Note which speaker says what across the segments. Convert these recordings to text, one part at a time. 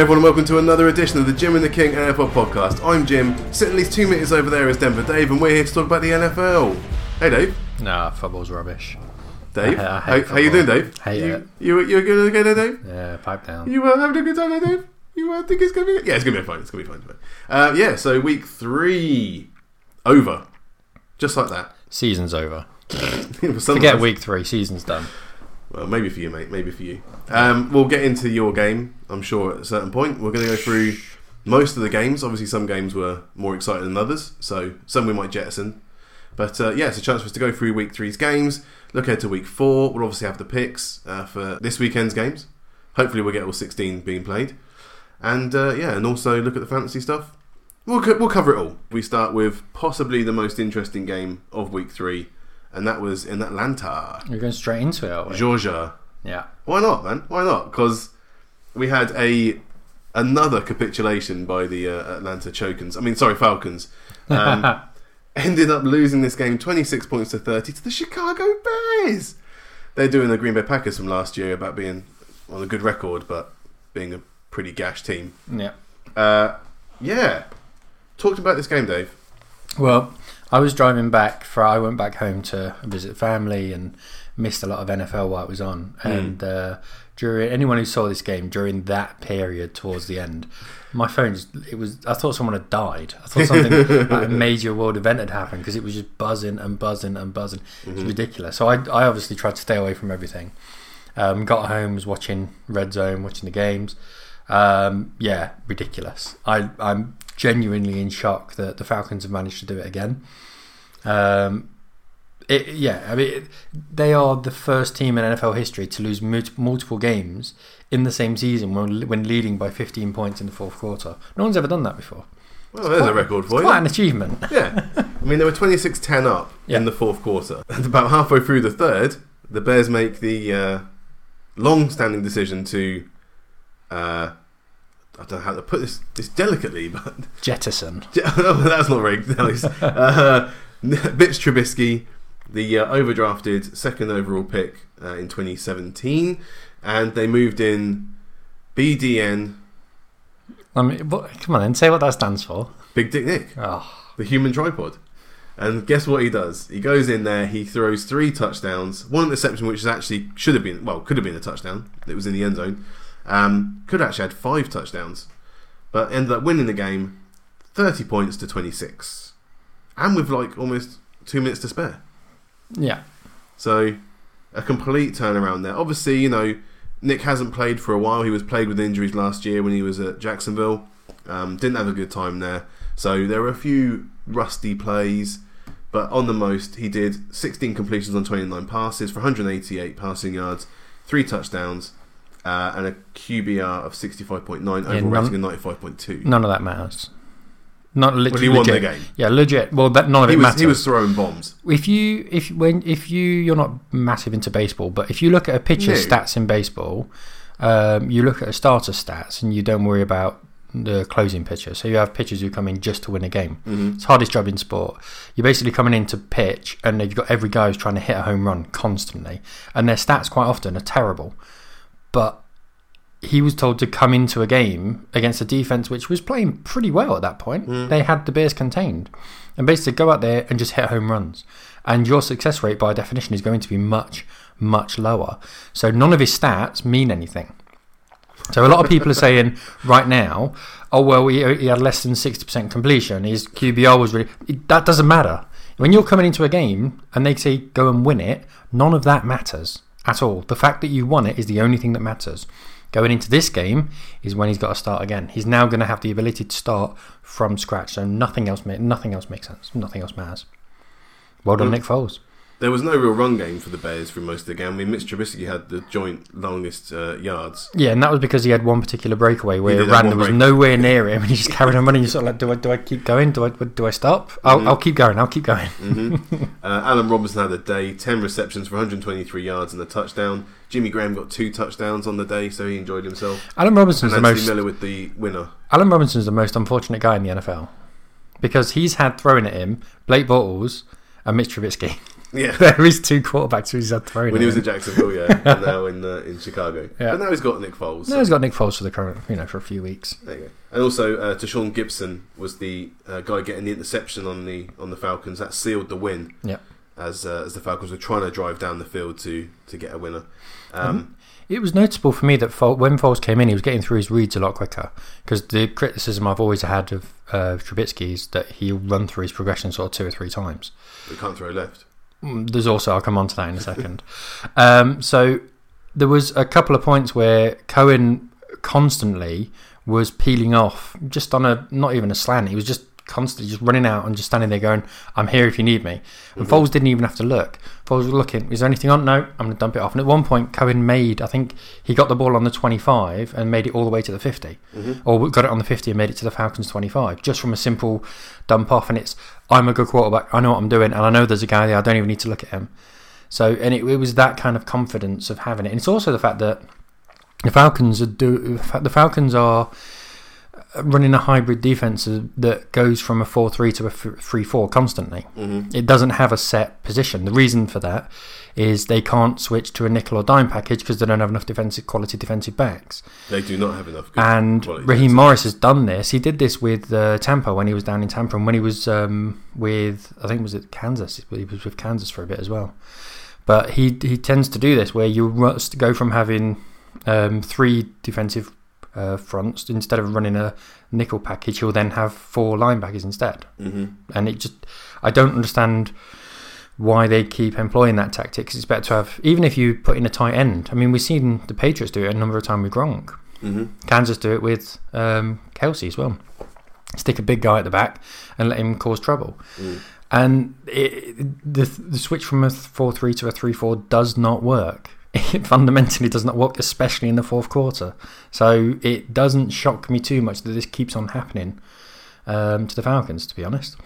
Speaker 1: Hey everyone, welcome to another edition of the Jim and the King NFL podcast. I'm Jim. Sitting at least two metres over there is Denver Dave, and we're here to talk about the NFL. Hey Dave.
Speaker 2: Nah, football's rubbish.
Speaker 1: Dave.
Speaker 2: I
Speaker 1: how,
Speaker 2: hate
Speaker 1: how you doing. Dave?
Speaker 2: Hate
Speaker 1: you,
Speaker 2: it.
Speaker 1: You, you good okay there, Dave?
Speaker 2: Yeah, pipe down.
Speaker 1: You uh, having a good time there, Dave? You uh, think it's going to be Yeah, it's going to be fine. It's going to be fine. Uh, yeah, so week three over. Just like that.
Speaker 2: Season's over. Forget week three. Season's done.
Speaker 1: Well, maybe for you, mate. Maybe for you. Um, we'll get into your game, I'm sure, at a certain point. We're going to go through most of the games. Obviously, some games were more exciting than others, so some we might jettison. But uh, yeah, it's a chance for us to go through week three's games, look ahead to week four. We'll obviously have the picks uh, for this weekend's games. Hopefully, we'll get all 16 being played. And uh, yeah, and also look at the fantasy stuff. We'll, co- we'll cover it all. We start with possibly the most interesting game of week three, and that was in Atlanta.
Speaker 2: We're going straight into it. Aren't we?
Speaker 1: Georgia.
Speaker 2: Yeah.
Speaker 1: Why not, man? Why not? Because we had a another capitulation by the uh, Atlanta Chokins. I mean, sorry, Falcons. Um, ended up losing this game, twenty six points to thirty to the Chicago Bears. They're doing the Green Bay Packers from last year about being on a good record, but being a pretty gash team.
Speaker 2: yeah.
Speaker 1: Uh, yeah, talked about this game, Dave.
Speaker 2: Well, I was driving back for. I went back home to visit family and missed a lot of NFL while it was on. And uh, during anyone who saw this game during that period towards the end, my phone just it was. I thought someone had died. I thought something like a major world event had happened because it was just buzzing and buzzing and buzzing. It was ridiculous. So I, I obviously tried to stay away from everything. Um, got home, was watching Red Zone, watching the games. Um, yeah, ridiculous. I, I'm genuinely in shock that the Falcons have managed to do it again. Um, it, yeah, I mean, it, they are the first team in NFL history to lose mut- multiple games in the same season when, when leading by 15 points in the fourth quarter. No one's ever done that before.
Speaker 1: Well, there's a
Speaker 2: Quite-
Speaker 1: record for
Speaker 2: It's
Speaker 1: you.
Speaker 2: quite an achievement.
Speaker 1: Yeah. I mean, they were 26 10 up
Speaker 2: Yeah.
Speaker 1: in the fourth quarter. And about halfway through the third, the Bears make the uh, long standing decision to. Uh, I don't know how to put this, this delicately, but.
Speaker 2: Jettison.
Speaker 1: that's not very nice. Uh, Bitch Trubisky, the uh, overdrafted second overall pick uh, in 2017, and they moved in BDN,
Speaker 2: I mean, what, come on then, say what that stands for.
Speaker 1: Big Dick Nick.
Speaker 2: Oh,
Speaker 1: the human tripod. And guess what he does? He goes in there, he throws three touchdowns, one interception, which is actually should have been well, could have been a touchdown. It was in the end zone. Um, could actually had five touchdowns, but ended up winning the game, thirty points to twenty six, and with like almost two minutes to spare.
Speaker 2: yeah.
Speaker 1: So a complete turnaround there. Obviously, you know, Nick hasn't played for a while. He was plagued with injuries last year when he was at Jacksonville. Um, didn't have a good time there. So there were a few rusty plays, but on the most, he did 16 completions on 29 passes for 188 passing yards, three touchdowns, uh, and a QBR of 65.9, overall
Speaker 2: none-
Speaker 1: rating of 95.2.
Speaker 2: None of that matters. Not
Speaker 1: Well,
Speaker 2: literally.
Speaker 1: he won the game.
Speaker 2: Yeah, legit. Well, that none of
Speaker 1: He
Speaker 2: it
Speaker 1: was,
Speaker 2: matters.
Speaker 1: he was throwing bombs.
Speaker 2: if you if when if you you're not massive into baseball, but if you look at a pitcher's
Speaker 1: No.
Speaker 2: stats in baseball, um, you look at a starter stats and you don't worry about the closing pitcher. So you have pitchers who come in just to win a game.
Speaker 1: Mm-hmm.
Speaker 2: It's the hardest job in sport. You're basically coming in to pitch, and you've got every guy who's trying to hit a home run constantly, and their stats quite often are terrible. But he was told to come into a game against a defense which was playing pretty well at that point. Mm. They had the Bears contained, and basically go out there and just hit home runs. And your success rate, by definition, is going to be much, much lower. So none of his stats mean anything. So a lot of people are saying right now, oh well, he, he had less than sixty percent completion. His QBR was really it- that doesn't matter. When you're coming into a game and they say go and win it, none of that matters at all. The fact that you won it is the only thing that matters. Going into this game is when he's got to start again. He's now going to have the ability to start from scratch. So nothing else, nothing else makes sense. Nothing else matters. Well done,
Speaker 1: Mm.
Speaker 2: Nick Foles.
Speaker 1: There was no real run game for the Bears through most of the game. I mean, Mitch Trubisky had the joint longest uh, yards.
Speaker 2: Yeah, and that was because he had one particular breakaway where
Speaker 1: He
Speaker 2: he
Speaker 1: did have
Speaker 2: ran. There was
Speaker 1: break-
Speaker 2: nowhere near him, and he just carried on running. You sort of like, do I do I keep going? Do I do I stop? I'll,
Speaker 1: Mhm.
Speaker 2: I'll keep going. I'll keep going.
Speaker 1: hmm uh, Allen Robinson had a day, 10 receptions for 123 yards and a touchdown. Jimmy Graham got two touchdowns on the day, so he enjoyed himself.
Speaker 2: Allen Robinson's
Speaker 1: And
Speaker 2: the
Speaker 1: Anthony
Speaker 2: most.
Speaker 1: Miller with the winner.
Speaker 2: Allen Robinson's the most unfortunate guy in the NFL because he's had throwing at him Blake Bortles and Mitch Trubisky.
Speaker 1: Yeah.
Speaker 2: there is two quarterbacks who's had thrown.
Speaker 1: When he was in Jacksonville, yeah, and now in uh, in Chicago.
Speaker 2: Yeah.
Speaker 1: But now he's got Nick Foles.
Speaker 2: No,
Speaker 1: so-
Speaker 2: he's got Nick Foles for the current, you know, for a few weeks.
Speaker 1: There you go. And also, uh, Tashaun Gipson was the uh, guy getting the interception on the on the Falcons. That sealed the win.
Speaker 2: Yeah.
Speaker 1: As uh, as the Falcons were trying to drive down the field to to get a winner. Um,
Speaker 2: It was notable for me that Fol- when Foles came in, he was getting through his reads a lot quicker. Because the criticism I've always had of uh, Trubisky is that he'll run through his progression sort of two or three times.
Speaker 1: we can't throw left.
Speaker 2: Mm, There's also, I'll come on to that in a second. um, so there was a couple of points where Cohen constantly was peeling off, just on a not even a slant. He was just constantly just running out and just standing there going, "I'm here if you need me." And
Speaker 1: Mhm.
Speaker 2: Foles didn't even have to look. Foles was looking. Is there anything on? No. I'm going to dump it off. And at one point, Cohen made. I think he got the ball on the 25 and made it all the way to the 50
Speaker 1: Mhm.
Speaker 2: or got it on the 50 and made it to the Falcons 25 just from a simple dump off. And it's, I'm a good quarterback. I know what I'm doing. And I know there's a guy there. I don't even need to look at him. So, and it, it was that kind of confidence of having it. And it's also the fact that the Falcons are do, the Falcons are running a hybrid defense that goes from a 4-3 to a 3-4 constantly.
Speaker 1: Mhm.
Speaker 2: It doesn't have a set position. The reason for that is they can't switch to a nickel or dime package because they don't have enough defensive quality defensive backs.
Speaker 1: They do not have enough. Good
Speaker 2: And Raheem Morris has done this. He did this with uh, Tampa when he was down in Tampa, and when he was um, with I think was it Kansas. He was with Kansas for a bit as well. But he he tends to do this where you must go from having um, three defensive uh, fronts instead of running a nickel package. He'll then have four linebackers instead
Speaker 1: Mhm.
Speaker 2: and it just I don't understand why they keep employing that tactic 'cause it's better to have even if you put in a tight end. I mean, we've seen the Patriots do it a number of times with Gronk.
Speaker 1: Mhm.
Speaker 2: Kansas do it with um, Kelce as well. Stick a big guy at the back and let him cause trouble.
Speaker 1: Mm.
Speaker 2: And it, the the switch from a four three to a three four does not work. It fundamentally does not work, especially in the fourth quarter. So it doesn't shock me too much that this keeps on happening um, to the Falcons, to be honest.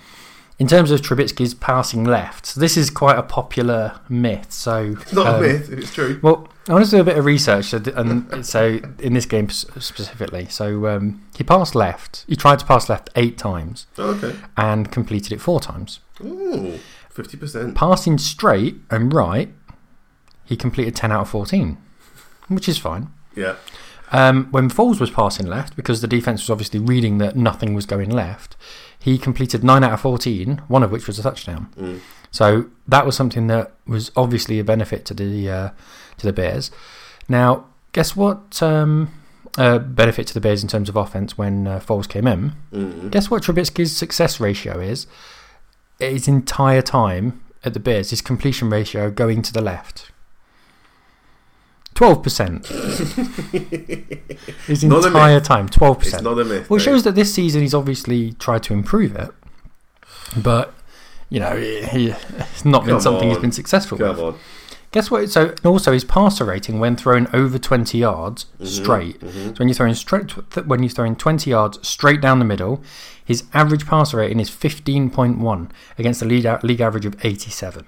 Speaker 2: In terms of Trubisky's passing left, this is quite a popular myth. So
Speaker 1: It's not
Speaker 2: um,
Speaker 1: a myth. It's true.
Speaker 2: well, I want to do a bit of research, so and so in this game specifically. So um, he passed left. He tried to pass left eight times
Speaker 1: Oh, okay.
Speaker 2: and completed it four times.
Speaker 1: Ooh, fifty percent.
Speaker 2: Passing straight and right, he completed ten out of fourteen, which is fine.
Speaker 1: Yeah.
Speaker 2: Um, when Foles was passing left, because the defense was obviously reading that nothing was going left, he completed nine out of fourteen, one of which was a touchdown.
Speaker 1: Mm.
Speaker 2: So that was something that was obviously a benefit to the uh, to the Bears. Now, guess what? Um, uh, benefit to the Bears in terms of offense when uh, Foles came in.
Speaker 1: Mm.
Speaker 2: Guess what Trubisky's success ratio is? His entire time at the Bears, his completion ratio going to the left. Twelve percent. His
Speaker 1: Not
Speaker 2: entire time, twelve percent.
Speaker 1: not a myth.
Speaker 2: Well, it shows that this season he's obviously tried to improve it, but you know he, it's not been
Speaker 1: Come
Speaker 2: something he's been successful
Speaker 1: Come
Speaker 2: with.
Speaker 1: on.
Speaker 2: Guess what? So also his passer rating when throwing over twenty yards
Speaker 1: Mhm,
Speaker 2: straight.
Speaker 1: mhm.
Speaker 2: So when you're throwing straight, th- when you're throwing twenty yards straight down the middle, his average passer rating is fifteen point one against the league, league average of eighty seven.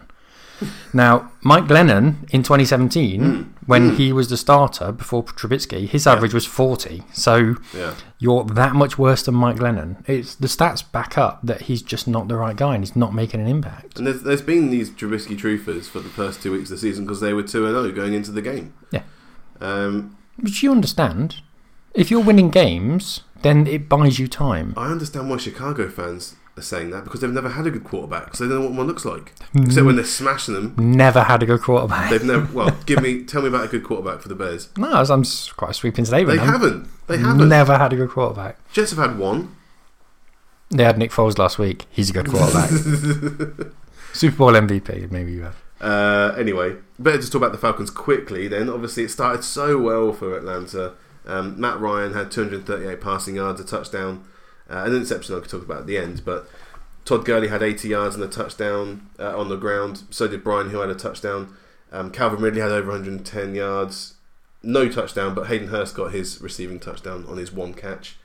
Speaker 2: Now, Mike Glennon in 2017,
Speaker 1: Mm.
Speaker 2: when
Speaker 1: Mm.
Speaker 2: he was the starter before Trubisky, his
Speaker 1: Yeah.
Speaker 2: average was 40. So
Speaker 1: Yeah.
Speaker 2: you're that much worse than Mike Glennon. It's the stats back up that he's just not the right guy and he's not making an impact.
Speaker 1: And there's, there's been these Trubisky truthers for the first two weeks of the season because they were 2 0 going into the game.
Speaker 2: Yeah.
Speaker 1: Um,
Speaker 2: Which you understand. If you're winning games, then it buys you time.
Speaker 1: I understand why Chicago fans are saying that because they've never had a good quarterback so they don't know what one looks like. Except when they're smashing them.
Speaker 2: Never had a good quarterback.
Speaker 1: They've never. Well, give me, tell me about a good quarterback for the Bears.
Speaker 2: No, I'm quite a sweeping statement.
Speaker 1: They haven't. They haven't.
Speaker 2: Never had a good quarterback.
Speaker 1: Jets have had one.
Speaker 2: They had Nick Foles last week. He's a good quarterback. Super Bowl MVP, maybe you have.
Speaker 1: Uh, anyway, better just talk about the Falcons quickly. Then, obviously, it started so well for Atlanta. Um, Matt Ryan had 238 passing yards, a touchdown, uh, an interception. I could talk about at the end, but Todd Gurley had 80 yards and a touchdown uh, on the ground. So did Brian, who had a touchdown. Um, Calvin Ridley had over 110 yards, no touchdown, but Hayden Hurst got his receiving touchdown on his one catch.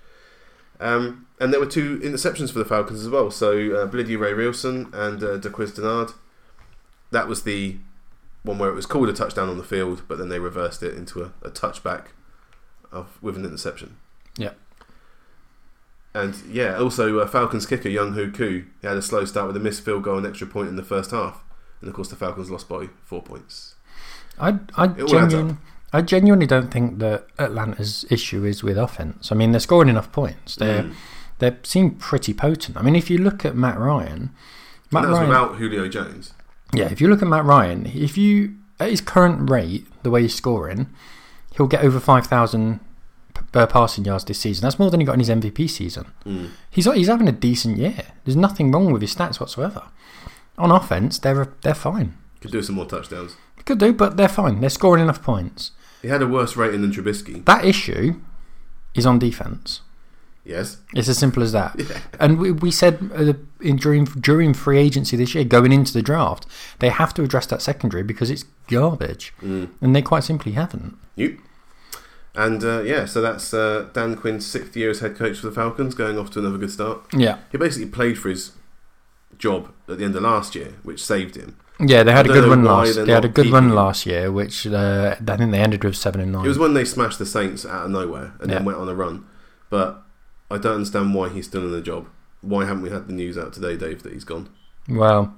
Speaker 1: Um, and there were two interceptions for the Falcons as well. So uh, Blidi Wreh-Wilson and uh, Darqueze Dennard. That was the one where it was called a touchdown on the field, but then they reversed it into a, a touchback of with an interception.
Speaker 2: Yeah.
Speaker 1: And yeah, also uh, Falcons kicker Younghoe Koo he had a slow start with a missed field goal and extra point in the first half. and of course the Falcons lost by four points.
Speaker 2: I I
Speaker 1: It all adds
Speaker 2: genuine, I genuinely don't think that Atlanta's issue is with offense. I mean, they're scoring enough points. They
Speaker 1: Mm.
Speaker 2: they seem pretty potent. I mean, if you look at Matt Ryan, Matt
Speaker 1: And that was
Speaker 2: Ryan,
Speaker 1: without Julio Jones.
Speaker 2: yeah, if you look at Matt Ryan, if you at his current rate, the way he's scoring, he'll get over five thousand uh, passing yards this season. That's more than he got in his MVP season.
Speaker 1: Mm.
Speaker 2: He's he's having a decent year. There's nothing wrong with his stats whatsoever. On offense, they're they're fine.
Speaker 1: Could do some more touchdowns.
Speaker 2: Could do, but they're fine. They're scoring enough points.
Speaker 1: He had a worse rating than Trubisky.
Speaker 2: That issue is on defense.
Speaker 1: Yes.
Speaker 2: It's as simple as that.
Speaker 1: Yeah.
Speaker 2: And we, we said uh, in during during free agency this year, going into the draft, they have to address that secondary because it's garbage,
Speaker 1: Mm.
Speaker 2: and they quite simply haven't.
Speaker 1: Yep. And uh, yeah, so that's uh, Dan Quinn's sixth year as head coach for the Falcons, going off to another good start.
Speaker 2: Yeah,
Speaker 1: He basically played for his job at the end of last year, which saved him.
Speaker 2: yeah, they had a good run last. They had a good run
Speaker 1: him.
Speaker 2: last year, which uh, I think they ended with seven and nine.
Speaker 1: It was when they smashed the Saints out of nowhere and then went on a run. But I don't understand why he's still in the job. Why haven't we had the news out today, Dave, that he's gone?
Speaker 2: well,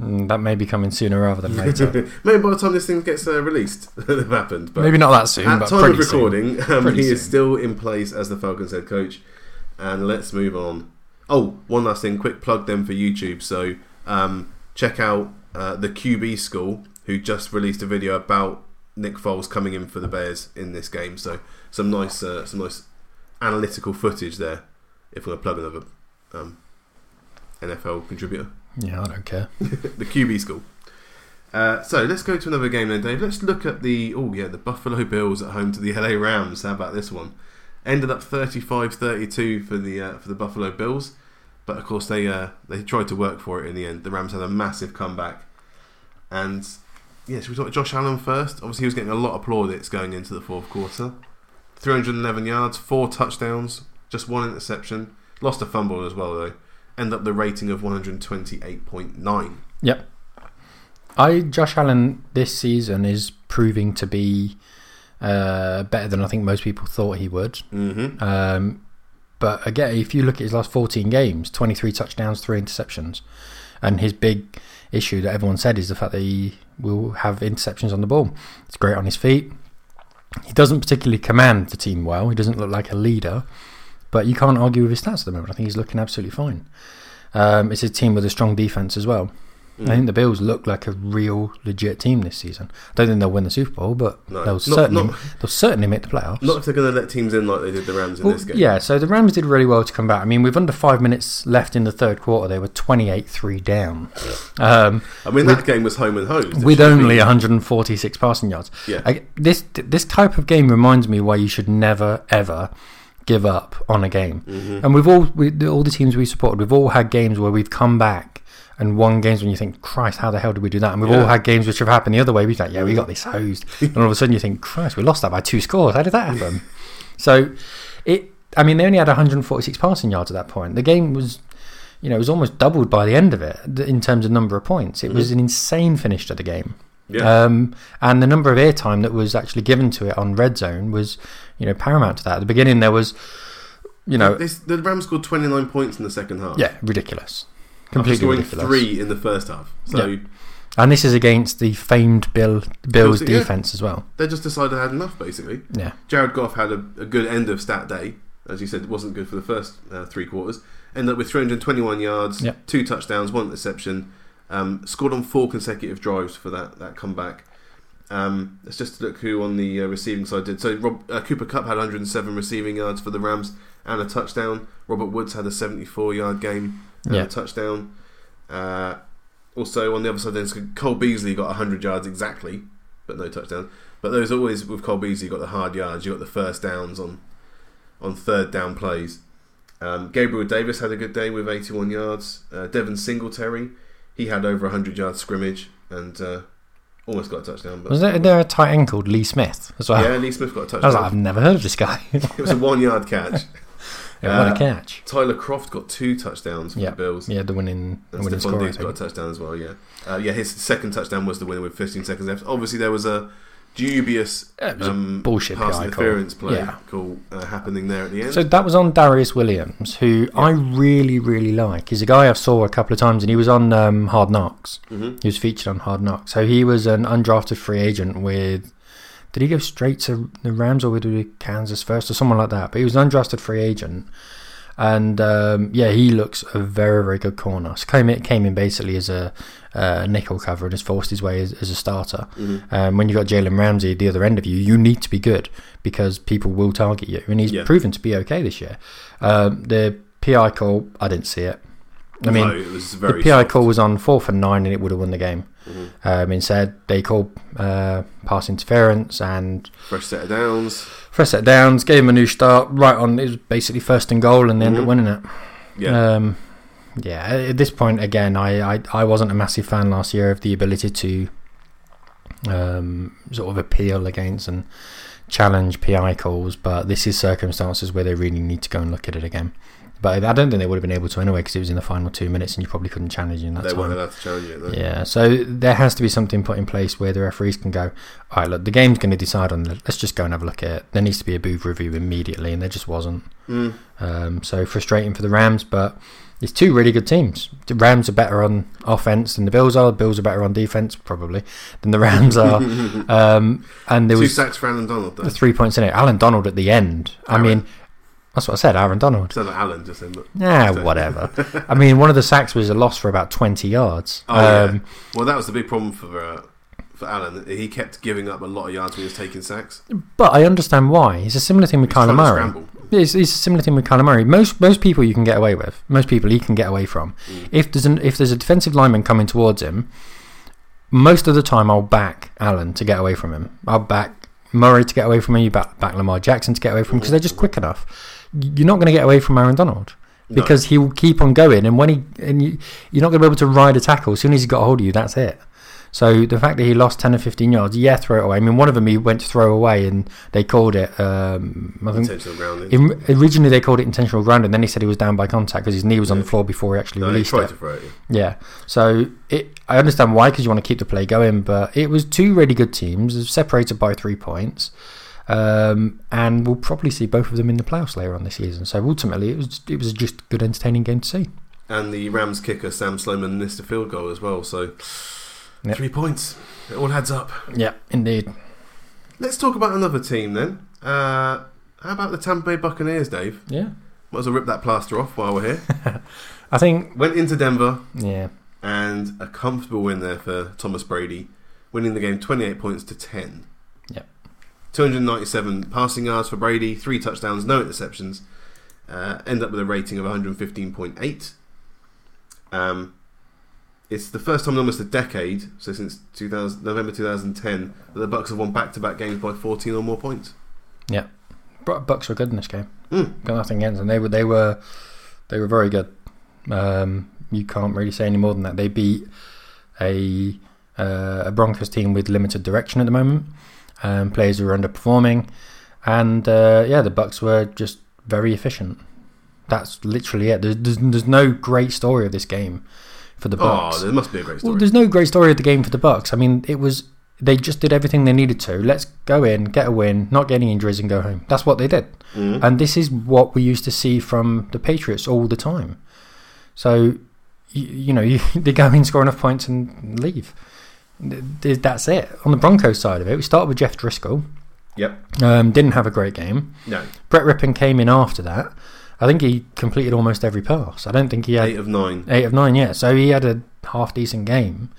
Speaker 2: mm, that may be coming sooner rather than later.
Speaker 1: Maybe by the time this thing gets uh, released, have happened. But
Speaker 2: Maybe not that soon,
Speaker 1: at time of
Speaker 2: soon.
Speaker 1: recording, um, he is still in place as the Falcons head coach. And let's move on. Oh, one last thing, quick plug then for YouTube. So um, check out uh, the QB School, who just released a video about Nick Foles coming in for the Bears in this game. So some nice, uh, some nice analytical footage there. If we're going to plug another um, NFL contributor
Speaker 2: Yeah, I don't care.
Speaker 1: the QB school. Uh, so let's go to another game then, Dave. Let's look at the oh yeah, the Buffalo Bills at home to the LA Rams. How about this one? Ended up 35-32 for the uh, for the Buffalo Bills, but of course they uh, they tried to work for it in the end. The Rams had a massive comeback, and yeah, should we talk Josh Allen first? Obviously, he was getting a lot of plaudits going into the fourth quarter. 311 yards, four touchdowns, just one interception. Lost a fumble as well though. End up the rating of 128.9.
Speaker 2: Yep. I Josh Allen this season is proving to be uh, better than I think most people thought he would.
Speaker 1: Mm-hmm.
Speaker 2: Um, but again, if you look at his last 14 games, 23 touchdowns, three interceptions, and his big issue that everyone said is the fact that he will have interceptions on the ball. It's great on his feet. He doesn't particularly command the team well. He doesn't look like a leader, but you can't argue with his stats at the moment. I think he's looking absolutely fine. Um, it's a team with a strong defense as well.
Speaker 1: Mm.
Speaker 2: I think the Bills look like a real legit team this season. I don't think they'll win the Super Bowl, but
Speaker 1: No,
Speaker 2: they'll
Speaker 1: not-
Speaker 2: certainly
Speaker 1: not-
Speaker 2: they'll certainly make the playoffs.
Speaker 1: Not if they're going to let teams in like they did the Rams in
Speaker 2: Well,
Speaker 1: this game.
Speaker 2: Yeah, so the Rams did really well to come back. I mean, with under five minutes left in the third quarter, they were 28 3 down. Um,
Speaker 1: I mean, that game was home and hosed. It
Speaker 2: with only 146 passing yards.
Speaker 1: Yeah.
Speaker 2: I, this this type of game reminds me why you should never ever give up on a game.
Speaker 1: Mhm.
Speaker 2: And we've all we, all the teams we supported, we've all had games where we've come back and won games when you think, Christ, how the hell did we do that? And we've
Speaker 1: Yeah.
Speaker 2: all had games which have happened the other way. We're like, yeah, we got this hosed, and all of a sudden you think, Christ, we lost that by two scores. How did that happen? so it, I mean, they only had 146 passing yards at that point. The game was. You know, it was almost doubled by the end of it in terms of number of points. It was an insane finish to the game.
Speaker 1: Yeah.
Speaker 2: Um, and the number of airtime that was actually given to it on Red Zone was, you know, paramount to that. At the beginning, there was, you know,
Speaker 1: This, the Rams scored 29 points in the second half.
Speaker 2: yeah, ridiculous, completely
Speaker 1: scoring
Speaker 2: ridiculous.
Speaker 1: three in the first half. So
Speaker 2: Yeah. And this is against the famed Bill Bills
Speaker 1: yeah.
Speaker 2: defense as well.
Speaker 1: they just decided they had enough, basically.
Speaker 2: Yeah,
Speaker 1: Jared Goff had a, a good end of stat day. As you said, it wasn't good for the first uh, three quarters. Ended up with 321 yards, two touchdowns, one interception. Um, scored on four consecutive drives for that, that comeback. Um, let's just look who on the uh, receiving side did. So Rob, uh, Cooper Kupp had 107 receiving yards for the Rams and a touchdown. Robert Woods had a 74 yard game and
Speaker 2: Yeah.
Speaker 1: a touchdown. Uh, also on the other side, then Cole Beasley got 100 yards exactly, but no touchdown. But there's always with Cole Beasley, you got the hard yards, you got the first downs on on third down plays. Um, Gabriel Davis had a good day with 81 yards. Uh, Devin Singletary, he had over 100 yards scrimmage and uh, almost got a touchdown. But
Speaker 2: was there, there a tight end called Lee Smith as well?
Speaker 1: yeah, Lee Smith got a
Speaker 2: I was like,
Speaker 1: touchdown.
Speaker 2: I've never heard of this guy.
Speaker 1: it was a one yard catch.
Speaker 2: yeah, what
Speaker 1: Uh,
Speaker 2: a catch!
Speaker 1: Tyler Kroft got two touchdowns for
Speaker 2: Yeah.
Speaker 1: the Bills.
Speaker 2: Yeah, the winning, the winning
Speaker 1: Stephon
Speaker 2: score.
Speaker 1: Diggs got a touchdown as well. Yeah, uh, yeah. His second touchdown was the winner with 15 seconds left. Obviously, there was a dubious
Speaker 2: Yeah, it was a
Speaker 1: um,
Speaker 2: bullshit
Speaker 1: pass
Speaker 2: PI call.
Speaker 1: interference play
Speaker 2: Yeah.
Speaker 1: call uh, happening there at the end.
Speaker 2: So that was on Darious Williams, who I really, really like. He's a guy I saw a couple of times, and he was on um, Hard Knocks.
Speaker 1: hmm
Speaker 2: He was featured on Hard Knocks. So he was an undrafted free agent with. Did he go straight to the Rams or would he Kansas first or someone like that? But he was an undrafted free agent. And um, yeah, he looks a very, very good corner. So came in, came in basically as a uh, nickel cover and has forced his way as, as a starter.
Speaker 1: hmm
Speaker 2: Um, when you've got Jalen Ramsey at the other end of you, you need to be good because people will target you. And he's
Speaker 1: Yeah.
Speaker 2: proven to be okay this year. Um, the PI call, I didn't see it. I mean,
Speaker 1: no, it was
Speaker 2: the. PI
Speaker 1: soft.
Speaker 2: call was on fourth and nine and it would have won the game.
Speaker 1: Mhm.
Speaker 2: Um, instead, they called uh, pass interference and
Speaker 1: Fresh set of downs.
Speaker 2: Fresh set of downs, gave him a new start right on. It was basically first and goal and they ended
Speaker 1: Mhm.
Speaker 2: up winning it.
Speaker 1: Yeah.
Speaker 2: Um, yeah, at this point, again, I, I, I wasn't a massive fan last year of the ability to um, sort of appeal against and challenge PI calls, but this is circumstances where they really need to go and look at it again. But I don't think they would have been able to anyway because it was in the final two minutes and you probably couldn't challenge in that
Speaker 1: they
Speaker 2: time.
Speaker 1: weren't allowed to challenge it. Though.
Speaker 2: Yeah, so there has to be something put in place where the referees can go, all right, look, the game's going to decide on it. Let's just go and have a look at it. There needs to be a booth review immediately, and there just wasn't.
Speaker 1: Mm.
Speaker 2: Um, so frustrating for the Rams, but it's two really good teams. The Rams are better on offense than the Bills are. The Bills are better on defense, probably, than the Rams are. um, and there
Speaker 1: Two
Speaker 2: was
Speaker 1: sacks for Alan Donald. Though.
Speaker 2: the three points in it. Alan Donald at the end. I mean, that's what I said, Aaron Donald.
Speaker 1: Sound like Alan just but
Speaker 2: Yeah, whatever. I mean, one of the sacks was a loss for about 20 yards.
Speaker 1: Oh, yeah.
Speaker 2: um,
Speaker 1: well, that was the big problem for uh, for Allen. He kept giving up a lot of yards when he was taking sacks.
Speaker 2: But I understand why. It's a similar thing with Kyler Murray. It's, it's a similar thing with Kyler Murray. Most most people you can get away with. Most people he can get away from.
Speaker 1: Mm.
Speaker 2: If there's an if there's a defensive lineman coming towards him, most of the time I'll back Allen to get away from him. I'll back Murray to get away from him. You back, back Lamar Jackson to get away from him because they're just quick enough. You're not going to get away from Aaron Donald
Speaker 1: No.
Speaker 2: because he will keep on going, and when he and you, you're not going to be able to ride a tackle. As soon as he's got a hold of you, that's it. So the fact that he lost ten or fifteen yards, yeah, throw it away. I mean, one of them he went to throw away, and they called it. Um, I think
Speaker 1: intentional grounding.
Speaker 2: in, originally they called it intentional grounding. then he said he was down by contact because his knee was on the floor before he actually
Speaker 1: no, he
Speaker 2: released
Speaker 1: tried
Speaker 2: it.
Speaker 1: to throw it.
Speaker 2: Yeah. So it, I understand why because you want to keep the play going, but it was two really good teams, separated by three points, um, and we'll probably see both of them in the playoffs later on this season. So ultimately, it was it was just a good, entertaining game to see.
Speaker 1: And the Rams kicker Sam Sloman missed a field goal as well. So
Speaker 2: Yep.
Speaker 1: three points. It all adds up.
Speaker 2: Yeah, indeed.
Speaker 1: Let's talk about another team then. Uh, how about the Tampa Bay Buccaneers, Dave?
Speaker 2: Yeah.
Speaker 1: Might as well rip that plaster off while we're here.
Speaker 2: I think.
Speaker 1: Went into Denver
Speaker 2: Yeah.
Speaker 1: and a comfortable win there for Thomas Brady, winning the game 28 points to 10.
Speaker 2: Yep.
Speaker 1: 297 passing yards for Brady, three touchdowns, no interceptions. Uh, end up with a rating of 115.8. Um, it's the first time in almost a decade, so since 2000, November 2010, that the Bucks have won back-to-back games by 14 or more points.
Speaker 2: Yeah, Bucks were good in this game.
Speaker 1: Mm.
Speaker 2: Got nothing against them. They were they were they were very good. Um, you can't really say any more than that. They beat a uh, a Broncos team with limited direction at the moment. Um, players who were underperforming, and uh, yeah, the Bucks were just very efficient. That's literally it. There's, there's, there's no great story of this game for the Bucks.
Speaker 1: Oh, there must be a great story.
Speaker 2: Well, there's no great story of the game for the Bucks. I mean, it was they just did everything they needed to. Let's go in, get a win, not get any injuries, and go home. That's what they did,
Speaker 1: Mhm.
Speaker 2: and this is what we used to see from the Patriots all the time. So, you, you know, you, they go in, score enough points, and leave. Th- th- That's it. On the Broncos side of it, we started with Jeff Driskel.
Speaker 1: Yep.
Speaker 2: Um, didn't have a great game.
Speaker 1: No.
Speaker 2: Brett Rypien came in after that. I think he completed almost every pass. I don't think he had
Speaker 1: Eight of nine.
Speaker 2: eight of nine yeah. So he had a half decent game.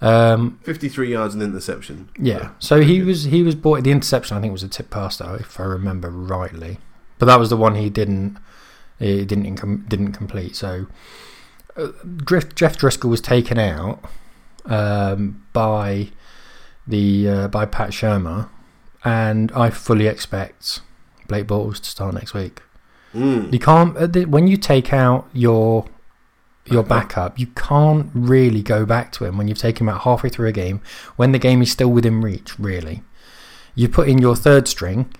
Speaker 2: Um,
Speaker 1: 53 yards and interception.
Speaker 2: yeah. So he was he was bought the interception. I think was a tip pass though, if I remember rightly. But that was the one he didn't he didn't incom- didn't complete. So uh, Drift, Jeff Driskel was taken out um, by the uh, by Pat Shurmur, and I fully expect Blake Bortles to start next week.
Speaker 1: Mm.
Speaker 2: You can't uh, when you take out your your backup. You can't really go back to him when you've taken him out halfway through a game when the game is still within reach. Really, you put in your third string,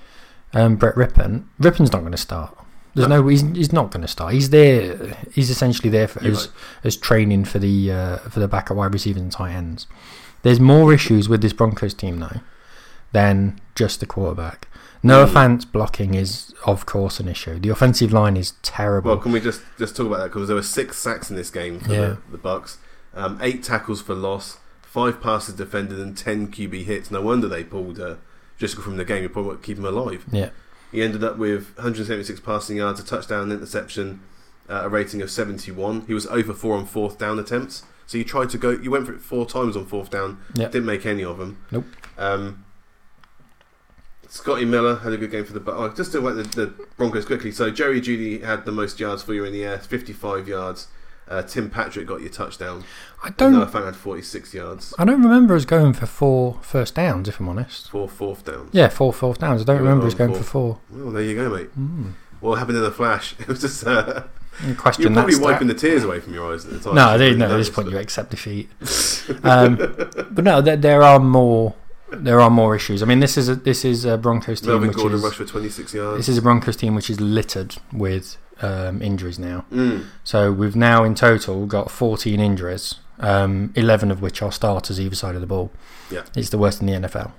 Speaker 2: um, Brett Rypien. Rypien's not going to start. There's no, he's, he's not going to start. He's there. He's essentially there for, as as training for the uh, for the backup wide receivers and tight ends. There's more issues with this Broncos team though. than just the quarterback. Noah
Speaker 1: Mm.
Speaker 2: Fant's blocking is, of course, an issue. The offensive line is terrible.
Speaker 1: Well, can we just just talk about that because there were six sacks in this game for
Speaker 2: Yeah.
Speaker 1: the, the Bucks, um, eight tackles for loss, five passes defended, and ten QB hits. No wonder they pulled uh, Driskel from the game. You probably keep him alive.
Speaker 2: yeah,
Speaker 1: He ended up with 176 passing yards, a touchdown, an interception, uh, a rating of 71. He was over four on fourth down attempts. So you tried to go, you went for it four times on fourth down,
Speaker 2: Yeah.
Speaker 1: didn't make any of them.
Speaker 2: Nope.
Speaker 1: Um, Scotty Miller had a good game for the. Oh, just to the, the Broncos quickly. So Jerry Jeudy had the most yards for you in the air, 55 yards. Uh, Tim Patrick got your touchdown.
Speaker 2: I don't.
Speaker 1: Noah Fant had 46 yards
Speaker 2: I don't remember us going for four first downs, if I'm honest.
Speaker 1: four fourth downs.
Speaker 2: Yeah, four fourth downs. I don't remember us going
Speaker 1: four.
Speaker 2: for four.
Speaker 1: Well, there you go, mate.
Speaker 2: Mm.
Speaker 1: What happened in a flash? It was just. Uh,
Speaker 2: You question
Speaker 1: You're probably wiping
Speaker 2: stat.
Speaker 1: the tears away from your eyes at the time.
Speaker 2: No, I didn't
Speaker 1: probably
Speaker 2: At this point, you accept defeat. Um, but no, there, there are more. There are more issues. I mean, this is a this is a Broncos team
Speaker 1: Melvin
Speaker 2: which
Speaker 1: Gordon
Speaker 2: is
Speaker 1: rushed for 26 yards.
Speaker 2: this is a Broncos team which is littered with um, injuries now.
Speaker 1: Mm.
Speaker 2: So we've now in total got 14 injuries, um, 11 of which are starters either side of the ball.
Speaker 1: Yeah.
Speaker 2: It's the worst in the NFL.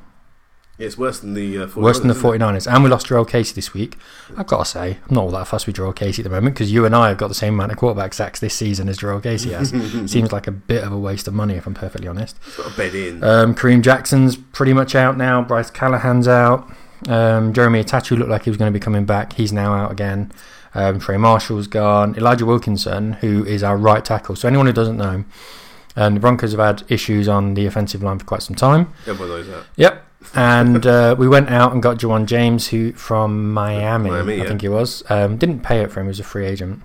Speaker 1: It's worse than the uh, 49ers,
Speaker 2: Worse than the
Speaker 1: isn't
Speaker 2: 49ers. And we lost Jurrell Casey this week. I've got to say, I'm not all that fussed with Jurrell Casey at the moment because you and I have got the same amount of quarterback sacks this season as Jurrell Casey has. Seems like a bit of a waste of money, if I'm perfectly honest.
Speaker 1: Got a bed in.
Speaker 2: Um, Kareem Jackson's pretty much out now. Bryce Callahan's out. Um, Jeremy Attaochu looked like he was going to be coming back. He's now out again. Um, Trey Marshall's gone. Elijah Wilkinson, who is our right tackle. So anyone who doesn't know, um, the Broncos have had issues on the offensive line for quite some time.
Speaker 1: Everyone knows that.
Speaker 2: Yep. And uh, we went out and got Ja'Wuan James, who from Miami,
Speaker 1: Miami,
Speaker 2: I
Speaker 1: yeah.
Speaker 2: think he was. Um, didn't pay it for him; he was a free agent.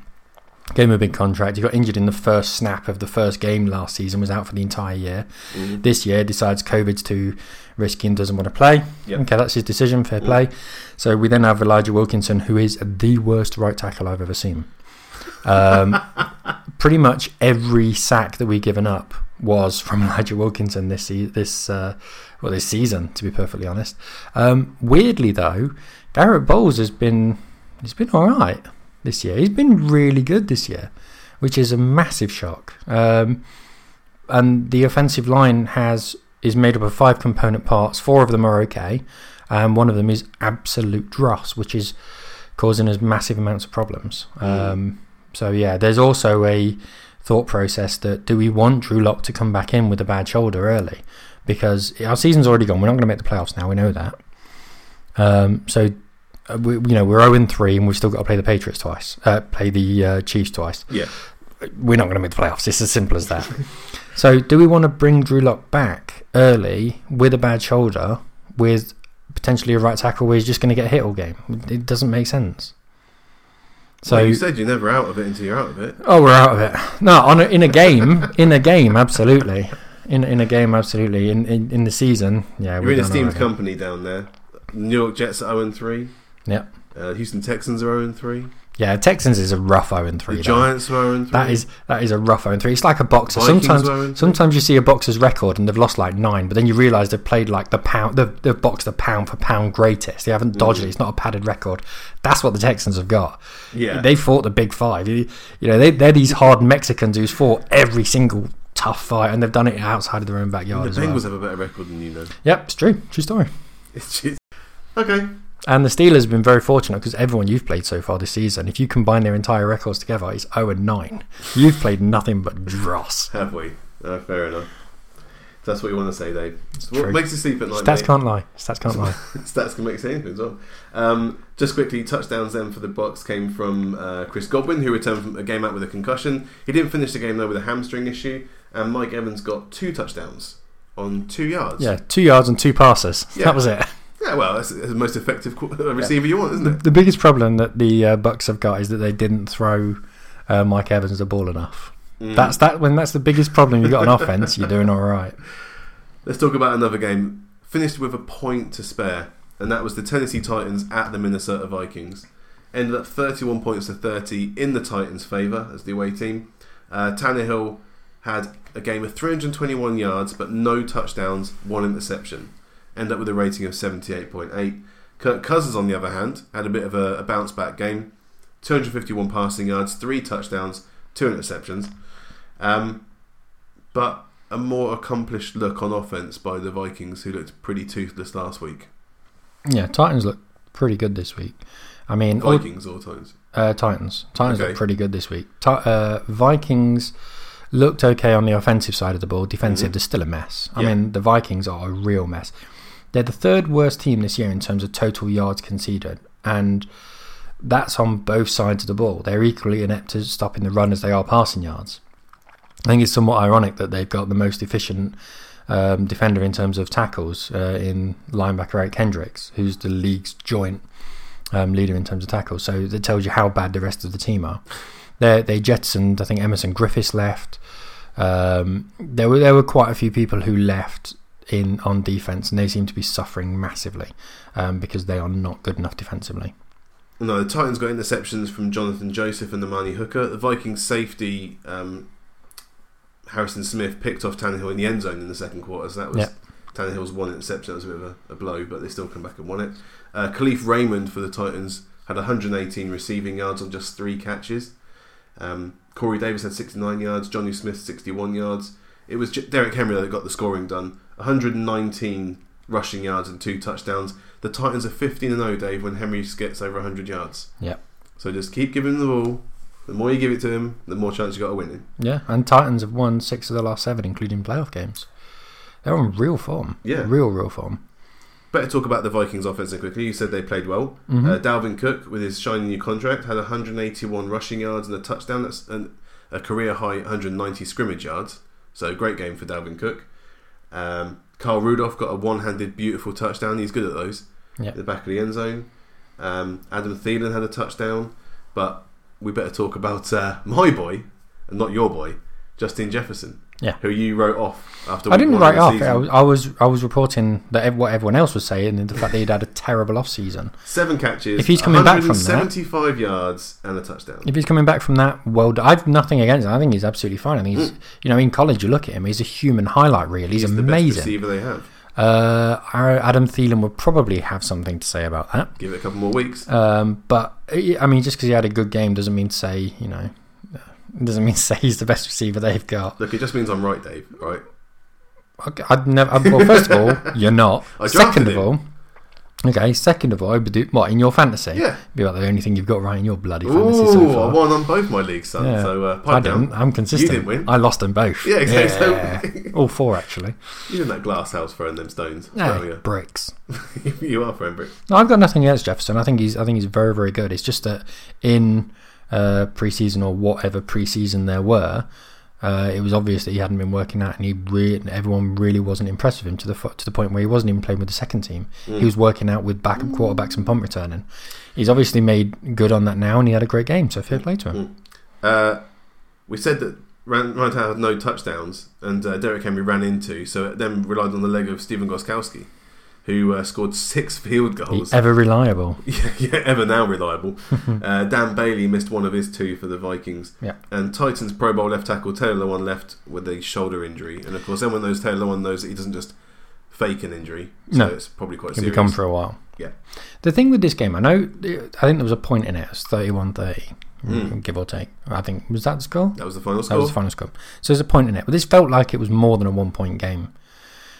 Speaker 2: Gave him a big contract. He got injured in the first snap of the first game last season. Was out for the entire year.
Speaker 1: Mm.
Speaker 2: This year, decides COVID's too risky and doesn't want to play.
Speaker 1: Yep.
Speaker 2: Okay, that's his decision. Fair play. So we then have Elijah Wilkinson, who is the worst right tackle I've ever seen. Um, pretty much every sack that we've given up was from Elijah Wilkinson this this uh, well this season. To be perfectly honest, um, weirdly though, Garett Bolles has been he's been all right this year. He's been really good this year, which is a massive shock. Um, and the offensive line has is made up of five component parts. Four of them are okay, and one of them is absolute dross, which is causing us massive amounts of problems. Um, so yeah, there's also a thought process that do we want Drew Lock to come back in with a bad shoulder early? Because our season's already gone. We're not going to make the playoffs now. We know that. Um, so uh, we, you know we're 0 3 and we've still got to play the Patriots twice, uh, play the uh, Chiefs twice.
Speaker 1: Yeah.
Speaker 2: We're not going to make the playoffs. It's as simple as that. so do we want to bring Drew Lock back early with a bad shoulder with potentially a right tackle where he's just going to get hit all game? It doesn't make sense. So
Speaker 1: So you said you're never out of it until you're out of it.
Speaker 2: Oh, we're out of it. No, on a, in a game, in a game, absolutely. In in a game, absolutely. In in, in the season, yeah,
Speaker 1: You're
Speaker 2: we're
Speaker 1: in esteemed
Speaker 2: already.
Speaker 1: company down there. New York Jets are 0 3.
Speaker 2: Yep.
Speaker 1: Uh, Houston Texans are 0 3.
Speaker 2: Yeah, Texans is a rough 0 and 3.
Speaker 1: The. Giants are 0 3.
Speaker 2: That is that is a rough 0 and 3. It's like a boxer.
Speaker 1: Vikings
Speaker 2: sometimes
Speaker 1: are 0 3.
Speaker 2: sometimes you see a boxer's record and they've lost like nine, but then you realise they've played like the pound. They've, they've boxed the pound for pound greatest. They haven't dodged
Speaker 1: Mm.
Speaker 2: it. It's not a padded record. That's what the Texans have got.
Speaker 1: Yeah.
Speaker 2: They fought the big five. You, you know, they, they're these hard Mexicans who's fought every single tough fight, and they've done it outside of their own backyard And
Speaker 1: the
Speaker 2: as well.
Speaker 1: Bengals have a better record than you know.
Speaker 2: Yep, it's true. True story.
Speaker 1: It's just, okay.
Speaker 2: And the Steelers have been very fortunate because everyone you've played so far this season, if you combine their entire records together, it's 0 and 9. You've played nothing but dross.
Speaker 1: Have we? Uh, fair enough. If that's what you want to say, Dave. What makes you sleep at night?
Speaker 2: Stats
Speaker 1: mate?
Speaker 2: can't lie. Stats can't lie.
Speaker 1: Stats can make sense as well. Um, just quickly, touchdowns then for the Bucks came from uh, Chris Godwin, who returned from a game out with a concussion. He didn't finish the game though with a hamstring issue, and Mike Evans got two touchdowns on two yards.
Speaker 2: Yeah, two yards and two passes.
Speaker 1: Yeah.
Speaker 2: That was it.
Speaker 1: Yeah. Well, that's, that's the most effective receiver you want, isn't it?
Speaker 2: The biggest problem that the uh, Bucks have got is that they didn't throw uh, Mike Evans the ball enough.
Speaker 1: Mm.
Speaker 2: That's that when that's the biggest problem you've got on offense. You're doing all right.
Speaker 1: Let's talk about another game. Finished with a point to spare, and that was the Tennessee Titans at the Minnesota Vikings. Ended up 31 points to 30 in the Titans' favour as the away team. Uh, Tannehill had a game of 321 yards, but no touchdowns, one interception. Ended up with a rating of 78.8. Kirk Cousins, on the other hand, had a bit of a, a bounce back game. 251 passing yards, three touchdowns, two interceptions. Um, but a more accomplished look on offense by the Vikings, who looked pretty toothless last week.
Speaker 2: Yeah, Titans look pretty good this week. I mean,
Speaker 1: Vikings all times.
Speaker 2: uh, Titans. Titans
Speaker 1: Okay.
Speaker 2: look pretty good this week. Ti- uh, Vikings looked okay on the offensive side of the ball. Defensive, they're still a mess. I
Speaker 1: Yeah.
Speaker 2: mean, the Vikings are a real mess. They're the third worst team this year in terms of total yards conceded, and that's on both sides of the ball. They're equally inept at stopping the run as they are passing yards. I think it's somewhat ironic that they've got the most efficient um, defender in terms of tackles uh, in linebacker Eric Kendricks, who's the league's joint um, leader in terms of tackles. So that tells you how bad the rest of the team are. They they jettisoned. I think Everson Griffen left. Um, there were there were quite a few people who left in on defense, and they seem to be suffering massively um, because they are not good enough defensively.
Speaker 1: No, the Titans got interceptions from Jonathan Joseph and Amani Hooker. The Vikings safety um, Harrison Smith picked off Tannehill in the end zone in the second quarter. So that was
Speaker 2: Yeah.
Speaker 1: Tannehill's one interception. That was a bit of a, a blow, but they still come back and won it. Uh, Kalif Raymond for the Titans had 118 receiving yards on just three catches. Um, Corey Davis had 69 yards. Jonnu Smith 61 yards. It was J- Derrick Henry that got the scoring done. 119 rushing yards and two touchdowns. The Titans are 15 and 0, Dave, when Henry gets over 100 yards.
Speaker 2: Yep.
Speaker 1: So just keep giving him the ball. The more you give it to him, the more chance you got of winning.
Speaker 2: Yeah, and Titans have won six of the last seven, including playoff games. They're on real form.
Speaker 1: Yeah.
Speaker 2: real real form.
Speaker 1: Better talk about the Vikings offense quickly. You said they played well.
Speaker 2: Mhm.
Speaker 1: Uh, Dalvin Cook, with his shiny new contract, had 181 rushing yards and a touchdown. That's an, a career high 190 scrimmage yards. So great game for Dalvin Cook. Um, Kyle Rudolph got a one-handed beautiful touchdown. He's good at those.
Speaker 2: Yeah.
Speaker 1: In the back of the end zone. Um, Adam Thielen had a touchdown. But we better talk about uh, my boy, and not your boy, Justin Jefferson.
Speaker 2: Yeah.
Speaker 1: Who you wrote off after
Speaker 2: I didn't write
Speaker 1: of
Speaker 2: off.
Speaker 1: season.
Speaker 2: I was, I was I was reporting that what everyone else was saying and the fact that he'd had a terrible off season.
Speaker 1: Seven catches.
Speaker 2: If he's coming back from that-
Speaker 1: 175 yards and a touchdown.
Speaker 2: If he's coming back from that, well. I've nothing against him. I think he's absolutely fine. I think he's, you know, in college you look at him, he's a human highlight reel. He's,
Speaker 1: He's the best
Speaker 2: amazing.
Speaker 1: receiver they have.
Speaker 2: Uh, Adam Thielen would probably have something to say about that.
Speaker 1: Give it a couple more weeks.
Speaker 2: Um, but I mean, just because he had a good game doesn't mean to say, you know, doesn't mean to say he's the best receiver they've got.
Speaker 1: Look, it just means I'm right, Dave. Right?
Speaker 2: Okay, I'd never. uh, Well, first of all, you're not.
Speaker 1: I
Speaker 2: Second of all, okay. Second of all, I would do what in your fantasy?
Speaker 1: Yeah.
Speaker 2: Be about the only thing you've got right in your bloody fantasy so
Speaker 1: Ooh, I won on both my leagues, son.
Speaker 2: Yeah.
Speaker 1: So uh,
Speaker 2: I
Speaker 1: didn't. Down.
Speaker 2: I'm consistent.
Speaker 1: You didn't win.
Speaker 2: I lost them both.
Speaker 1: Yeah, exactly.
Speaker 2: Yeah. all four actually.
Speaker 1: You're in that glass house throwing them stones.
Speaker 2: Yeah,
Speaker 1: Oh,
Speaker 2: bricks.
Speaker 1: you are throwing bricks.
Speaker 2: No, I've got nothing against Jefferson. I think he's. I think he's very, very good. It's just that in uh, preseason or whatever preseason there were, uh, it was obvious that he hadn't been working out, and he re- everyone really wasn't impressed with him to the fo- to the point where he wasn't even playing with the second team. He was working out with backup quarterbacks and punt returning. He's obviously made good on that now, and he had a great game. So fair play to him.
Speaker 1: Uh, we said that Ran- Rantown had no touchdowns, and uh, Derrick Henry ran into, so it then relied on the leg of Stephen Gostkowski, who uh, scored six field goals.
Speaker 2: ever reliable.
Speaker 1: yeah, yeah, ever now reliable. uh, Dan Bailey missed one of his two for the Vikings.
Speaker 2: Yeah.
Speaker 1: And Titans Pro Bowl left tackle Taylor Lewan left with a shoulder injury. And of course, everyone knows Taylor Lewan knows that he doesn't just fake an injury. So
Speaker 2: No.
Speaker 1: it's probably quite
Speaker 2: He'll
Speaker 1: serious.
Speaker 2: be for a while.
Speaker 1: Yeah.
Speaker 2: The thing with this game, I know, I think there was a point in it. It was 31-30,
Speaker 1: Mm.
Speaker 2: give or take. I think was that the score.
Speaker 1: That was the final score.
Speaker 2: That was the final score. So there's a point in it, but this felt like it was more than a one-point game.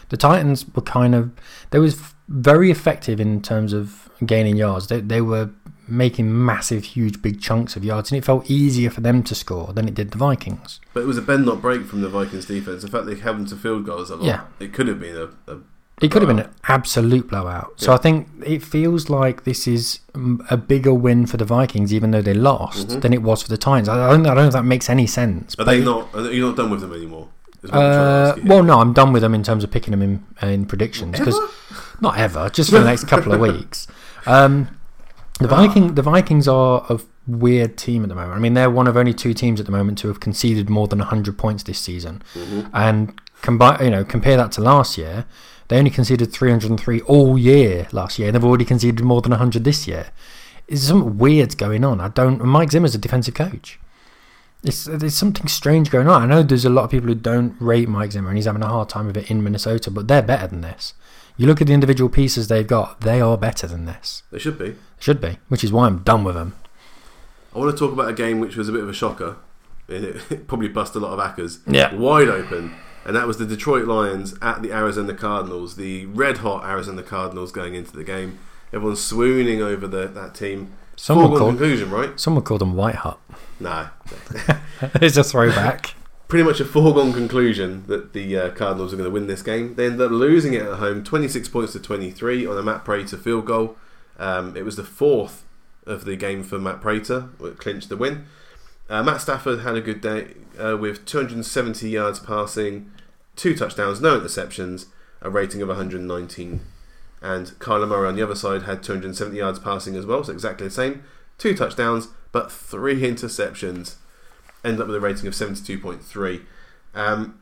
Speaker 2: The Titans were kind of they was very effective in terms of gaining yards. They they were making massive, huge, big chunks of yards, and it felt easier for them to score than it did the Vikings.
Speaker 1: But it was a bend not break from the Vikings defense. The fact they held them to field goals a lot.
Speaker 2: Yeah.
Speaker 1: It could have been a, a
Speaker 2: It could have been an absolute blowout. So
Speaker 1: Yeah.
Speaker 2: I think it feels like this is a bigger win for the Vikings, even though they lost,
Speaker 1: Mhm.
Speaker 2: than it was for the Titans. I don't, I don't know if that makes any sense.
Speaker 1: Are they not? Are you not done with them anymore? Is what I'm trying to
Speaker 2: Uh, well, no, I'm done with them in terms of picking them in in predictions because not ever, just for the next couple of weeks. Um, the Viking, the Vikings are a weird team at the moment. I mean, they're one of only two teams at the moment to have conceded more than 100 points this season,
Speaker 1: Mhm.
Speaker 2: and combine, you know, compare that to last year. They only conceded 303 all year last year, and they've already conceded more than 100 this year. There's something weird going on. I don't. Mike Zimmer's a defensive coach. It's, there's something strange going on. I know there's a lot of people who don't rate Mike Zimmer, and he's having a hard time with it in Minnesota, but they're better than this. You look at the individual pieces they've got; they are better than this.
Speaker 1: They should be.
Speaker 2: Should be, which is why I'm done with them.
Speaker 1: I want to talk about a game which was a bit of a shocker. It, it probably bust a lot of hackers.
Speaker 2: Yeah.
Speaker 1: Wide open. and that was the Detroit Lions at the Arizona Cardinals, the red hot Arizona Cardinals going into the game. Everyone's swooning over the, that team.
Speaker 2: Someone
Speaker 1: Foregone
Speaker 2: called
Speaker 1: conclusion, right?
Speaker 2: someone called them White Hot.
Speaker 1: No.
Speaker 2: it's a throwback.
Speaker 1: Pretty much a foregone conclusion that the uh, Cardinals are going to win this game. They ended up losing it at home, 26 points to 23 on a Matt Prater field goal. Um, it was the fourth of the game for Matt Prater, which clinched the win. Uh, Matt Stafford had a good day uh, with 270 yards passing, two touchdowns, no interceptions, a rating of 119. And Kyler Murray on the other side had 270 yards passing as well, so exactly the same. Two touchdowns, but three interceptions. Ended up with a rating of 72.3. Um,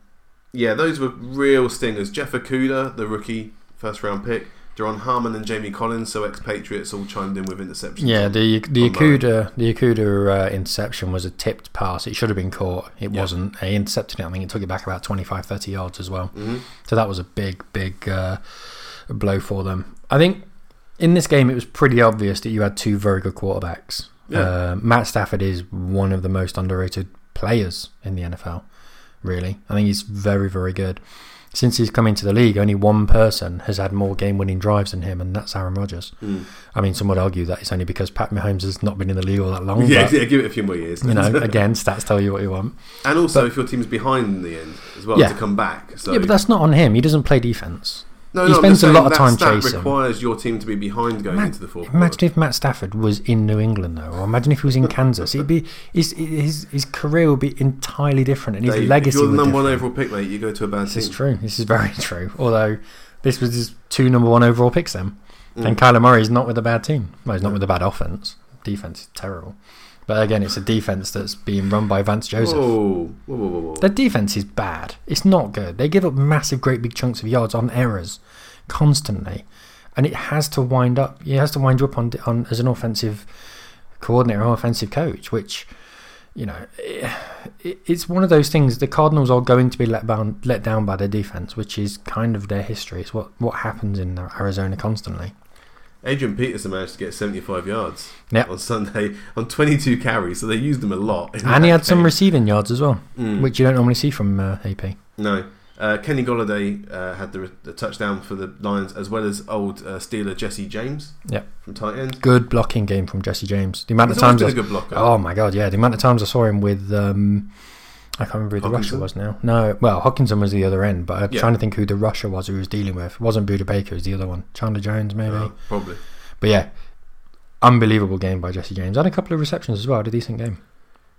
Speaker 1: yeah, those were real stingers. Jeff Okudah, the rookie first round pick, Duron Harmon and Jamie Collins, so ex-Patriots, all chimed in with interceptions.
Speaker 2: Yeah, the the. Okudah the Okudah uh, interception was a tipped pass. It should have been caught. It
Speaker 1: Yeah.
Speaker 2: wasn't. He intercepted it. I think it took it back about 25, 30 yards as well.
Speaker 1: Mhm.
Speaker 2: So that was a big, big uh, blow for them. I think in this game it was pretty obvious that you had two very good quarterbacks.
Speaker 1: Yeah.
Speaker 2: Uh, Matt Stafford is one of the most underrated players in the NFL. Really, I think he's very, very good. Since he's come into the league, only one person has had more game-winning drives than him, and that's Aaron Rodgers.
Speaker 1: Mm.
Speaker 2: I mean, some would argue that it's only because Pat Mahomes has not been in the league all that long.
Speaker 1: Yeah,
Speaker 2: but,
Speaker 1: yeah, give it a few more years.
Speaker 2: you know, again, stats tell you what you want.
Speaker 1: and also,
Speaker 2: but-
Speaker 1: if your team's behind in the end as well
Speaker 2: Yeah.
Speaker 1: to come back. So
Speaker 2: Yeah, but that's not on him. He doesn't play defense.
Speaker 1: No,
Speaker 2: he
Speaker 1: no,
Speaker 2: spends a lot of time
Speaker 1: stat
Speaker 2: chasing.
Speaker 1: requires your team to be behind going
Speaker 2: Ma-
Speaker 1: into the fourth.
Speaker 2: Imagine
Speaker 1: quarter.
Speaker 2: if Matt Stafford was in New England, though, or imagine if he was in Kansas. He'd be his his his career would be entirely different, and his
Speaker 1: Dave,
Speaker 2: legacy
Speaker 1: if you're the number one overall pick, mate, you go to a bad
Speaker 2: This is true. This is very true. Although this was his two number one overall picks then,
Speaker 1: Mm.
Speaker 2: and Kyler Murray is not with a bad team. Well, he's not with a bad offense. Defense is terrible, but again, it's a defense that's being run by Vance Joseph.
Speaker 1: Whoa, whoa, whoa.
Speaker 2: Their defense is bad. It's not good. They give up massive, great big chunks of yards on errors constantly, and it has to wind up. It has to wind you up on on as an offensive coordinator or offensive coach, which you know it, it's one of those things. The Cardinals are going to be let down let down by their defense, which is kind of their history. It's what what happens in Arizona constantly.
Speaker 1: Adrian Peterson managed to get 75 yards
Speaker 2: Yep.
Speaker 1: on Sunday on 22 carries, so they used him a lot.
Speaker 2: And he had some receiving yards as well,
Speaker 1: Mm.
Speaker 2: which you don't normally see from uh, AP.
Speaker 1: No. Uh, Kenny Golladay uh, had the, the touchdown for the Lions, as well as old uh, Steeler Jesse James
Speaker 2: Yep.
Speaker 1: from tight end.
Speaker 2: Good blocking game from Jesse James. The amount
Speaker 1: He's
Speaker 2: of times I
Speaker 1: a good blocker.
Speaker 2: Oh my god, yeah. The amount of times I saw him with um I can't remember who the
Speaker 1: Russia
Speaker 2: was now. No, well, Hawkinson was the other end, but I'm
Speaker 1: Yeah.
Speaker 2: trying to think who the Russia was who he was dealing with. It wasn't Budda Baker, it was the other one. Chandler Jones, maybe.
Speaker 1: Oh, probably.
Speaker 2: But yeah, unbelievable game by Jesse James. Had a couple of receptions as well. Had a decent game.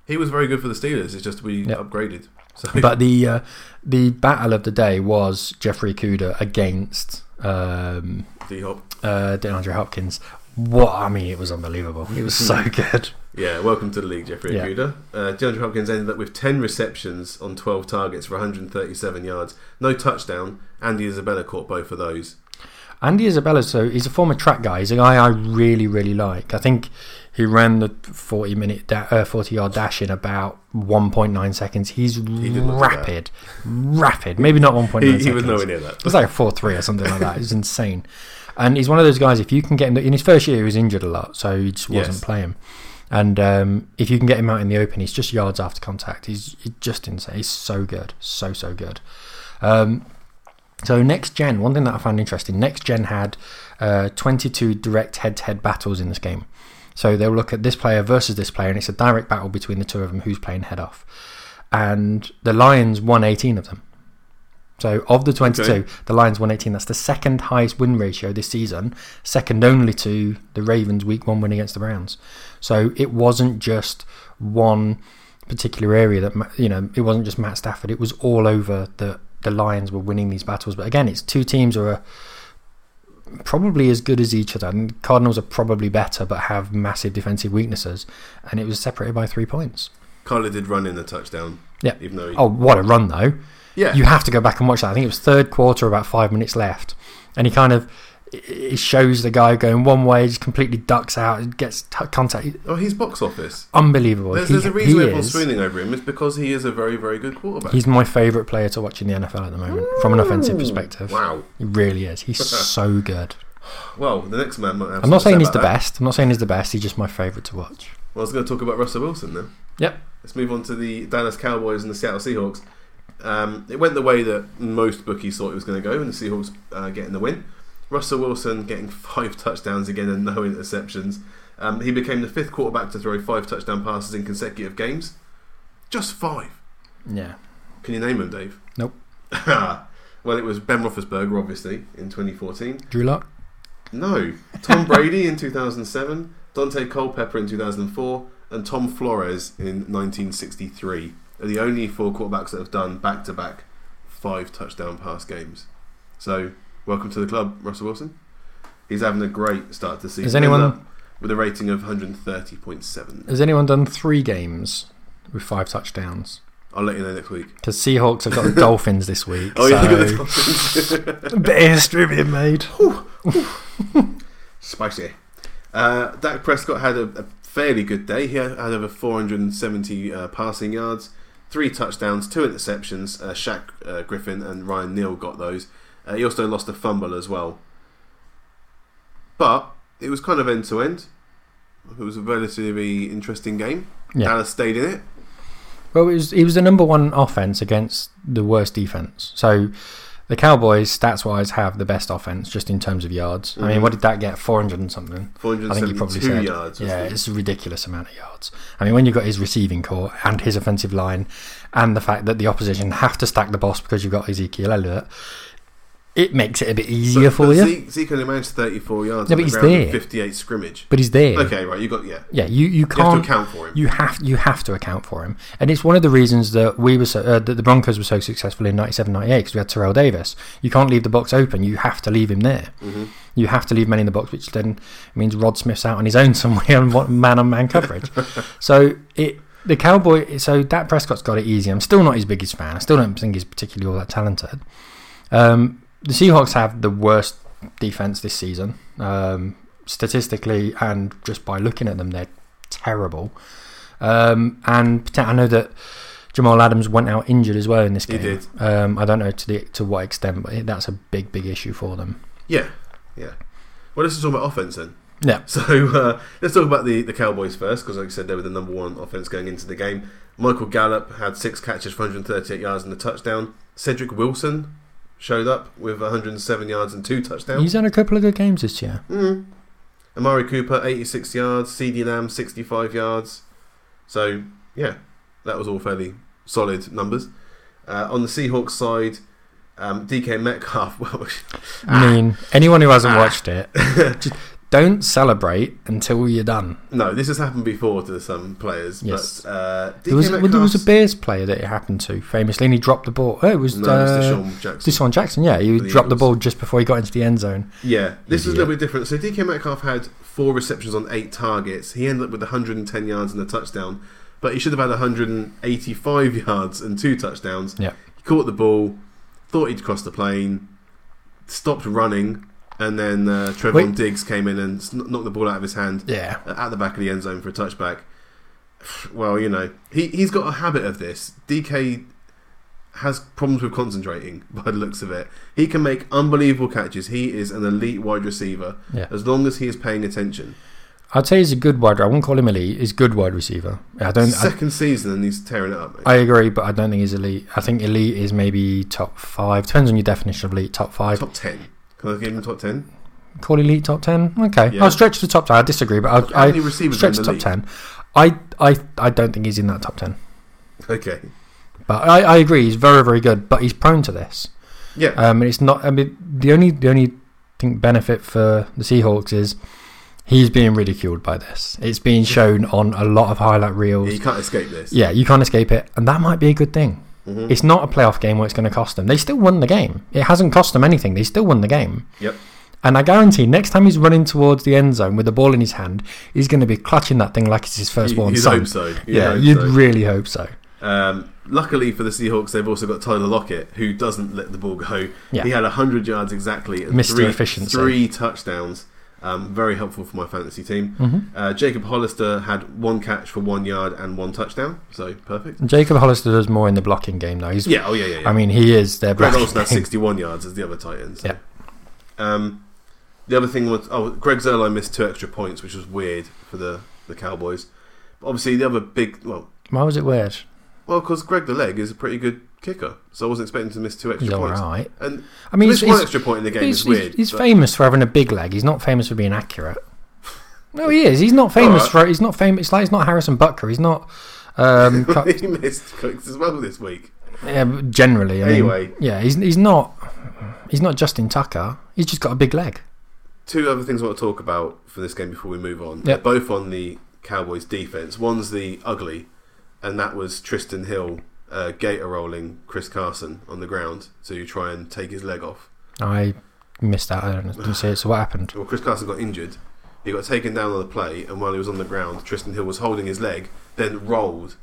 Speaker 1: He was very good for the Steelers. It's just we
Speaker 2: Yep.
Speaker 1: upgraded. So
Speaker 2: But the uh, the battle of the day was Jeffrey Okudah against um,
Speaker 1: D Hop.
Speaker 2: uh, DeAndre Hopkins. What I mean, it was unbelievable. It was so good.
Speaker 1: Yeah, welcome to the league, Jeffrey
Speaker 2: Yeah.
Speaker 1: Uh, DeAndre Hopkins ended up with 10 receptions on 12 targets for 137 yards. No touchdown. Andy Isabella caught both of those.
Speaker 2: Andy Isabella, so he's a former track guy. He's a guy I really, really like. I think he ran the forty minute, da- uh, forty yard dash in about one point nine seconds. He's
Speaker 1: did not do that.
Speaker 2: rapid, rapid. Maybe not one point
Speaker 1: He,
Speaker 2: nine.
Speaker 1: he was
Speaker 2: seconds.
Speaker 1: nowhere near that.
Speaker 2: It was like a four three or something like that. It was insane. And he's one of those guys. If you can get him in his first year, he was injured a lot, so he just wasn't
Speaker 1: Yes.
Speaker 2: playing. And um, if you can get him out in the open, he's just yards after contact. He's, he's just insane. He's so good, so so good. Um, so next gen, one thing that I found interesting, next gen had uh, 22 direct head-to-head battles in this game. So they'll look at this player versus this player, and it's a direct battle between the two of them who's playing head off. And the Lions won 18 of them. So of the 22,
Speaker 1: Okay.
Speaker 2: the Lions won 18. That's the second highest win ratio this season, second only to the Ravens' Week One win against the Browns. So it wasn't just one particular area that you know. It wasn't just Matt Stafford. It was all over the the Lions were winning these battles. But again, it's two teams who are probably as good as each other. And Cardinals are probably better, but have massive defensive weaknesses. And it was separated by three points.
Speaker 1: Kyler did run in the touchdown.
Speaker 2: Yeah.
Speaker 1: Even though he,
Speaker 2: Oh, what a run though!
Speaker 1: Yeah.
Speaker 2: You have to go back and watch that. I think it was third quarter, about five minutes left, and he kind of it shows the guy going one way, just completely ducks out, and gets t- contact.
Speaker 1: oh, he's box office.
Speaker 2: Unbelievable.
Speaker 1: There's,
Speaker 2: He-
Speaker 1: there's a reason
Speaker 2: he
Speaker 1: everyone's swooning over him. It's because he is a very, very good quarterback.
Speaker 2: He's my favourite player to watch in the NFL at the moment, from an offensive perspective.
Speaker 1: Wow.
Speaker 2: He really is. He's so good.
Speaker 1: Well, the next man might have
Speaker 2: I'm not saying he's the
Speaker 1: that.
Speaker 2: best. I'm not saying he's the best. He's just my favourite to watch.
Speaker 1: Well, I was going to talk about Russell Wilson then.
Speaker 2: Yep.
Speaker 1: Let's move on to the Dallas Cowboys and the Seattle Seahawks. Um, it went the way that most bookies thought it was going to go, and the Seahawks uh, getting the win. Russell Wilson getting five touchdowns again and no interceptions. Um, he became the fifth quarterback to throw five touchdown passes in consecutive games. Just five.
Speaker 2: Yeah.
Speaker 1: Can you name them, Dave?
Speaker 2: Nope.
Speaker 1: well, it was Ben Roethlisberger, obviously, in 2014.
Speaker 2: Drew Lock.
Speaker 1: No, Tom Brady in 2007, Daunte Culpepper in 2004, and Tom Flores in 1963 are the only four quarterbacks that have done back-to-back five touchdown pass games. So, welcome to the club, Russell Wilson. He's having a great start to the season.
Speaker 2: Has anyone-
Speaker 1: with a rating of 130.7?
Speaker 2: Has anyone done three games with five touchdowns?
Speaker 1: I'll let you know next week.
Speaker 2: Because Seahawks have got the Dolphins this week.
Speaker 1: Oh yeah,
Speaker 2: so
Speaker 1: the Dolphins.
Speaker 2: a bit of history being made.
Speaker 1: Spicy. Uh, Dak Prescott had a, a fairly good day. He had, had over 470 uh, passing yards, three touchdowns, two interceptions. Uh, Shaq uh, Griffin and Ryan Neal got those. Uh, he also lost a fumble as well. But it was kind of end to end. It was a relatively interesting game.
Speaker 2: Yeah.
Speaker 1: Dallas stayed in it.
Speaker 2: Well, it was, he was the number one offense against the worst defense. So the Cowboys, stats wise, have the best offense just in terms of yards. I mean, what did that get? 400 and something. I think you
Speaker 1: 472
Speaker 2: probably said.
Speaker 1: yards.
Speaker 2: Yeah,
Speaker 1: it?
Speaker 2: it's a ridiculous amount of yards. I mean, when you've got his receiving corps and his offensive line, and the fact that the opposition have to stack the boss because you've got Ezekiel Elliott, it makes it a bit easier
Speaker 1: But-
Speaker 2: for
Speaker 1: but
Speaker 2: you.
Speaker 1: Zeke, Zeke only managed 34 yards on
Speaker 2: but he's there.
Speaker 1: 58 scrimmage.
Speaker 2: but he's there.
Speaker 1: Okay, right. You got yeah.
Speaker 2: Yeah, you, you
Speaker 1: You have to
Speaker 2: can't.
Speaker 1: account for him.
Speaker 2: You have you have to account for him, and it's one of the reasons that we were so, uh, that the Broncos were so successful in 97-98 because we had Terrell Davis. You can't leave the box open; you have to leave him there.
Speaker 1: hmm
Speaker 2: You have to leave men in the box, which then means Rod Smith's out on his own somewhere on man on man coverage. so it the Cowboy. So Dak Prescott's got it easy. I'm still not his biggest fan. I still don't think he's particularly all that talented. Um, the Seahawks have the worst defense this season, um, statistically, and just by looking at them, they're terrible. Um, and I know that Jamal Adams went out injured as well in this game.
Speaker 1: He did.
Speaker 2: Um, I don't know to the to what extent, but that's a big, big issue for them.
Speaker 1: Yeah, yeah. Well, let's just talk about offense then.
Speaker 2: Yeah.
Speaker 1: So uh, let's talk about the, the Cowboys first, because like I said, they were the number one offense going into the game. Michael Gallup had six catches for 138 yards and a touchdown. Cedric Wilson showed up with 107 yards and two touchdowns.
Speaker 2: He's had a couple of good games this year.
Speaker 1: Mm. Amari Cooper, 86 yards. CeeDee Lamb, 65 yards. So, yeah, that was all fairly solid numbers. Uh, on the Seahawks side, um, DK Metcalf, well,
Speaker 2: I mean, anyone who hasn't
Speaker 1: Ah.
Speaker 2: watched it, just don't celebrate until you're done.
Speaker 1: no, this has happened before to some players,
Speaker 2: Yes.
Speaker 1: but uh,
Speaker 2: There was, well, there was a Bears player that it happened to famously, and he dropped the ball. Oh, it was
Speaker 1: No,
Speaker 2: uh,
Speaker 1: DeSean Jackson.
Speaker 2: DeSean Jackson. Yeah, he
Speaker 1: the
Speaker 2: dropped the ball just before he got into the end zone.
Speaker 1: Yeah, this is a little bit different. So DK Metcalf had four receptions on eight targets. He ended up with 110 yards and a touchdown, but he should have had 185 yards and two touchdowns.
Speaker 2: Yeah.
Speaker 1: He caught the ball, thought he'd crossed the plane, stopped running, and then uh, Trevon
Speaker 2: Wait.
Speaker 1: Diggs came in and knocked the ball out of his hand
Speaker 2: Yeah,
Speaker 1: uh, at the back of the end zone for a touchback. Well, you know, he, he's got a habit of this. DK has problems with concentrating by the looks of it. He can make unbelievable catches. He is an elite wide receiver
Speaker 2: yeah.
Speaker 1: as long as he is paying attention.
Speaker 2: I'd say he's a good wide. I wouldn't call him elite. He's a good wide receiver. I don't. I,
Speaker 1: Second season and he's tearing it up. Mate.
Speaker 2: I agree, but I don't think he's elite. I think elite is maybe top five. Depends on your definition of elite. Top five.
Speaker 1: top ten. Can I give him top ten?
Speaker 2: Call elite top ten. Okay,
Speaker 1: Yeah.
Speaker 2: I'll stretch the top ten. I disagree, but I'll, I
Speaker 1: many receivers are in
Speaker 2: stretch
Speaker 1: the
Speaker 2: the top
Speaker 1: league?
Speaker 2: ten. I, I, I don't think he's in that top ten.
Speaker 1: Okay.
Speaker 2: But I, I agree. He's very, very good. But he's prone to this.
Speaker 1: Yeah.
Speaker 2: Um, and it's not. I mean, the only, the only think benefit for the Seahawks is he's being ridiculed by this. It's being shown on a lot of highlight reels.
Speaker 1: Yeah, you can't escape this.
Speaker 2: Yeah, you can't escape it, and that might be a good thing.
Speaker 1: Mhm.
Speaker 2: It's not a playoff game where it's going to cost them. They still won the game. It hasn't cost them anything. They still won the game.
Speaker 1: Yep.
Speaker 2: And I guarantee next time he's running towards the end zone with the ball in his hand, he's going to be clutching that thing like it's his
Speaker 1: You-
Speaker 2: firstborn
Speaker 1: you'd
Speaker 2: son.
Speaker 1: hope so. You'd
Speaker 2: yeah, you'd
Speaker 1: so.
Speaker 2: really hope so.
Speaker 1: Um, luckily for the Seahawks, they've also got Tyler Lockett, who doesn't let the ball go.
Speaker 2: Yeah.
Speaker 1: He had 100 yards exactly and
Speaker 2: Mr.
Speaker 1: three,
Speaker 2: Efficiency.
Speaker 1: three touchdowns. Um, very helpful for my fantasy team.
Speaker 2: hmm
Speaker 1: Uh, Jacob Hollister had one catch for one yard and one touchdown, so perfect.
Speaker 2: Jacob Hollister does more in the blocking game, though. He's,
Speaker 1: Yeah, oh yeah, yeah. yeah.
Speaker 2: I mean, he is their
Speaker 1: Greg Olsen had 61 yards as the other Titans.
Speaker 2: Yeah.
Speaker 1: Um, the other thing was, oh, Greg Zuerlein missed two extra points, which was weird for the, the Cowboys. But obviously, the other big, well,
Speaker 2: Why was it weird?
Speaker 1: well, because Greg the Leg is a pretty good kicker, so I wasn't expecting to miss two extra
Speaker 2: He's all
Speaker 1: points.
Speaker 2: right.
Speaker 1: And
Speaker 2: I mean, he's,
Speaker 1: one
Speaker 2: he's,
Speaker 1: extra point in the game
Speaker 2: he's,
Speaker 1: is weird.
Speaker 2: he's
Speaker 1: but-
Speaker 2: famous for having a big leg. He's not famous for being accurate. No, he is. He's not famous
Speaker 1: Alright.
Speaker 2: for. He's not famous. It's like he's not Harrison Butker. He's not. Um,
Speaker 1: he missed kicks as well this week.
Speaker 2: yeah, but generally, I mean,
Speaker 1: Anyway.
Speaker 2: yeah, he's he's not. He's not Justin Tucker. He's just got a big leg.
Speaker 1: Two other things I want to talk about for this game before we move on.
Speaker 2: Yep.
Speaker 1: They're both on the Cowboys defense. One's the ugly, and that was Trysten Hill uh, gator rolling Chris Carson on the ground so you try and take his leg off.
Speaker 2: I missed that. I don't didn't see it. So what happened?
Speaker 1: Well, Chris Carson got injured. He got taken down on the play, and while he was on the ground, Trysten Hill was holding his leg, then rolled.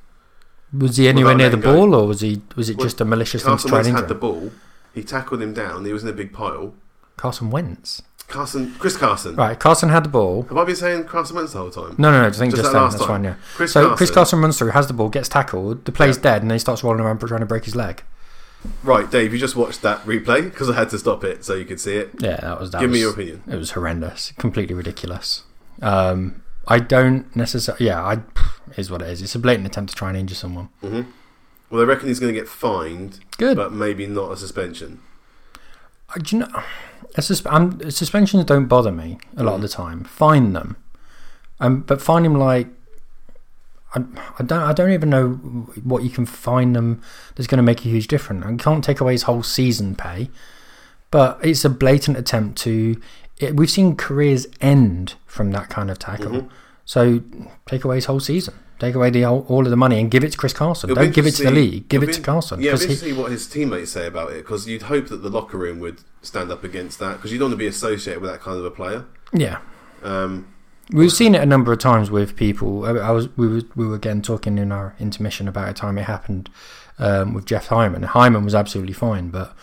Speaker 2: Was he anywhere near the
Speaker 1: go.
Speaker 2: ball, or was he? Was it
Speaker 1: Well,
Speaker 2: just a malicious thing to
Speaker 1: Carson
Speaker 2: try and
Speaker 1: had the ball. He tackled him down. He was in a big pile.
Speaker 2: Carson Wentz.
Speaker 1: Carson, Chris Carson.
Speaker 2: Right, Carson had the ball.
Speaker 1: Have I been saying Carson Wentz the whole time?
Speaker 2: No, no, no. I think
Speaker 1: Just
Speaker 2: just,
Speaker 1: that
Speaker 2: then. That's
Speaker 1: time.
Speaker 2: fine. Yeah.
Speaker 1: Chris
Speaker 2: So
Speaker 1: Carson.
Speaker 2: Chris Carson runs through, has the ball, gets tackled. The play's dead, and then he starts rolling around trying to break his leg.
Speaker 1: Right, Dave, you just watched that replay because I had to stop it so you could see it.
Speaker 2: Yeah, that was that.
Speaker 1: Give
Speaker 2: was,
Speaker 1: me your opinion.
Speaker 2: It was horrendous, completely ridiculous. Um, I don't necessarily. Yeah, I is what it is. It's a blatant attempt to try and injure someone.
Speaker 1: hmm Well, they reckon he's going to get fined,
Speaker 2: Good.
Speaker 1: but maybe not a suspension.
Speaker 2: Uh, do you know? Um, suspensions don't bother me a lot of the time. Find them, um, but find him like I, I don't. I don't even know what you can find them that's going to make a huge difference. I can't take away his whole season pay, but it's a blatant attempt to. It, we've seen careers end from that kind of tackle.
Speaker 1: Mhm.
Speaker 2: So take away his whole season. Take away the all of the money and give it to Chris Carson.
Speaker 1: It'll
Speaker 2: Don't give it to the league. Give it to Carson.
Speaker 1: Yeah,
Speaker 2: 'cause
Speaker 1: it'd be
Speaker 2: he-
Speaker 1: interesting what his teammates say about it because you'd hope that the locker room would stand up against that because you don't want to be associated with that kind of a player.
Speaker 2: yeah.
Speaker 1: Um,
Speaker 2: We've seen it a number of times with people. I I was we were we were again talking in our intermission about a time it happened um, with Jeff Hyman. Hyman was absolutely fine, but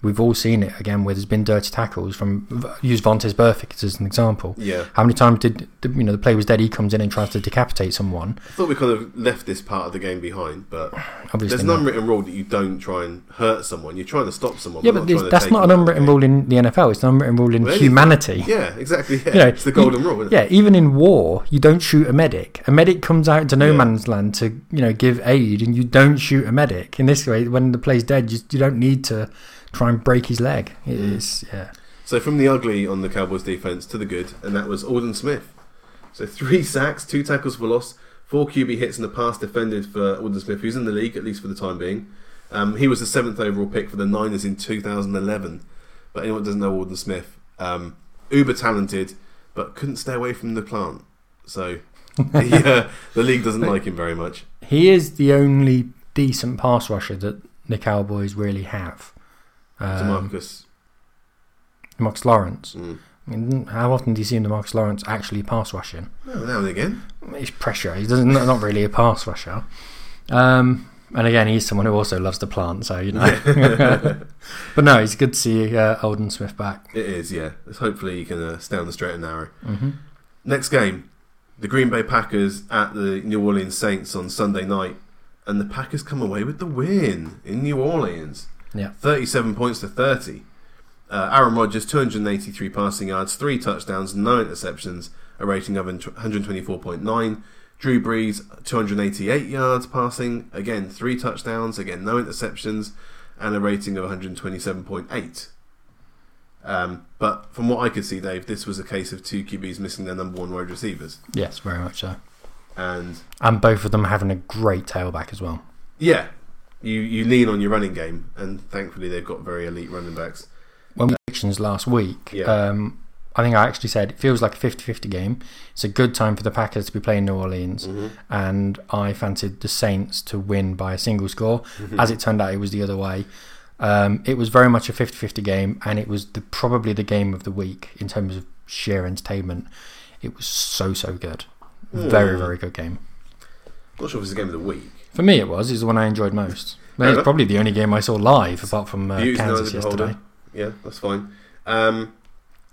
Speaker 2: we've all seen it again where there's been dirty tackles from use Vontaze Burfict as an example.
Speaker 1: yeah,
Speaker 2: How many times did the, you know the player was dead? He comes in and tries to decapitate someone.
Speaker 1: I thought we kind of left this part of the game behind, but
Speaker 2: Obviously,
Speaker 1: there's an
Speaker 2: not.
Speaker 1: unwritten rule that you don't try and hurt someone. You're trying to stop someone.
Speaker 2: yeah,
Speaker 1: but
Speaker 2: but
Speaker 1: not
Speaker 2: this,
Speaker 1: trying to
Speaker 2: that's not an
Speaker 1: them out of the
Speaker 2: unwritten rule in the NFL. It's an unwritten rule in
Speaker 1: is.
Speaker 2: humanity.
Speaker 1: Yeah, exactly. Yeah,
Speaker 2: You know,
Speaker 1: it's the golden rule. Isn't it?
Speaker 2: Yeah, even in war, you don't shoot a medic. A medic comes out into no
Speaker 1: Yeah.
Speaker 2: man's land to, you know, give aid, and you don't shoot a medic. In this way, when the player's dead, you, you don't need to try and break his leg. It
Speaker 1: Mm.
Speaker 2: is, yeah.
Speaker 1: So from the ugly on the Cowboys defense to the good, and that was Aldon Smith. So three sacks, two tackles for loss, four QB hits in the pass defended for Aldon Smith, who's in the league at least for the time being. Um, he was the seventh overall pick for the Niners in 2011. But anyone who doesn't know Aldon Smith, um, uber talented, but couldn't stay away from the plant. So yeah, the league doesn't like him very much.
Speaker 2: He is the only decent pass rusher that the Cowboys really have. Um,
Speaker 1: Demarcus.
Speaker 2: Marcus Lawrence.
Speaker 1: Mm.
Speaker 2: I mean, how often do you see Marcus Lawrence actually pass rushing?
Speaker 1: Oh, now and again.
Speaker 2: It's pressure. He doesn't not, not really a pass rusher. Um, and again, he's someone who also loves to plant, so you know. but no, it's good to see uh, Aldon Smith back.
Speaker 1: It is, yeah. Let's hopefully you can uh, stay on the straight and narrow.
Speaker 2: hmm
Speaker 1: Next game, the Green Bay Packers at the New Orleans Saints on Sunday night, and the Packers come away with the win in New Orleans.
Speaker 2: Yeah.
Speaker 1: 37 points to 30. Uh, Aaron Rodgers, 283 passing yards, three touchdowns, no interceptions, a rating of 124.9. Drew Brees, 288 yards passing, again, three touchdowns, again, no interceptions, and a rating of 127.8. Um, but from what I could see, Dave, this was a case of two QBs missing their number one wide receivers.
Speaker 2: Yes, very much so.
Speaker 1: And
Speaker 2: And both of them having a great tailback as well.
Speaker 1: yeah, you, you lean on your running game, and thankfully they've got very elite running backs.
Speaker 2: When we predictions last week,
Speaker 1: Yeah.
Speaker 2: um, I think I actually said it feels like a 50-50 game. It's a good time for the Packers to be playing New Orleans,
Speaker 1: Mhm.
Speaker 2: and I fancied the Saints to win by a single score.
Speaker 1: Mm-hmm.
Speaker 2: As it turned out, it was the other way. Um, it was very much a 50-50 game, and it was the, probably the game of the week in terms of sheer entertainment. It was so so good, very
Speaker 1: Hmm.
Speaker 2: very good game.
Speaker 1: Not sure if it's the game of the week.
Speaker 2: For me, it was. It's the one I enjoyed most. It's probably the only game I saw live, apart from uh, Kansas yesterday.
Speaker 1: Yeah, that's fine. Um,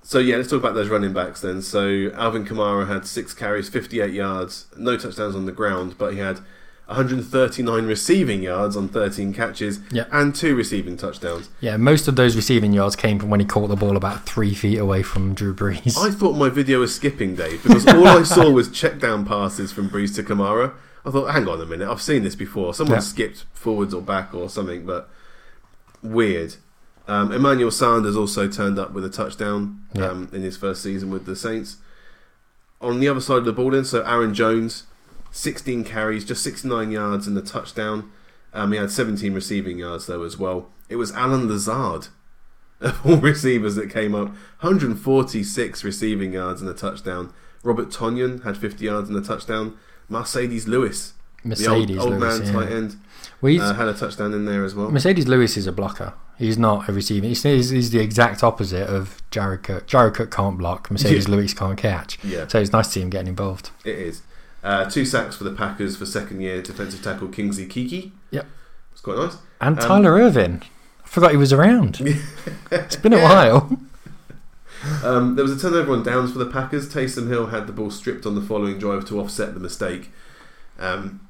Speaker 1: so yeah, let's talk about those running backs then. So Alvin Kamara had six carries, 58 yards, no touchdowns on the ground, but he had 139 receiving yards on 13 catches,
Speaker 2: Yeah.
Speaker 1: and two receiving touchdowns.
Speaker 2: Yeah, most of those receiving yards came from when he caught the ball about three feet away from Drew Brees.
Speaker 1: I thought my video was skipping, Dave, because all I saw was check down passes from Brees to Kamara. I thought, hang on a minute, I've seen this before. Someone
Speaker 2: Yeah.
Speaker 1: skipped forwards or back or something, but weird. Um, Emmanuel Sanders also turned up with a touchdown
Speaker 2: Yeah.
Speaker 1: um, in his first season with the Saints. On the other side of the ball, then, so Aaron Jones, 16 carries, just 69 yards and a touchdown. Um, he had 17 receiving yards, though, as well. It was Allen Lazard of all receivers that came up. 146 receiving yards and a touchdown. Robert Tonyan had 50 yards and a touchdown. Marcedes Lewis,
Speaker 2: Marcedes
Speaker 1: the old, old
Speaker 2: Lewis.
Speaker 1: man
Speaker 2: yeah.
Speaker 1: tight end,
Speaker 2: Well,
Speaker 1: uh, had a touchdown in there as well.
Speaker 2: Marcedes Lewis is a blocker. He's not a receiver. He's, he's, he's the exact opposite of Jared Cook. Jared Cook can't block. Marcedes
Speaker 1: Yeah.
Speaker 2: Lewis can't catch.
Speaker 1: Yeah,
Speaker 2: So it's nice to see him getting involved.
Speaker 1: it is. Uh, two sacks for the Packers for second year defensive tackle Kingsley Keke.
Speaker 2: Yep.
Speaker 1: It's quite nice.
Speaker 2: And
Speaker 1: Um,
Speaker 2: Tyler Ervin. I forgot he was around. it's been a
Speaker 1: Yeah.
Speaker 2: while.
Speaker 1: Um, there was a turnover on downs for the Packers. Taysom Hill had the ball stripped on the following drive to offset the mistake. Um,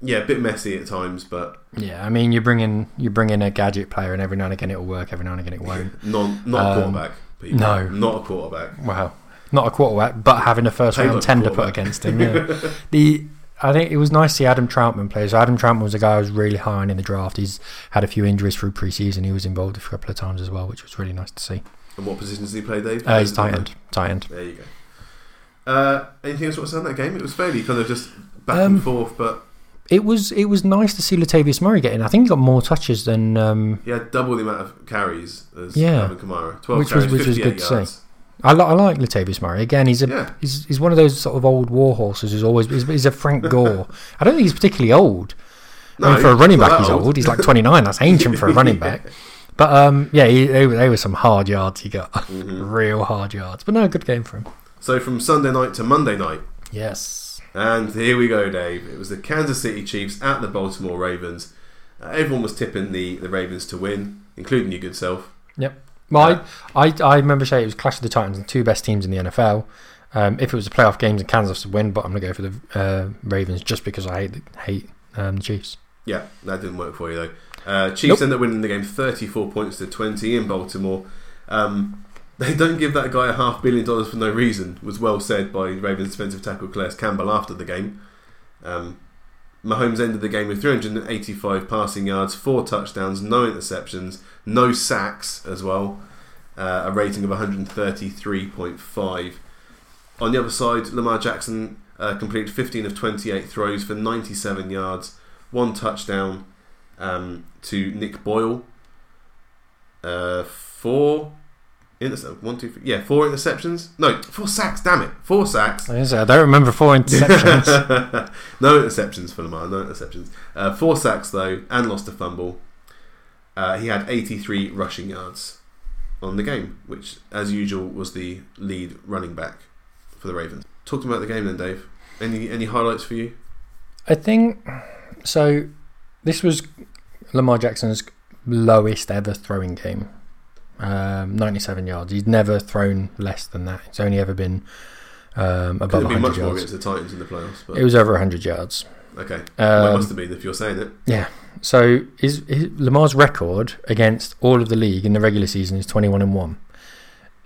Speaker 1: yeah, a bit messy at times, but
Speaker 2: Yeah, I mean, you bring in you bring in a gadget player, and every now and again it'll work. Every now and again it won't.
Speaker 1: non, not a
Speaker 2: Um,
Speaker 1: quarterback. people.
Speaker 2: no.
Speaker 1: not a quarterback.
Speaker 2: Wow, not a quarterback, but having a first round
Speaker 1: like
Speaker 2: tender put against him. Yeah. the I think it was nice to see Adam Trautman play. So Adam Trautman was a guy I was really high on in the draft. He's had a few injuries through preseason. He was involved a couple of times as well, which was really nice to see.
Speaker 1: And what position does he play, Dave?
Speaker 2: Uh, he's tight end. Tight end.
Speaker 1: There you go. Uh, anything else you want to say on that game? It was fairly kind of just back
Speaker 2: Um,
Speaker 1: and forth, but
Speaker 2: It was it was nice to see Latavius Murray get in. I think he got more touches than um,
Speaker 1: he had double the amount of carries as
Speaker 2: Yeah.
Speaker 1: Alvin Kamara. Twelve
Speaker 2: Which was-
Speaker 1: carries,
Speaker 2: which was
Speaker 1: 58
Speaker 2: good to see. I, li- I like Latavius Murray. Again, he's a
Speaker 1: Yeah,
Speaker 2: he's, he's one of those sort of old war horses who's always he's, he's a Frank Gore. I don't think he's particularly old. I mean, for a running back, he's old. He's like 29. That's ancient for a running back. But um, yeah, he, they, were- they were some hard yards he got.
Speaker 1: Mhm.
Speaker 2: Real hard yards. But no, good game for him.
Speaker 1: So from Sunday night to Monday night,
Speaker 2: Yes.
Speaker 1: and here we go, Dave. It was the Kansas City Chiefs at the Baltimore Ravens. Uh, everyone was tipping the, the Ravens to win, including your good self. Yep.
Speaker 2: Well, I, I, I remember saying it was Clash of the Titans, the two best teams in the NFL. Um, if it was a playoff games and Kansas would win, but I'm going to go for the uh, Ravens just because I hate, hate um, the Chiefs.
Speaker 1: Yeah, that didn't work for you though. Uh, Chiefs end up winning the game 34 points to 20 in Baltimore. Um, they don't give that guy a half billion dollars for no reason, was well said by Ravens defensive tackle Calais Campbell after the game. Um, Mahomes ended the game with 385 passing yards, four touchdowns, no interceptions, no sacks as well, uh, a rating of 133.5. On the other side, Lamar Jackson uh, completed 15 of 28 throws for 97 yards, one touchdown um, to Nick Boyle, uh, four intercept one two three yeah four interceptions. No four sacks damn it. Four sacks.
Speaker 2: I don't remember four interceptions.
Speaker 1: no interceptions for Lamar no interceptions. Uh, four sacks though and lost a fumble. Uh, he had 83 rushing yards on the game which as usual was the lead running back for the Ravens. Talk about the game then Dave. Any any highlights for you?
Speaker 2: I think so. This was Lamar Jackson's lowest ever throwing game. Um, 97 yards. He's never thrown less than that. It's only ever been um, above
Speaker 1: could have been
Speaker 2: 100
Speaker 1: much more
Speaker 2: yards.
Speaker 1: against the Titans in the playoffs but
Speaker 2: It was over 100 yards.
Speaker 1: okay well, it
Speaker 2: Um,
Speaker 1: must have been if you're saying it Yeah.
Speaker 2: so his, his, Lamar's record against all of the league in the regular season is 21 and 1.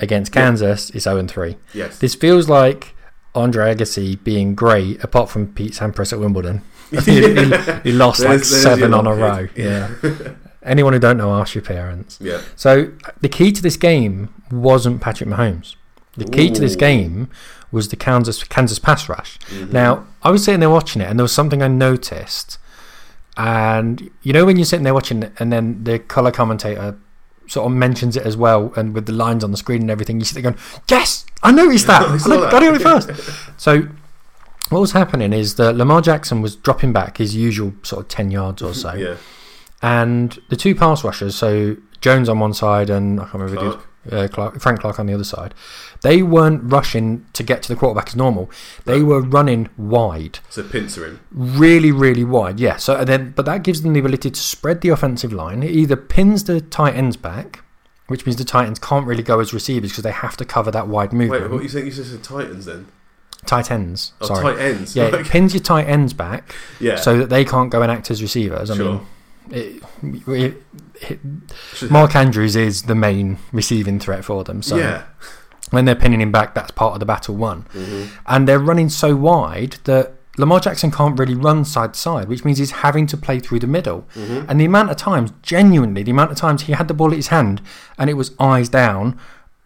Speaker 2: Against
Speaker 1: Yeah.
Speaker 2: Kansas, it's 0 and 3.
Speaker 1: yes
Speaker 2: This feels like Andre Agassi being great, apart from Pete Sampras at Wimbledon. he, he, he lost like seven on a row. Yeah. Anyone who don't know, ask your parents.
Speaker 1: yeah
Speaker 2: So the key to this game wasn't Patrick Mahomes. The key to this game was the Kansas Kansas pass rush.
Speaker 1: Mhm.
Speaker 2: Now I was sitting there watching it, and there was something I noticed. And you know when you're sitting there watching it, and then the color commentator sort of mentions it as well, and with the lines on the screen and everything, you sit there going, "Yes, I noticed that.
Speaker 1: I
Speaker 2: I,
Speaker 1: saw
Speaker 2: got
Speaker 1: that."
Speaker 2: it first. So what was happening is that Lamar Jackson was dropping back his usual sort of ten yards or so,
Speaker 1: yeah
Speaker 2: and the two pass rushers, so Jones on one side and I can't remember who it is
Speaker 1: Clark.
Speaker 2: uh, Clark, Frank Clark on the other side, they weren't rushing to get to the quarterback as normal. They were running wide,
Speaker 1: so pincer him
Speaker 2: really, really wide. Yeah. So and then, but that gives them the ability to spread the offensive line. It either pins the tight ends back, which means the tight ends can't really go as receivers because they have to cover that wide movement.
Speaker 1: Wait, what you think you said Titans then?
Speaker 2: Tight ends.
Speaker 1: Oh,
Speaker 2: sorry.
Speaker 1: tight ends.
Speaker 2: Yeah, it pins your tight ends back
Speaker 1: yeah.
Speaker 2: so that they can't go and act as receivers. I
Speaker 1: Sure.
Speaker 2: mean, it, it, it, Mark Andrews is the main receiving threat for them. So
Speaker 1: yeah.
Speaker 2: when they're pinning him back, that's part of the battle won.
Speaker 1: hmm
Speaker 2: And they're running so wide that Lamar Jackson can't really run side to side, which means he's having to play through the middle.
Speaker 1: hmm
Speaker 2: And the amount of times, genuinely, the amount of times he had the ball at his hand and it was eyes down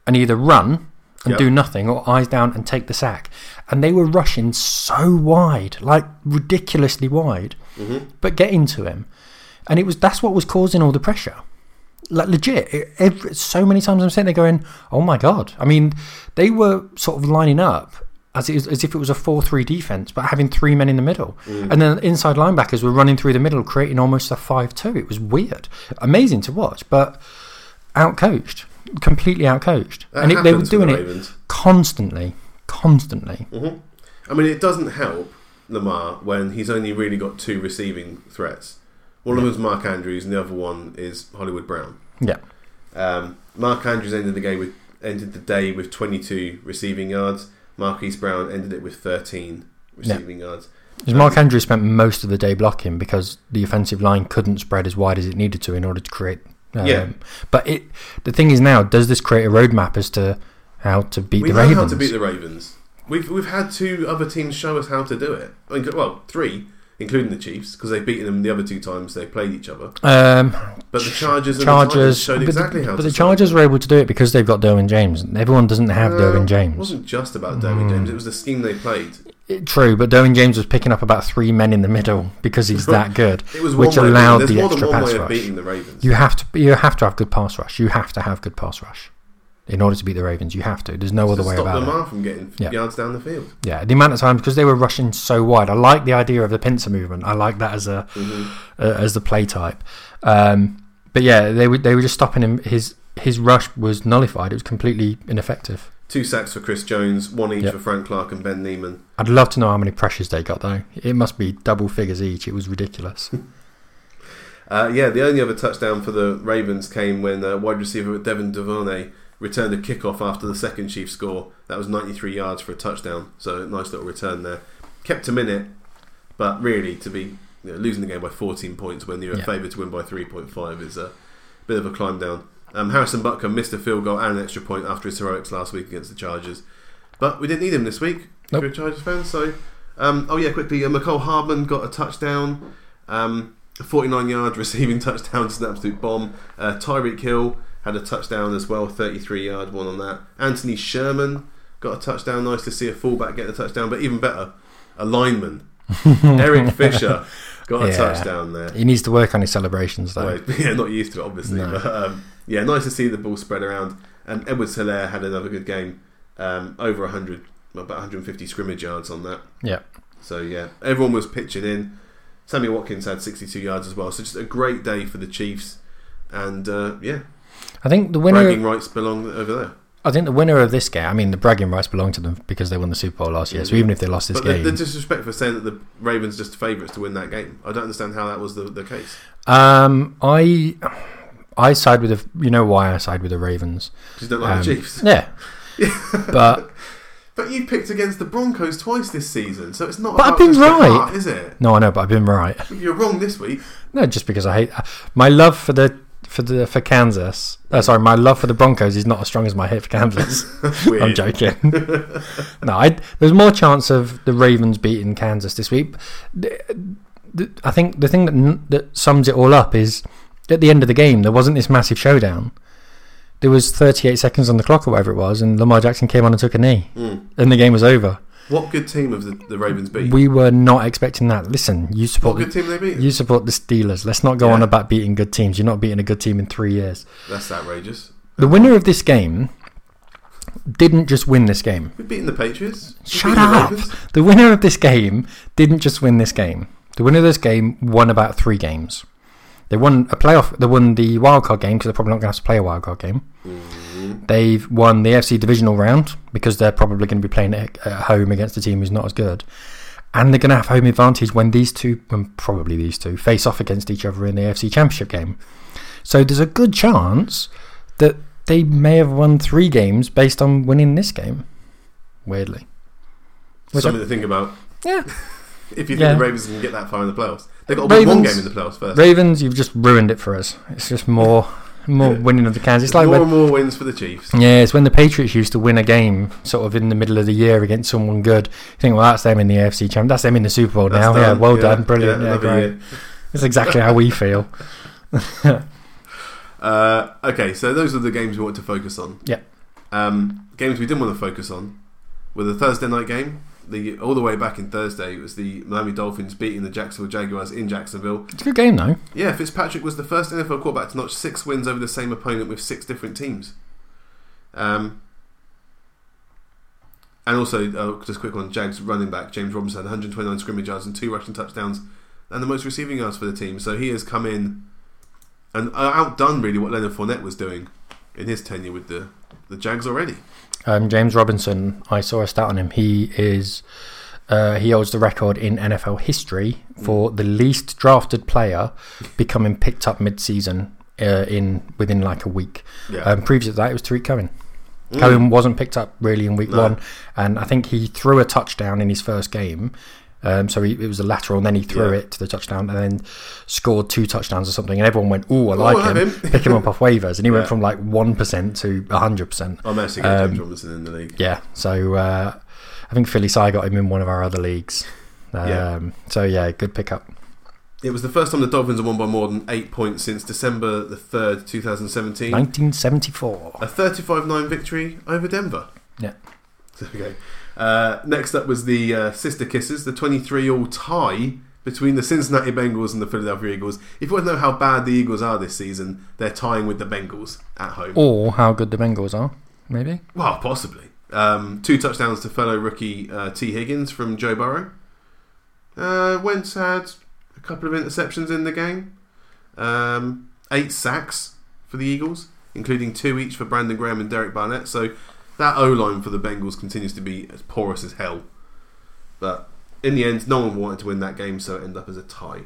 Speaker 2: and either run and
Speaker 1: Yep.
Speaker 2: do nothing or eyes down and take the sack. And they were rushing so wide, like ridiculously wide,
Speaker 1: hmm
Speaker 2: but getting to him. And it was that's what was causing all the pressure. Like legit, it, every, so many times I'm sitting there going, "Oh my god!" I mean, they were sort of lining up as is, as if it was a four-three defense, but having three men in the middle,
Speaker 1: Mm.
Speaker 2: and then inside linebackers were running through the middle, creating almost a five-two. It was weird, amazing to watch, but outcoached, completely outcoached,
Speaker 1: That
Speaker 2: and it, they were doing
Speaker 1: the
Speaker 2: it constantly, constantly.
Speaker 1: hmm I mean, it doesn't help Lamar when he's only really got two receiving threats. One of them's Mark Andrews, and the other one is Hollywood Brown.
Speaker 2: Yeah.
Speaker 1: Um, Mark Andrews ended the game with ended the day with 22 receiving yards. Marquise Brown ended it with 13 receiving yards.
Speaker 2: Because Mark Andrews spent most of the day blocking because the offensive line couldn't spread as wide as it needed to in order to create. Um,
Speaker 1: Yeah.
Speaker 2: But it, the thing is now, does this create a roadmap as to how to beat
Speaker 1: we
Speaker 2: the
Speaker 1: know
Speaker 2: Ravens?
Speaker 1: how to beat the Ravens. We've we've had two other teams show us how to do it. I mean, Well, three, including the Chiefs, because they've beaten them the other two times they played each other.
Speaker 2: um,
Speaker 1: But the Chargers and the Titans
Speaker 2: Chargers,
Speaker 1: showed
Speaker 2: but,
Speaker 1: exactly
Speaker 2: the,
Speaker 1: how
Speaker 2: but the Chargers were able to do it because they've got Derwin James. Everyone doesn't have
Speaker 1: Uh,
Speaker 2: Derwin
Speaker 1: It
Speaker 2: James.
Speaker 1: wasn't just about Derwin
Speaker 2: Mm.
Speaker 1: James; it was the scheme they played.
Speaker 2: It- true, but Derwin James was picking up about three men in the middle because he's that good.
Speaker 1: It was
Speaker 2: Which
Speaker 1: one way of
Speaker 2: allowed the extra
Speaker 1: more than one
Speaker 2: pass rush.
Speaker 1: beating the Ravens.
Speaker 2: You have to, you have to have good pass rush. You have to have good pass rush in order to beat the Ravens. You have to. There's no other way about it.
Speaker 1: Stop Lamar from getting
Speaker 2: Yeah.
Speaker 1: yards down the field.
Speaker 2: Yeah, the amount of time because they were rushing so wide. I like the idea of the pincer movement. I like that as a
Speaker 1: hmm
Speaker 2: uh, as the play type. Um, but yeah, they were they were just stopping him. His his rush was nullified. It was completely ineffective.
Speaker 1: Two sacks for Chris Jones, one each
Speaker 2: Yep.
Speaker 1: for Frank Clark and Ben Niemann.
Speaker 2: I'd love to know how many pressures they got though. It must be double figures each. It was ridiculous.
Speaker 1: Uh, yeah, the only other touchdown for the Ravens came when uh, wide receiver Devin Duvernay returned a kickoff after the second Chiefs score. That was 93 yards for a touchdown, so nice little return there. Kept a minute, but really to be you know, losing the game by 14 points when you're
Speaker 2: Yeah.
Speaker 1: favoured to win by 3.5 is a bit of a climb down. Um, Harrison Butker missed a field goal and an extra point after his heroics last week against the Chargers, but we didn't need him this week
Speaker 2: Nope.
Speaker 1: if you're a Chargers fan. So, um, oh yeah, quickly, uh, Mecole Hardman got a touchdown. Um, a 49 yard receiving touchdown, just an absolute bomb. Uh, Tyreek Hill had a touchdown as well, 33 yard one on that. Anthony Sherman got a touchdown. Nice to see a fullback get a touchdown, but even better, a lineman. Eric Fisher got a
Speaker 2: Yeah.
Speaker 1: touchdown there.
Speaker 2: he needs to work on his celebrations though.
Speaker 1: Well, yeah, not used to it, obviously.
Speaker 2: No.
Speaker 1: But um, yeah, nice to see the ball spread around. And Edwards-Helaire had another good game, um, over 100, about 150 scrimmage yards on that.
Speaker 2: Yeah.
Speaker 1: So yeah, everyone was pitching in. Sammy Watkins had 62 yards as well. So just a great day for the Chiefs. And uh, yeah,
Speaker 2: I think the winner.
Speaker 1: bragging rights belong over there.
Speaker 2: I think the winner of this game. I mean, the bragging rights belong to them because they won the Super Bowl last year. So even if they lost this
Speaker 1: But the,
Speaker 2: game,
Speaker 1: the disrespect for saying that the Ravens just favourites to win that game. I don't understand how that was the, the case.
Speaker 2: um, I I side with the. You know why I side with the Ravens?
Speaker 1: Because you don't like
Speaker 2: Um,
Speaker 1: the Chiefs.
Speaker 2: Yeah, but
Speaker 1: But you picked against the Broncos twice this season, so it's not
Speaker 2: But I've been right.
Speaker 1: heart, is it?
Speaker 2: no, I know, but I've been right.
Speaker 1: You're wrong this week.
Speaker 2: No, just because I hate my love for the for the for Kansas. Uh, sorry, my love for the Broncos is not as strong as my hate for Kansas. I'm joking. no, I, there's more chance of the Ravens beating Kansas this week. I think the thing that that sums it all up is at the end of the game there wasn't this massive showdown. There was 38 seconds on the clock or whatever it was, and Lamar Jackson came on and took a knee,
Speaker 1: Mm.
Speaker 2: and the game was over.
Speaker 1: What good team have the, the Ravens beat?
Speaker 2: We were not expecting that. Listen, you support what
Speaker 1: good
Speaker 2: the,
Speaker 1: team they beat?
Speaker 2: you support the Steelers. Let's not go
Speaker 1: Yeah.
Speaker 2: on about beating good teams. You're not beating a good team in three years.
Speaker 1: That's outrageous.
Speaker 2: The winner of this game didn't just win this game.
Speaker 1: We've beaten the Patriots. We've
Speaker 2: Shut
Speaker 1: beaten the
Speaker 2: up. The winner of this game didn't just win this game. The winner of this game won about three games. They won a playoff. They won the wildcard game because they're probably not going to have to play a wildcard game.
Speaker 1: Mhm.
Speaker 2: They've won the AFC divisional round because they're probably going to be playing at at home against a team who's not as good. And they're going to have home advantage when these two, when probably these two, face off against each other in the AFC Championship game. So there's a good chance that they may have won three games based on winning this game. Weirdly. Which
Speaker 1: Something to think about.
Speaker 2: Yeah.
Speaker 1: If you think
Speaker 2: Yeah.
Speaker 1: the Ravens can get that far in the playoffs, they've got win one
Speaker 2: Ravens-
Speaker 1: game in the playoffs first.
Speaker 2: Ravens, you've just ruined it for us. It's just more, more winning of the cans. It's like
Speaker 1: more
Speaker 2: when,
Speaker 1: and more wins for the Chiefs.
Speaker 2: yeah, it's when the Patriots used to win a game sort of in the middle of the year against someone good. You think, well, that's them in the AFC champ. That's them in the Super Bowl
Speaker 1: That's
Speaker 2: now.
Speaker 1: done.
Speaker 2: Yeah, well done, brilliant.
Speaker 1: Yeah,
Speaker 2: Yeah, great. That's exactly how we feel.
Speaker 1: Uh, okay, so those are the games we want to focus on.
Speaker 2: Yeah.
Speaker 1: Um, games we didn't want to focus on were the Thursday night game. The all the way back in Thursday, it was the Miami Dolphins beating the Jacksonville Jaguars in Jacksonville.
Speaker 2: It's a good game though.
Speaker 1: Yeah, Fitzpatrick was the first NFL quarterback to notch six wins over the same opponent with six different teams. Um, and also, uh, just a quick one: Jags running back James Robinson 129 scrimmage yards and two rushing touchdowns, and the most receiving yards for the team. So he has come in and uh, outdone really what Leonard Fournette was doing in his tenure with the the Jags already.
Speaker 2: Um, James Robinson, I saw a stat on him. He is uh, he holds the record in NFL history for the least drafted player becoming picked up mid-season uh, in within like a week.
Speaker 1: Yeah,
Speaker 2: Um, previous to that, it was Tarik Cohen.
Speaker 1: Mm.
Speaker 2: Cohen wasn't picked up really in week
Speaker 1: No.
Speaker 2: one, and I think he threw a touchdown in his first game. Um, so he, it was a lateral, and then he threw
Speaker 1: Yeah.
Speaker 2: it to the touchdown, and then scored two touchdowns or something. And everyone went, "Oh, I
Speaker 1: Oh,
Speaker 2: like
Speaker 1: have
Speaker 2: him."
Speaker 1: him.
Speaker 2: Pick him up off waivers, and he
Speaker 1: Yeah.
Speaker 2: went from like one percent to hundred percent.
Speaker 1: I managed to get James
Speaker 2: um,
Speaker 1: Robinson in the league.
Speaker 2: Yeah, so uh, I think Philly Cy got him in one of our other leagues. Um,
Speaker 1: Yeah.
Speaker 2: So yeah, good pickup.
Speaker 1: It was the first time the Dolphins have won by more than eight points since December the third, 2017.
Speaker 2: 1974.
Speaker 1: A 35-9 victory over Denver.
Speaker 2: Yeah.
Speaker 1: Okay. Uh, next up was the uh, Sister Kisses, the 23-all tie between the Cincinnati Bengals and the Philadelphia Eagles. If you want to know how bad the Eagles are this season, they're tying with the Bengals at home.
Speaker 2: Or how good the Bengals are, maybe.
Speaker 1: Well, possibly. Um, two touchdowns to fellow rookie uh, Tee Higgins from Joe Burrow. Uh, Wentz had a couple of interceptions in the game. Um, eight sacks for the Eagles, including two each for Brandon Graham and Derek Barnett. So that O line for the Bengals continues to be as porous as hell. But in the end, no one wanted to win that game, so it ended up as a tie.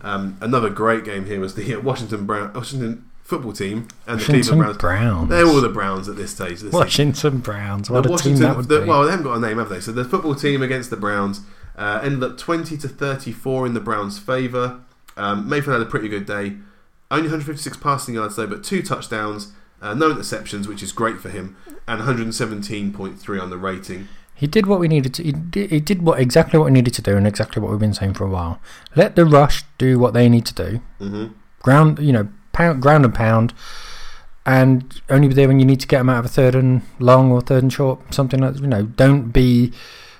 Speaker 1: Um, another great game here was the Washington Brown Washington football team and the
Speaker 2: Washington
Speaker 1: Cleveland Browns.
Speaker 2: Browns.
Speaker 1: They're all the Browns at this stage. Season.
Speaker 2: Washington Browns. What
Speaker 1: The
Speaker 2: a team that would
Speaker 1: the-
Speaker 2: be.
Speaker 1: Well, they haven't got a name, have they? So the football team against the Browns uh, ended up twenty to thirty-four in the Browns' favour. Um, Mayfield had a pretty good day. Only 156 passing yards though, but two touchdowns, uh, no interceptions, which is great for him, and 117.3 on the rating.
Speaker 2: He did what we needed to. He did, he did what exactly what we needed to do, and exactly what we've been saying for a while. Let the rush do what they need to do.
Speaker 1: hmm
Speaker 2: Ground, you know, pound, ground and pound, and only be there when you need to get them out of a third and long or third and short. Something like you know. Don't be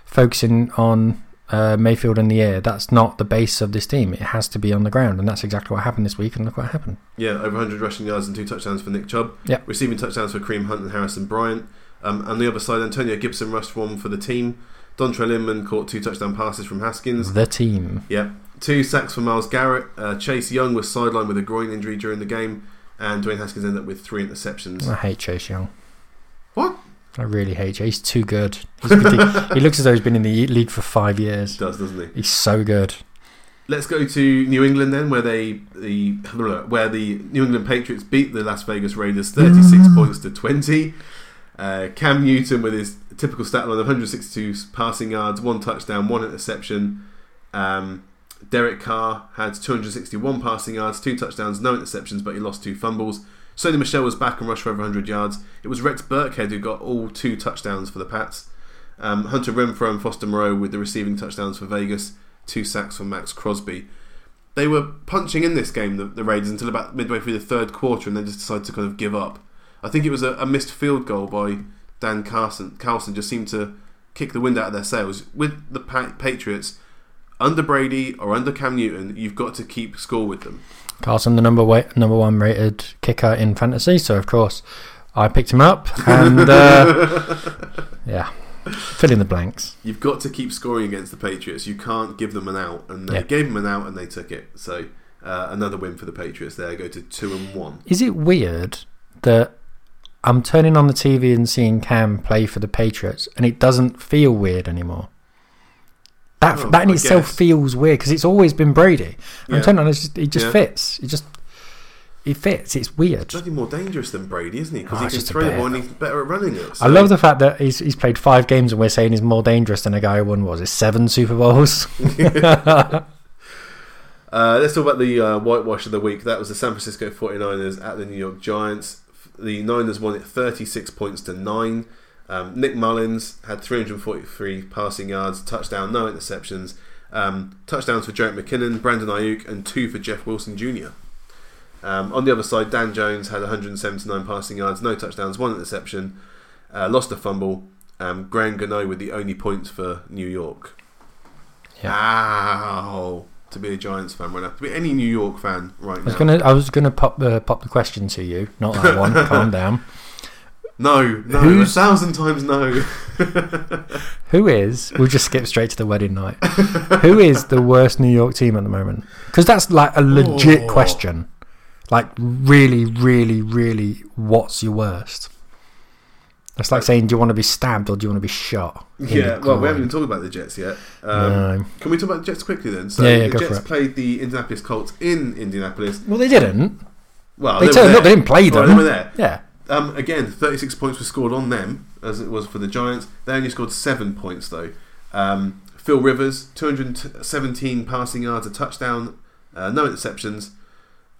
Speaker 2: focusing on uh, Mayfield in the air. That's not the base of this team. It has to be on the ground, and that's exactly what happened this week. And look what happened.
Speaker 1: Yeah, over 100 rushing yards and two touchdowns for Nick Chubb.
Speaker 2: Yep.
Speaker 1: Receiving touchdowns for Kareem Hunt and Harrison Bryant. Um, on the other side, Antonio Gibson rushed one for the team. Dontrelle Inman caught two touchdown passes from Haskins.
Speaker 2: The team.
Speaker 1: Yeah, two sacks for Myles Garrett. Uh, Chase Young was sidelined with a groin injury during the game, and Dwayne Haskins ended up with three interceptions.
Speaker 2: I hate Chase Young.
Speaker 1: What?
Speaker 2: I really hate Chase. He's too good. He's he looks as though he's been in the league for five years.
Speaker 1: Does doesn't he?
Speaker 2: He's so good.
Speaker 1: Let's go to New England then, where they the where the New England Patriots beat the Las Vegas Raiders thirty six points to twenty. Uh, Cam Newton with his typical stat line of 162 passing yards, one touchdown, one interception. Um, Derek Carr had 261 passing yards, two touchdowns, no interceptions, but he lost two fumbles. Sony Michel was back and rushed for over 100 yards. It was Rex Burkhead who got all two touchdowns for the Pats. Um, Hunter Renfrow and Foster Moreau with the receiving touchdowns for Vegas, two sacks for Maxx Crosby. They were punching in this game, the, the Raiders, until about midway through the third quarter, and then just decided to kind of give up. I think it was a, a missed field goal by Dan Carlson. Carlson just seemed to kick the wind out of their sails. With the pa- Patriots, under Brady or under Cam Newton, you've got to keep score with them.
Speaker 2: Carlson, the number wa- number one rated kicker in fantasy, so of course I picked him up, and uh, yeah, fill in the blanks.
Speaker 1: You've got to keep scoring against the Patriots. You can't give them an out, and they
Speaker 2: Yeah.
Speaker 1: gave them an out, and they took it. So uh, another win for the Patriots. There, go to two and one.
Speaker 2: Is it weird that I'm turning on the TV and seeing Cam play for the Patriots, and it doesn't feel weird anymore? That
Speaker 1: Oh,
Speaker 2: that in
Speaker 1: I
Speaker 2: itself
Speaker 1: guess.
Speaker 2: feels weird because it's always been Brady.
Speaker 1: Yeah.
Speaker 2: I'm turning on, it's just, it just
Speaker 1: Yeah.
Speaker 2: fits. It just he fits. It's weird.
Speaker 1: Bloody more dangerous than Brady, isn't he? Because
Speaker 2: Oh,
Speaker 1: he can throw ball and he's better at running it.
Speaker 2: I love the fact that he's he's played five games and we're saying he's more dangerous than a guy who won what was it seven Super Bowls.
Speaker 1: Uh, let's talk about the uh, whitewash of the week. That was the San Francisco 49ers at the New York Giants. The Niners won it 36 points to 9. Um, Nick Mullens had 343 passing yards, touchdown, no interceptions. Um, touchdowns for Jerick McKinnon, Brandon Aiyuk, and two for Jeff Wilson Jr. Um, on the other side, Dan Jones had 179 passing yards, no touchdowns, one interception, uh, lost a fumble. Um, Graham Gano with the only points for New York. Ow! To be a Giants fan right now, to be any New York fan right
Speaker 2: I was
Speaker 1: now.
Speaker 2: gonna I was gonna pop the pop the question to you, not that one. Calm down.
Speaker 1: No, no,
Speaker 2: Who's-
Speaker 1: a thousand times no.
Speaker 2: Who is? We'll just skip straight to the wedding night. Who is the worst New York team at the moment? Because that's like a legit
Speaker 1: Oh.
Speaker 2: question. Like really, really, really, what's your worst? That's like saying, do you want to be stabbed or do you want to be shot?
Speaker 1: yeah, well, we haven't even talked about the Jets yet. Um,
Speaker 2: No.
Speaker 1: Can we talk about the Jets quickly then? So
Speaker 2: Yeah, yeah,
Speaker 1: the
Speaker 2: go
Speaker 1: Jets
Speaker 2: for it.
Speaker 1: played the Indianapolis Colts in Indianapolis.
Speaker 2: Well, they didn't.
Speaker 1: Well,
Speaker 2: They
Speaker 1: were
Speaker 2: turned up. They didn't play them.
Speaker 1: they were there.
Speaker 2: Yeah.
Speaker 1: Um, again, 36 points were scored on them, as it was for the Giants. They only scored seven points, though. Um, Phil Rivers, 217 passing yards, a touchdown, uh, no interceptions.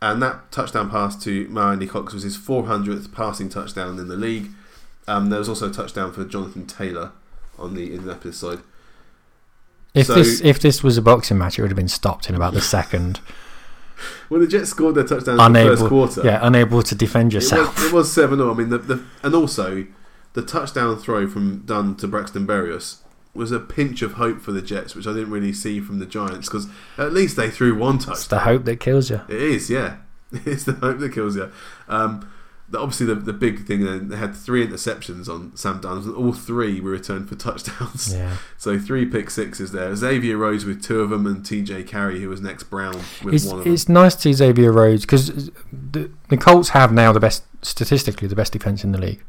Speaker 1: And that touchdown pass to Alie-Cox was his 400th passing touchdown in the league. Um, there was also a touchdown for Jonathan Taylor on the Indianapolis side.
Speaker 2: If
Speaker 1: So-
Speaker 2: this if this was a boxing match, it would have been stopped in about the second.
Speaker 1: When the Jets scored their touchdown in the
Speaker 2: unable,
Speaker 1: first quarter,
Speaker 2: yeah, unable to defend yourself.
Speaker 1: it was 7 0. I mean, the, the, and also the touchdown throw from Dunn to Braxton Berrios was a pinch of hope for the Jets, which I didn't really see from the Giants because at least they threw one touchdown.
Speaker 2: it's the hope that kills you.
Speaker 1: It is, yeah. It's the hope that kills you. Um, obviously, the, the big thing then they had three interceptions on Sam Darnold, and all three were returned for touchdowns.
Speaker 2: Yeah.
Speaker 1: So three pick sixes there. Xavier Rhodes with two of them, and TJ Carrie, who was next Brown with
Speaker 2: It's,
Speaker 1: one of them.
Speaker 2: it's nice to see Xavier Rhodes because the, the Colts have now the best, statistically, the best defense in the league.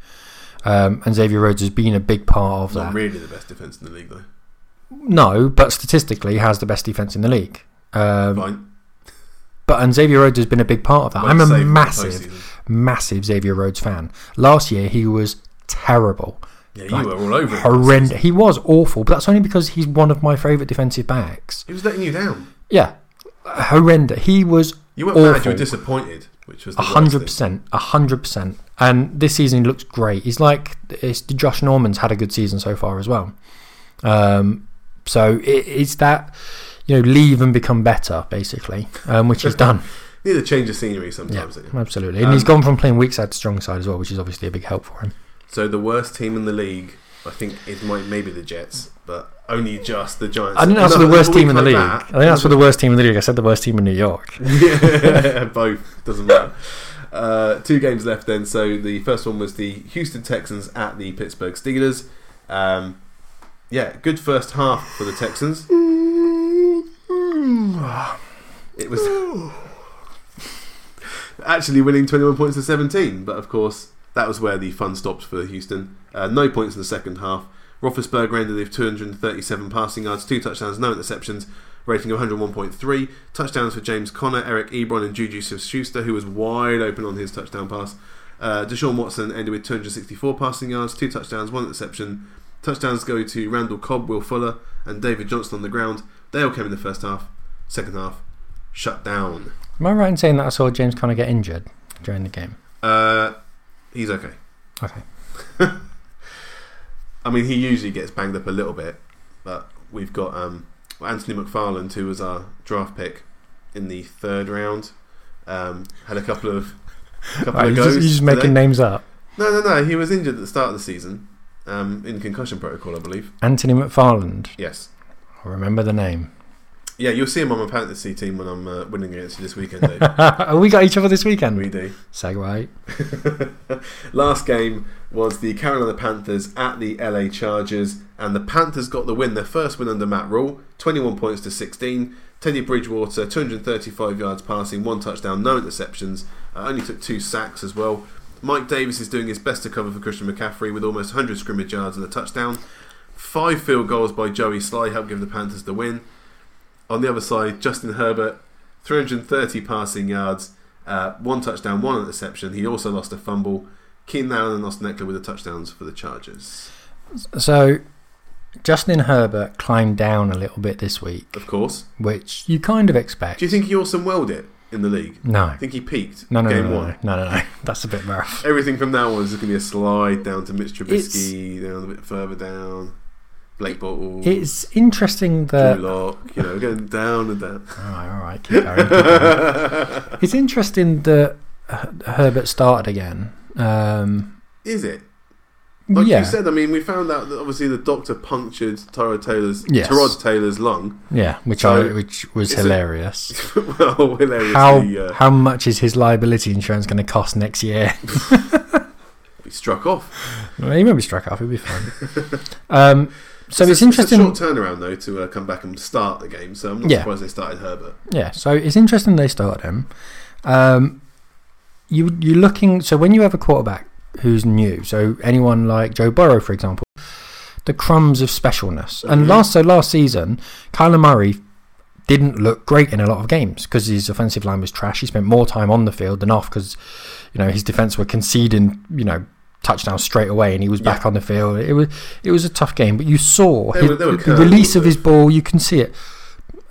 Speaker 2: Um, and Xavier Rhodes has been a big part of
Speaker 1: Not
Speaker 2: that.
Speaker 1: really the best defense in the league, though.
Speaker 2: No, but statistically has the best defense in the league. Um,
Speaker 1: Fine.
Speaker 2: but and Xavier Rhodes has been a big part of that.
Speaker 1: Won't
Speaker 2: I'm a
Speaker 1: save for the
Speaker 2: massive. Massive Xavier Rhodes fan. Last year he was terrible.
Speaker 1: Yeah,
Speaker 2: like,
Speaker 1: you were all over.
Speaker 2: horrendous. He was awful, but that's only because he's one of my favourite defensive backs.
Speaker 1: He was letting you down.
Speaker 2: Yeah, horrendous. He was
Speaker 1: You weren't mad. You
Speaker 2: Awful.
Speaker 1: were disappointed, which was
Speaker 2: hundred percent, a hundred percent. And this season he looks great. He's like it's, Josh Norman's had a good season so far as well. Um, so it, it's that you know leave and become better basically, um, which he's done.
Speaker 1: Need a change of scenery sometimes. don't
Speaker 2: absolutely. And
Speaker 1: Um,
Speaker 2: he's gone from playing weak side to strong side as well, which is obviously a big help for him.
Speaker 1: So the worst team in the league, I think, it might maybe the Jets, but only just the Giants.
Speaker 2: I didn't ask for the worst team in the league.
Speaker 1: that-
Speaker 2: I didn't ask for the worst team in the league. I said the worst team in New York.
Speaker 1: yeah, both doesn't matter. Uh, two games left then. So the first one was the Houston Texans at the Pittsburgh Steelers. Um, yeah, good first half for the Texans. It was actually winning 21 points to 17, but of course that was where the fun stopped for Houston. Uh, no points in the second half. Roethlisberger ended with 237 passing yards, two touchdowns, no interceptions, rating of 101.3. Touchdowns for James Conner, Eric Ebron, and Juju Smith-Schuster, who was wide open on his touchdown pass. Uh, Deshaun Watson ended with 264 passing yards, two touchdowns, one interception. Touchdowns go to Randall Cobb, Will Fuller, and David Johnson on the ground. They all came in the first half. Second half, shut down.
Speaker 2: Am I right in saying that I saw James Conner get injured during the game?
Speaker 1: Uh, he's okay.
Speaker 2: Okay.
Speaker 1: I mean, he usually gets banged up a little bit, but we've got um, Anthony McFarland, who was our draft pick in the third round. Um, had a couple of couple
Speaker 2: Right,
Speaker 1: of
Speaker 2: you're
Speaker 1: goes.
Speaker 2: just, you're just
Speaker 1: today.
Speaker 2: making names up.
Speaker 1: No, no, no. He was injured at the start of the season um, in concussion protocol, I believe.
Speaker 2: Anthony McFarland.
Speaker 1: Yes.
Speaker 2: I remember the name.
Speaker 1: Yeah, you'll see him on my fantasy team when I'm uh, winning against you this weekend, Dave.
Speaker 2: We got each other this weekend?
Speaker 1: we do.
Speaker 2: Segue.
Speaker 1: Last game was the Carolina Panthers at the LA Chargers, and the Panthers got the win, their first win under Matt Rhule, 21 points to 16. Teddy Bridgewater, 235 yards passing, one touchdown, no interceptions, uh, only took two sacks as well. Mike Davis is doing his best to cover for Christian McCaffrey with almost 100 scrimmage yards and a touchdown. Five field goals by Joey Slye helped give the Panthers the win. On the other side, Justin Herbert, 330 passing yards, Uh, one touchdown, one interception. He also lost a fumble. Keenan Allen and Austin Ekeler with the touchdowns for the Chargers.
Speaker 2: So Justin Herbert climbed down a little bit this week,
Speaker 1: Of course.
Speaker 2: which you kind of expect.
Speaker 1: Do you think he Orson Welled it in the league?
Speaker 2: no.
Speaker 1: I think he peaked
Speaker 2: No, no, no,
Speaker 1: game
Speaker 2: no,
Speaker 1: one.
Speaker 2: no, no, no, no. That's a bit rough.
Speaker 1: Everything from now on is going to be a slide down to Mitch Trubisky, down a bit further down. Blake Bortles,
Speaker 2: It's interesting
Speaker 1: Drew
Speaker 2: that.
Speaker 1: Lock, you know, going down and down.
Speaker 2: All right, all right, keep going. Keep going. it's interesting that Herbert started again. Um,
Speaker 1: Is it? Like
Speaker 2: yeah,
Speaker 1: you said, I mean, we found out that obviously the doctor punctured Tyrod Taylor's,
Speaker 2: Yes.
Speaker 1: Tyrod Taylor's lung.
Speaker 2: yeah, which
Speaker 1: So,
Speaker 2: I, which was
Speaker 1: it's a-
Speaker 2: hilarious.
Speaker 1: well, hilariously,
Speaker 2: How
Speaker 1: uh,
Speaker 2: how much is his liability insurance going to cost next year?
Speaker 1: he struck off.
Speaker 2: Well, he won't be struck off. He'll be fine. um, so it's,
Speaker 1: a-
Speaker 2: interesting.
Speaker 1: a short turnaround though to uh, come back and start the game. So I'm not
Speaker 2: Yeah.
Speaker 1: surprised they started Herbert.
Speaker 2: Yeah, so it's interesting they started him. Um, you you're looking so when you have a quarterback who's new, so anyone like Joe Burrow, for example, the crumbs of specialness. And
Speaker 1: Mhm.
Speaker 2: last so last season, Kyler Murray didn't look great in a lot of games because his offensive line was trash. He spent more time on the field than off because you know his defense were conceding you know touchdowns straight away, and he was back
Speaker 1: Yeah.
Speaker 2: on the field. It was it was a tough game, but you saw his,
Speaker 1: were-
Speaker 2: the release of his ball. You can see it.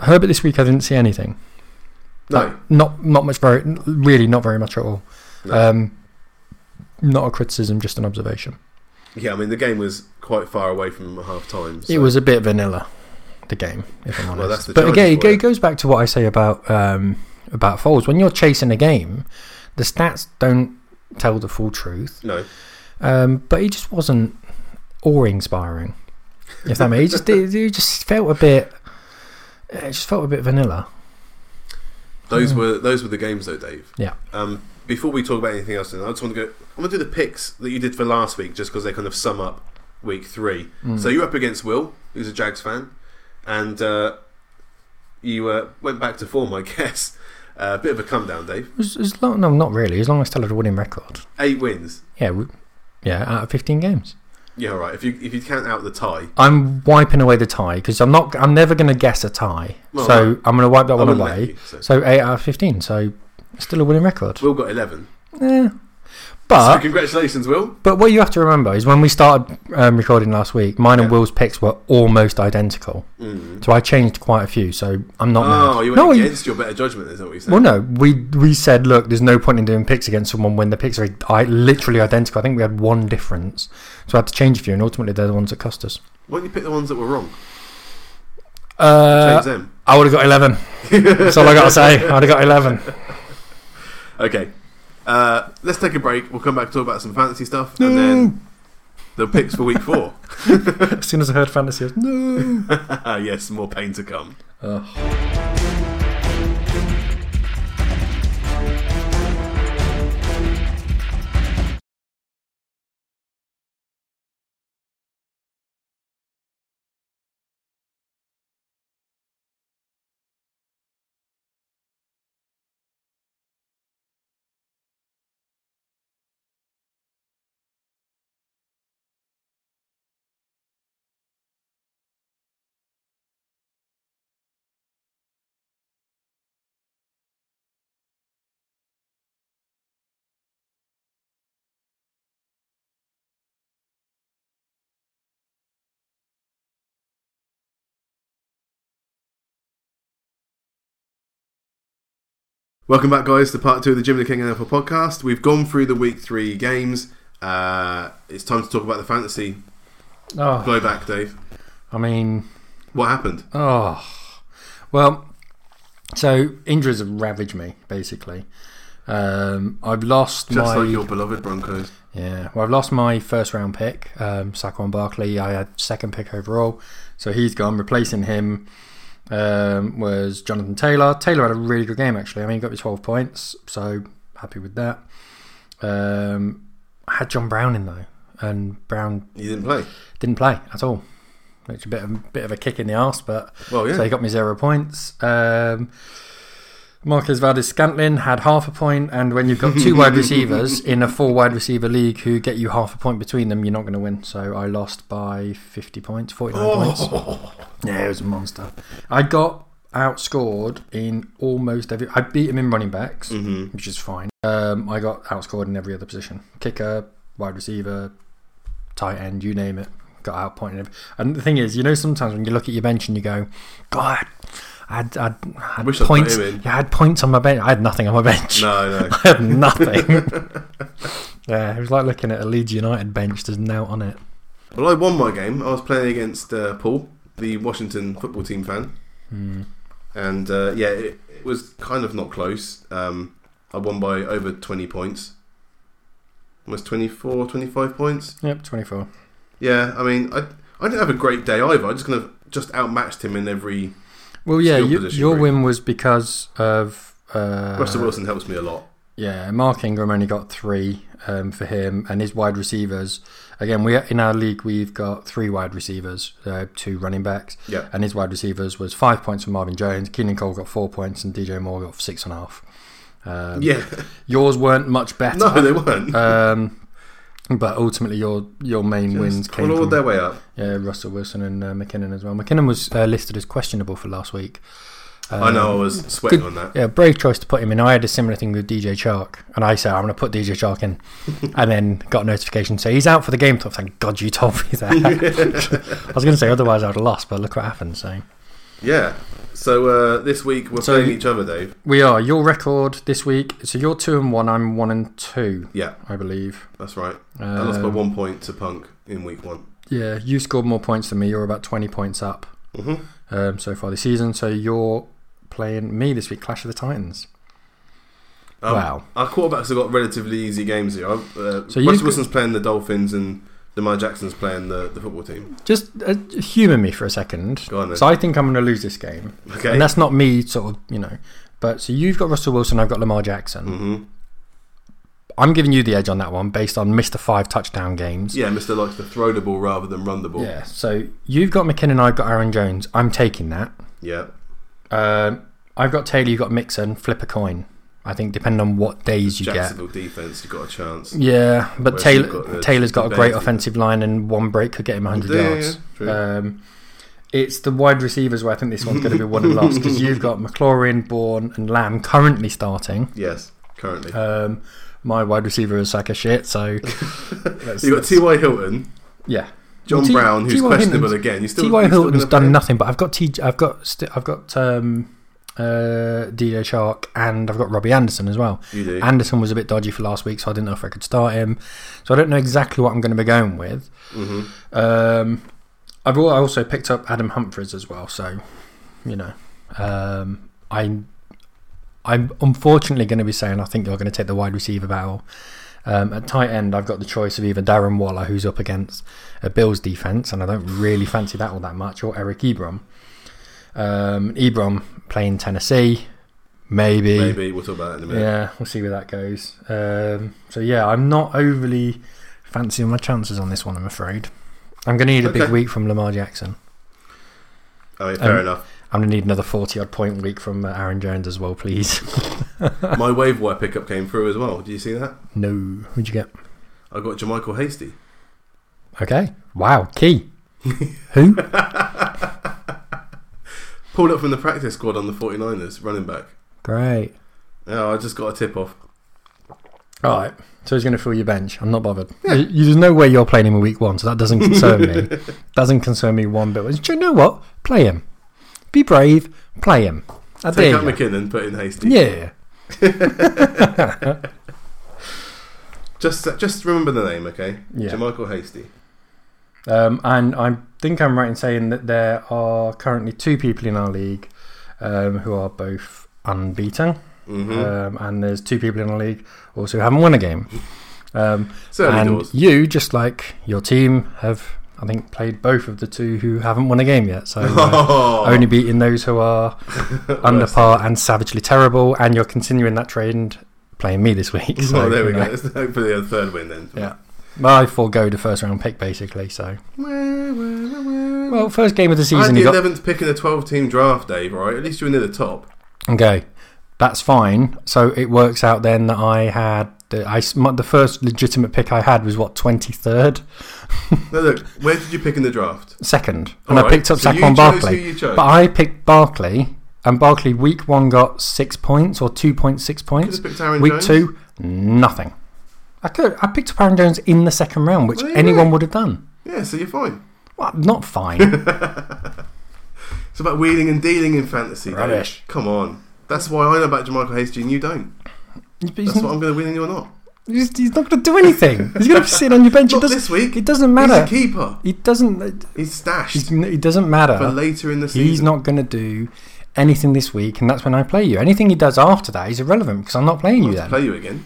Speaker 2: Herbert this week, I didn't see anything.
Speaker 1: No,
Speaker 2: Like, not not much very really not very much at all.
Speaker 1: no.
Speaker 2: Um, not a criticism, just an observation.
Speaker 1: yeah, I mean the game was quite far away from half time.
Speaker 2: It was a bit vanilla, the game, if I'm honest.
Speaker 1: Well,
Speaker 2: but again, it
Speaker 1: for
Speaker 2: go-
Speaker 1: you.
Speaker 2: it goes back to what I say about um, about Foles. When you're chasing a game, the stats don't tell the full truth.
Speaker 1: no.
Speaker 2: Um, but he just wasn't awe-inspiring. If that makes, he just it, it just felt a bit. It just felt a bit vanilla.
Speaker 1: Those
Speaker 2: Mm.
Speaker 1: were those were the games though, Dave.
Speaker 2: Yeah.
Speaker 1: Um, before we talk about anything else, I just want to go. I'm going to do the picks that you did for last week, just because they kind of sum up week three.
Speaker 2: Mm.
Speaker 1: So you're up against Will, who's a Jags fan, and uh, you uh, went back to form, I guess. A bit of a come down, Dave.
Speaker 2: As, as long, no, not really. As long as I still had a winning record.
Speaker 1: Eight wins.
Speaker 2: Yeah, yeah, out of 15 games.
Speaker 1: Yeah, all right. If you if you count out the tie,
Speaker 2: I'm wiping away the tie because I'm not. I'm never going to guess a tie.
Speaker 1: Well,
Speaker 2: so
Speaker 1: no.
Speaker 2: I'm going to wipe that
Speaker 1: I
Speaker 2: one
Speaker 1: wouldn't let
Speaker 2: away.
Speaker 1: you, so.
Speaker 2: So eight out of 15. So still a winning record.
Speaker 1: Will got eleven.
Speaker 2: Yeah.
Speaker 1: So congratulations, Will.
Speaker 2: but what you have to remember is when we started um, recording last week, mine and
Speaker 1: Yeah.
Speaker 2: Will's picks were almost identical.
Speaker 1: Mm.
Speaker 2: So I changed quite a few. So I'm not
Speaker 1: Oh,
Speaker 2: mad.
Speaker 1: you went
Speaker 2: no, you-
Speaker 1: against your better judgment. Is that what you said?
Speaker 2: well, no, we we said, look, there's no point in doing picks against someone when the picks are I, literally identical. I think we had one difference, so I had to change a few, and ultimately they're the ones that cost us.
Speaker 1: Why don't you pick the ones that were wrong?
Speaker 2: Uh,
Speaker 1: Change them.
Speaker 2: I would have got 11. That's all I got to say. I'd have got 11.
Speaker 1: Okay. Uh, let's take a break. We'll come back to talk about some fantasy stuff, and then the picks for week four.
Speaker 2: As soon as I heard fantasy, I was, no.
Speaker 1: yes, more pain to come. Welcome back, guys, to part two of the Jim the King NFL podcast. We've gone through the week three games. Uh, it's time to talk about the fantasy.
Speaker 2: Oh,
Speaker 1: Blow back, Dave.
Speaker 2: I mean,
Speaker 1: What happened?
Speaker 2: oh. Well, so injuries have ravaged me, basically. Um, I've lost
Speaker 1: Just
Speaker 2: my
Speaker 1: like your beloved Broncos.
Speaker 2: yeah. Well, I've lost my first round pick, um, Saquon Barkley. I had second pick overall, so he's gone. Replacing him um, was Jonathan Taylor. Taylor had a really good game actually. I mean, he got me twelve points, so happy with that. Um, I had John Brown in though, and Brown
Speaker 1: You didn't play.
Speaker 2: didn't play at all. Which a bit of, bit of a kick in the arse, but
Speaker 1: Well, yeah.
Speaker 2: so he got me zero points. Um, Marquez Valdes-Scantling had half a point, and when you've got two wide receivers in a four wide receiver league who get you half a point between them, you're not going to win. So I lost by 50 points, 49 points. Yeah, it was a monster. I got outscored in almost every. I beat him in running backs,
Speaker 1: hmm
Speaker 2: which is fine. Um, I got outscored in every other position: kicker, wide receiver, tight end, you name it. Got outpointed. And the thing is, you know, sometimes when you look at your bench and you go, "God, I had, I had, I had
Speaker 1: wish I'd
Speaker 2: points. Yeah, I had points on my bench. I had nothing on my bench.
Speaker 1: No, no.
Speaker 2: I had nothing. yeah, it was like looking at a Leeds United bench. There's no on it.
Speaker 1: Well, I won my game. I was playing against uh, Paul, the Washington football team fan,
Speaker 2: Hmm.
Speaker 1: and uh, yeah, it, it was kind of not close. Um, I won by over 20 points. Almost 24, 25 points.
Speaker 2: Yep, 24.
Speaker 1: Yeah, I mean, I I didn't have a great day either. I just kind of just outmatched him in every.
Speaker 2: Well, yeah, you, your
Speaker 1: group.
Speaker 2: win was because of. Uh,
Speaker 1: Russell Wilson helps me a lot.
Speaker 2: Yeah, Mark Ingram only got three um, for him, and his wide receivers. Again, we in our league we've got three wide receivers, uh, two running backs,
Speaker 1: Yeah.
Speaker 2: and his wide receivers was five points from Marvin Jones. Keelan Cole got four points, and DJ Moore got six and a half. Um,
Speaker 1: Yeah.
Speaker 2: yours weren't much better.
Speaker 1: No, they weren't.
Speaker 2: um, but ultimately, your your main
Speaker 1: Just
Speaker 2: wins came from
Speaker 1: their way up.
Speaker 2: yeah, Russell Wilson and uh, McKinnon as well. McKinnon was uh, listed as questionable for last week.
Speaker 1: I know. I
Speaker 2: Um,
Speaker 1: was sweating
Speaker 2: good-
Speaker 1: on that.
Speaker 2: Yeah, brave choice to put him in. I had a similar thing with DJ Chark, and I said I'm going to put DJ Chark in, and then got a notification say he's out for the game. Thought, thank God you told me that. I was going to say otherwise I'd have lost, but look what happened. So
Speaker 1: Yeah. So uh, this week we're
Speaker 2: So
Speaker 1: playing each other, Dave.
Speaker 2: we are your record this week. So you're two and one. I'm one and two,
Speaker 1: Yeah,
Speaker 2: I believe.
Speaker 1: that's right. I lost by
Speaker 2: Um,
Speaker 1: one point to Punk in week one.
Speaker 2: Yeah, you scored more points than me. You're about 20 points up
Speaker 1: hmm
Speaker 2: um, so far this season. So you're playing me this week, Clash of the Titans.
Speaker 1: Um,
Speaker 2: wow.
Speaker 1: Our quarterbacks have got relatively easy games here. Uh,
Speaker 2: So
Speaker 1: Russell Wilson's playing the Dolphins and Lamar Jackson's playing the, the football team.
Speaker 2: Just uh, humour me for a second.
Speaker 1: Go on then.
Speaker 2: So I think I'm going to lose this game.
Speaker 1: okay.
Speaker 2: And that's not me, sort of, you know. But so you've got Russell Wilson, I've got Lamar Jackson.
Speaker 1: hmm
Speaker 2: I'm giving you the edge on that one based on Mr. Five touchdown games.
Speaker 1: Yeah, Mister likes to throw the ball rather than run the ball.
Speaker 2: Yeah, So you've got McKinnon, I've got Aaron Jones. I'm taking that.
Speaker 1: Yeah.
Speaker 2: Um, I've got Taylor, you've got Mixon. Flip a coin. I think depending on what days you get.
Speaker 1: Jacksonville defense, you've got a chance.
Speaker 2: Yeah, but
Speaker 1: Whereas
Speaker 2: Taylor,
Speaker 1: got
Speaker 2: Taylor's got a great offensive line, and one break could get him 100
Speaker 1: Yeah,
Speaker 2: yards.
Speaker 1: yeah.
Speaker 2: Um, it's the wide receivers where I think this one's going to be won and lost because you've got McLaurin, Bourne, and Lamb currently starting.
Speaker 1: yes, currently.
Speaker 2: Um, my wide receiver is sack of shit, so
Speaker 1: You've got T.Y. Hilton,
Speaker 2: yeah.
Speaker 1: John
Speaker 2: Well, T-
Speaker 1: Brown, who's questionable
Speaker 2: Hilton's-
Speaker 1: again. You still,
Speaker 2: T.Y. Hilton's done
Speaker 1: play
Speaker 2: nothing, but I've got T. I've got st- I've got um, uh, DJ Chark and I've got Robbie Anderson as well.
Speaker 1: You do.
Speaker 2: Anderson was a bit dodgy for last week, so I didn't know if I could start him. So I don't know exactly what I'm going to be going with.
Speaker 1: hmm
Speaker 2: Um, I've also picked up Adam Humphries as well, so you know, um, I I'm unfortunately going to be saying I think you're going to take the wide receiver battle. Um, at tight end, I've got the choice of either Darren Waller, who's up against a Bills defense, and I don't really fancy that all that much, or Eric Ebron. Um, Ebron playing Tennessee, maybe.
Speaker 1: Maybe we'll talk about that in a minute.
Speaker 2: Yeah, we'll see where that goes. Um, so yeah, I'm not overly fancying my chances on this one. I'm afraid. I'm going to need a big week from Lamar Jackson.
Speaker 1: I mean, fair
Speaker 2: Um,
Speaker 1: enough.
Speaker 2: I'm going to need another 40 odd point week from uh, Aaron Jones as well, please.
Speaker 1: My wave wire pickup came through as well. Do you see that?
Speaker 2: no, who'd you get?
Speaker 1: I got JaMycal Hasty.
Speaker 2: Okay, wow, key. Who?
Speaker 1: Pulled up from the practice squad on the 49ers, running back.
Speaker 2: Great.
Speaker 1: Yeah, I just got a tip off.
Speaker 2: All right, so he's going to fill your bench. I'm not bothered. You- you- There's no way you're playing him in week one, so that doesn't concern me. Doesn't concern me one bit. Do you know what? Play him. Be brave. Play him. I
Speaker 1: Take out. McKinnon, put in Hasty.
Speaker 2: Yeah.
Speaker 1: Just just remember the name, okay?
Speaker 2: Yeah.
Speaker 1: JaMycal Hasty.
Speaker 2: Um, and I think I'm right in saying that there are currently two people in our league um, who are both unbeaten,
Speaker 1: hmm
Speaker 2: um, and there's two people in our league also who haven't won a game. Um, and
Speaker 1: doors.
Speaker 2: you, just like your team, have I think played both of the two who haven't won a game yet. So uh,
Speaker 1: Oh.
Speaker 2: only beating those who are under par and savagely terrible, and you're continuing that trend playing me this week. So
Speaker 1: oh, there we
Speaker 2: you
Speaker 1: go.
Speaker 2: know.
Speaker 1: Let's hope for the third win then.
Speaker 2: Yeah. Well, I forego the first round pick basically. So well, first game of the season.
Speaker 1: I had the
Speaker 2: you got
Speaker 1: eleventh pick in the twelve-team draft, Dave. Right, at least you're near the top.
Speaker 2: Okay, that's fine. So it works out then that I had I the first legitimate pick I had was what twenty third,
Speaker 1: No, look, where did you pick in the draft?
Speaker 2: second, and I picked up
Speaker 1: so
Speaker 2: Saquon Barkley.
Speaker 1: Who you chose.
Speaker 2: But I picked Barkley And Barkley, week one got six points or 2.6
Speaker 1: Could
Speaker 2: points.
Speaker 1: have picked Aaron
Speaker 2: Week
Speaker 1: Jones.
Speaker 2: two, nothing. I could. I picked up Aaron Jones in the second round, which
Speaker 1: Well,
Speaker 2: anyone would have done.
Speaker 1: Yeah, so you're fine.
Speaker 2: Well, not fine.
Speaker 1: It's about wheeling and dealing in fantasy.
Speaker 2: Rubbish.
Speaker 1: Come on. That's why I know about JaMycal Hasty and you don't.
Speaker 2: But
Speaker 1: That's what I'm going to win you're not.
Speaker 2: he's, he's not going to do anything. He's going to be sitting on your bench.
Speaker 1: Not this week.
Speaker 2: it doesn't matter.
Speaker 1: He's a keeper.
Speaker 2: It doesn't.
Speaker 1: Uh, he's stashed
Speaker 2: He's, it doesn't matter.
Speaker 1: for later in the season.
Speaker 2: He's not going to do anything this week, and that's when I play you. Anything he does after that is irrelevant because I'm not playing you
Speaker 1: I'll
Speaker 2: then.
Speaker 1: play you again.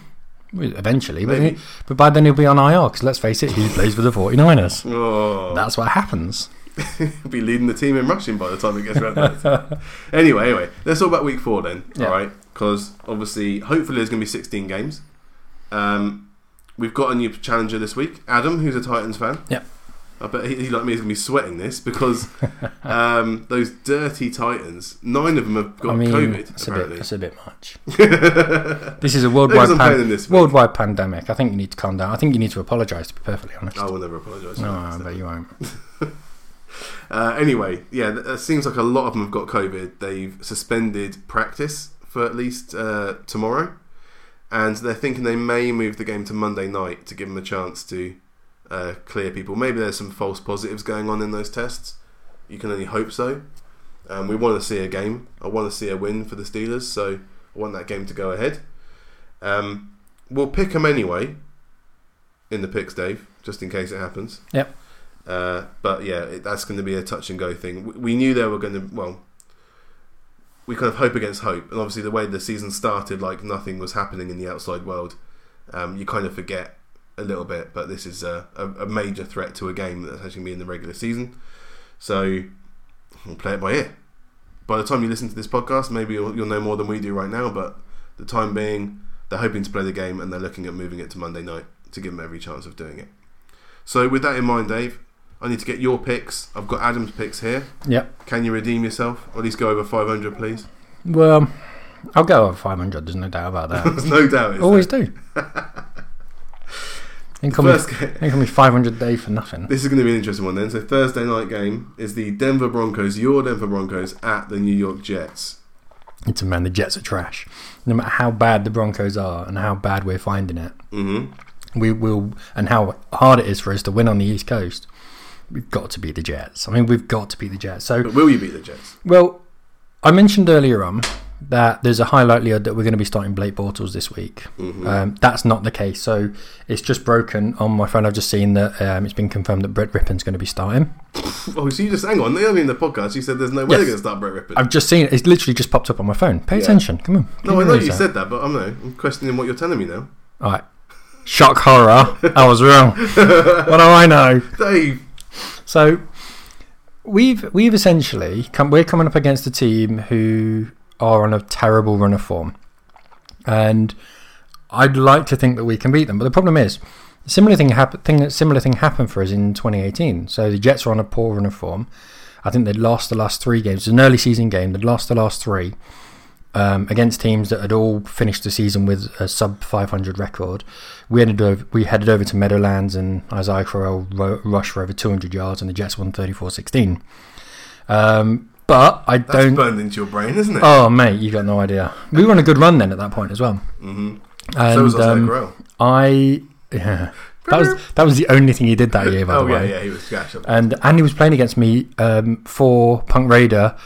Speaker 2: Eventually, but, he- but by then he'll be on IR because let's face it, he plays for the 49ers.
Speaker 1: Oh,
Speaker 2: That's what happens.
Speaker 1: he'll be leading the team in rushing by the time it gets around. that. anyway, anyway, let's talk about week four then.
Speaker 2: Yeah.
Speaker 1: All right, because obviously, hopefully, there's going to be 16 games. Um, we've got a new challenger this week, Adam, who's a Titans fan.
Speaker 2: Yep.
Speaker 1: I bet he, he like me is going to be sweating this because um, those dirty Titans, nine of them have got
Speaker 2: I mean,
Speaker 1: COVID.
Speaker 2: it's a bit, a bit much. this is a worldwide pan-
Speaker 1: this
Speaker 2: worldwide pandemic. I think you need to calm down. I think you need to apologise. To be perfectly honest.
Speaker 1: I will never apologise.
Speaker 2: no, I bet you won't.
Speaker 1: Uh, anyway, yeah, it seems like a lot of them have got COVID. They've suspended practice for at least uh, tomorrow, and they're thinking they may move the game to Monday night to give them a chance to uh, clear people. Maybe there's some false positives going on in those tests. You can only hope so. Um, we want to see a game. I want to see a win for the Steelers, so I want that game to go ahead. Um, we'll pick them anyway in the picks, Dave, just in case it happens.
Speaker 2: Yep.
Speaker 1: Uh, but yeah, it, that's going to be a touch and go thing. We, we knew they were going to. Well, we kind of hope against hope, and obviously the way the season started, like nothing was happening in the outside world, um, you kind of forget a little bit. But this is a, a, a major threat to a game that's actually going to be in the regular season. So we'll play it by ear. By the time you listen to this podcast, maybe you'll, you'll know more than we do right now. But the time being, they're hoping to play the game, and they're looking at moving it to Monday night to give them every chance of doing it. So with that in mind, Dave, I need to get your picks. I've got Adam's picks here.
Speaker 2: Yep.
Speaker 1: Can you redeem yourself? Or at least go over 500, please.
Speaker 2: Well, I'll go over 500. There's no doubt about that.
Speaker 1: There's no doubt.
Speaker 2: Always do. Ain't call, me,
Speaker 1: First game.
Speaker 2: ain't me 500 day for nothing.
Speaker 1: This is going to be an interesting one then. So Thursday night game is the Denver Broncos, your Denver Broncos, at the New York Jets.
Speaker 2: It's a man. The Jets are trash. No matter how bad the Broncos are and how bad we're finding it,
Speaker 1: hmm
Speaker 2: we will, and how hard it is for us to win on the East Coast. We've got to beat the Jets. I mean, we've got to beat the Jets. So
Speaker 1: But will you beat the Jets?
Speaker 2: Well, I mentioned earlier on that there's a high likelihood that we're going to be starting Blake Bortles this week.
Speaker 1: Mhm.
Speaker 2: Um, that's not the case. So it's just broken on my phone. I've just seen that um, it's been confirmed that Brett Rypien's going to be starting.
Speaker 1: Oh, so you just hang on. The only in the podcast you said there's no way
Speaker 2: Yes.
Speaker 1: they're going to start Brett Rypien.
Speaker 2: I've just seen it. It's literally just popped up on my phone. Pay
Speaker 1: Yeah.
Speaker 2: attention. Come on.
Speaker 1: no, I know you
Speaker 2: that.
Speaker 1: said that, but I'm no. I'm questioning what you're telling me now.
Speaker 2: All right. Shock horror. I was wrong. what do I know?
Speaker 1: Dave.
Speaker 2: So we've we've essentially come, we're coming up against a team who are on a terrible run of form, and I'd like to think that we can beat them. But the problem is, similar thing happened. Thing similar thing happened for us in 2018. So the Jets are on a poor run of form. I think they'd lost the last three games. It was an early season game. They'd lost the last three um, against teams that had all finished the season with a sub 500 record. We headed over, we headed over to Meadowlands and Isaiah Crowell ro- rushed for over 200 yards and the Jets won 34-16. Um, but I
Speaker 1: That's
Speaker 2: don't.
Speaker 1: burned into your brain, isn't it?
Speaker 2: Oh mate, you got no idea. We were on a good run then at that point as well.
Speaker 1: hmm
Speaker 2: And
Speaker 1: so was Isaiah
Speaker 2: um,
Speaker 1: Crowell.
Speaker 2: I yeah, that was that was the only thing he did that year. By
Speaker 1: Oh
Speaker 2: the way,
Speaker 1: yeah, yeah, he was
Speaker 2: and and he was playing against me um, for Punk Raider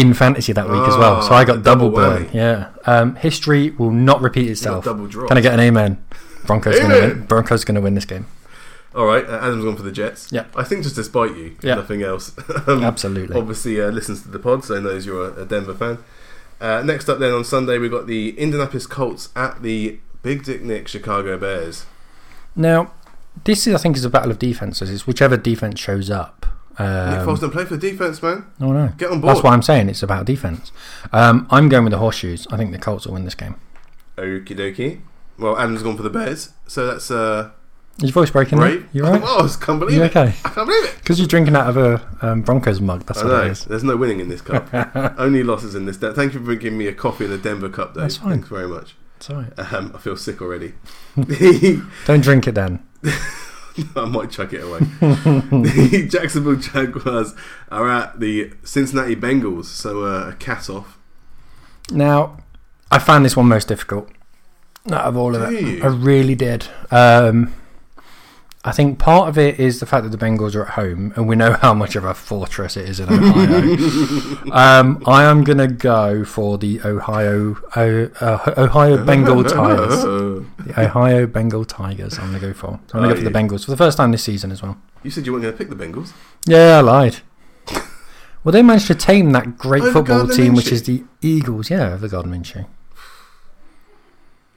Speaker 2: in fantasy that week as well. So I
Speaker 1: Oh,
Speaker 2: got
Speaker 1: double
Speaker 2: double, burn. Yeah, um, history will not repeat itself.
Speaker 1: double draw.
Speaker 2: Can I get an amen? Broncos to win. Broncos going to win this game.
Speaker 1: All right, uh, Adam's gone for the Jets.
Speaker 2: Yeah.
Speaker 1: I think just to spite you,
Speaker 2: Yeah.
Speaker 1: nothing else. um,
Speaker 2: Absolutely.
Speaker 1: obviously uh, listens to the pod, so knows you're a, a Denver fan. Uh, next up, then on Sunday, we've got the Indianapolis Colts at the Big Dick Nick Chicago Bears.
Speaker 2: Now, this is I think is a battle of defenses. It's whichever defense shows up.
Speaker 1: Nick
Speaker 2: Um,
Speaker 1: Foles don't play for defense, man.
Speaker 2: no, no.
Speaker 1: Get on board.
Speaker 2: That's why I'm saying it's about defense. Um, I'm going with the horseshoes. I think the Colts will win this game.
Speaker 1: Okie dokie. Well, Adam's gone for the Bears, so that's uh,
Speaker 2: Is your voice breaking? there?
Speaker 1: great.
Speaker 2: You right?
Speaker 1: Oh, I can't believe
Speaker 2: You
Speaker 1: it.
Speaker 2: okay?
Speaker 1: I can't believe it.
Speaker 2: Because you're drinking out of a um, Broncos mug. That's
Speaker 1: I
Speaker 2: what
Speaker 1: know.
Speaker 2: it is.
Speaker 1: There's no winning in this cup. Only losses in this. Thank you for giving me a coffee in the Denver Cup, Dave.
Speaker 2: That's fine.
Speaker 1: Thanks very much.
Speaker 2: It's all right.
Speaker 1: Um, I feel sick already.
Speaker 2: Don't drink it then.
Speaker 1: I might chuck it away. the Jacksonville Jaguars are at the Cincinnati Bengals, so uh, a cat off.
Speaker 2: Now, I found this one most difficult out of all of
Speaker 1: Do
Speaker 2: it. I really did. Um, I think part of it is the fact that the Bengals are at home, and we know how much of a fortress it is in Ohio. um, I am going to go for the Ohio o, uh, Ohio Bengal Tigers. The Ohio Bengal Tigers. I'm going to go for. I'm going to go for the? Bengals for the first time this season as well.
Speaker 1: You said you weren't going to pick the Bengals.
Speaker 2: Yeah, I lied. Well, they managed to tame that great
Speaker 1: Over
Speaker 2: football team, which is the Eagles. Yeah, the Gardner Minshew.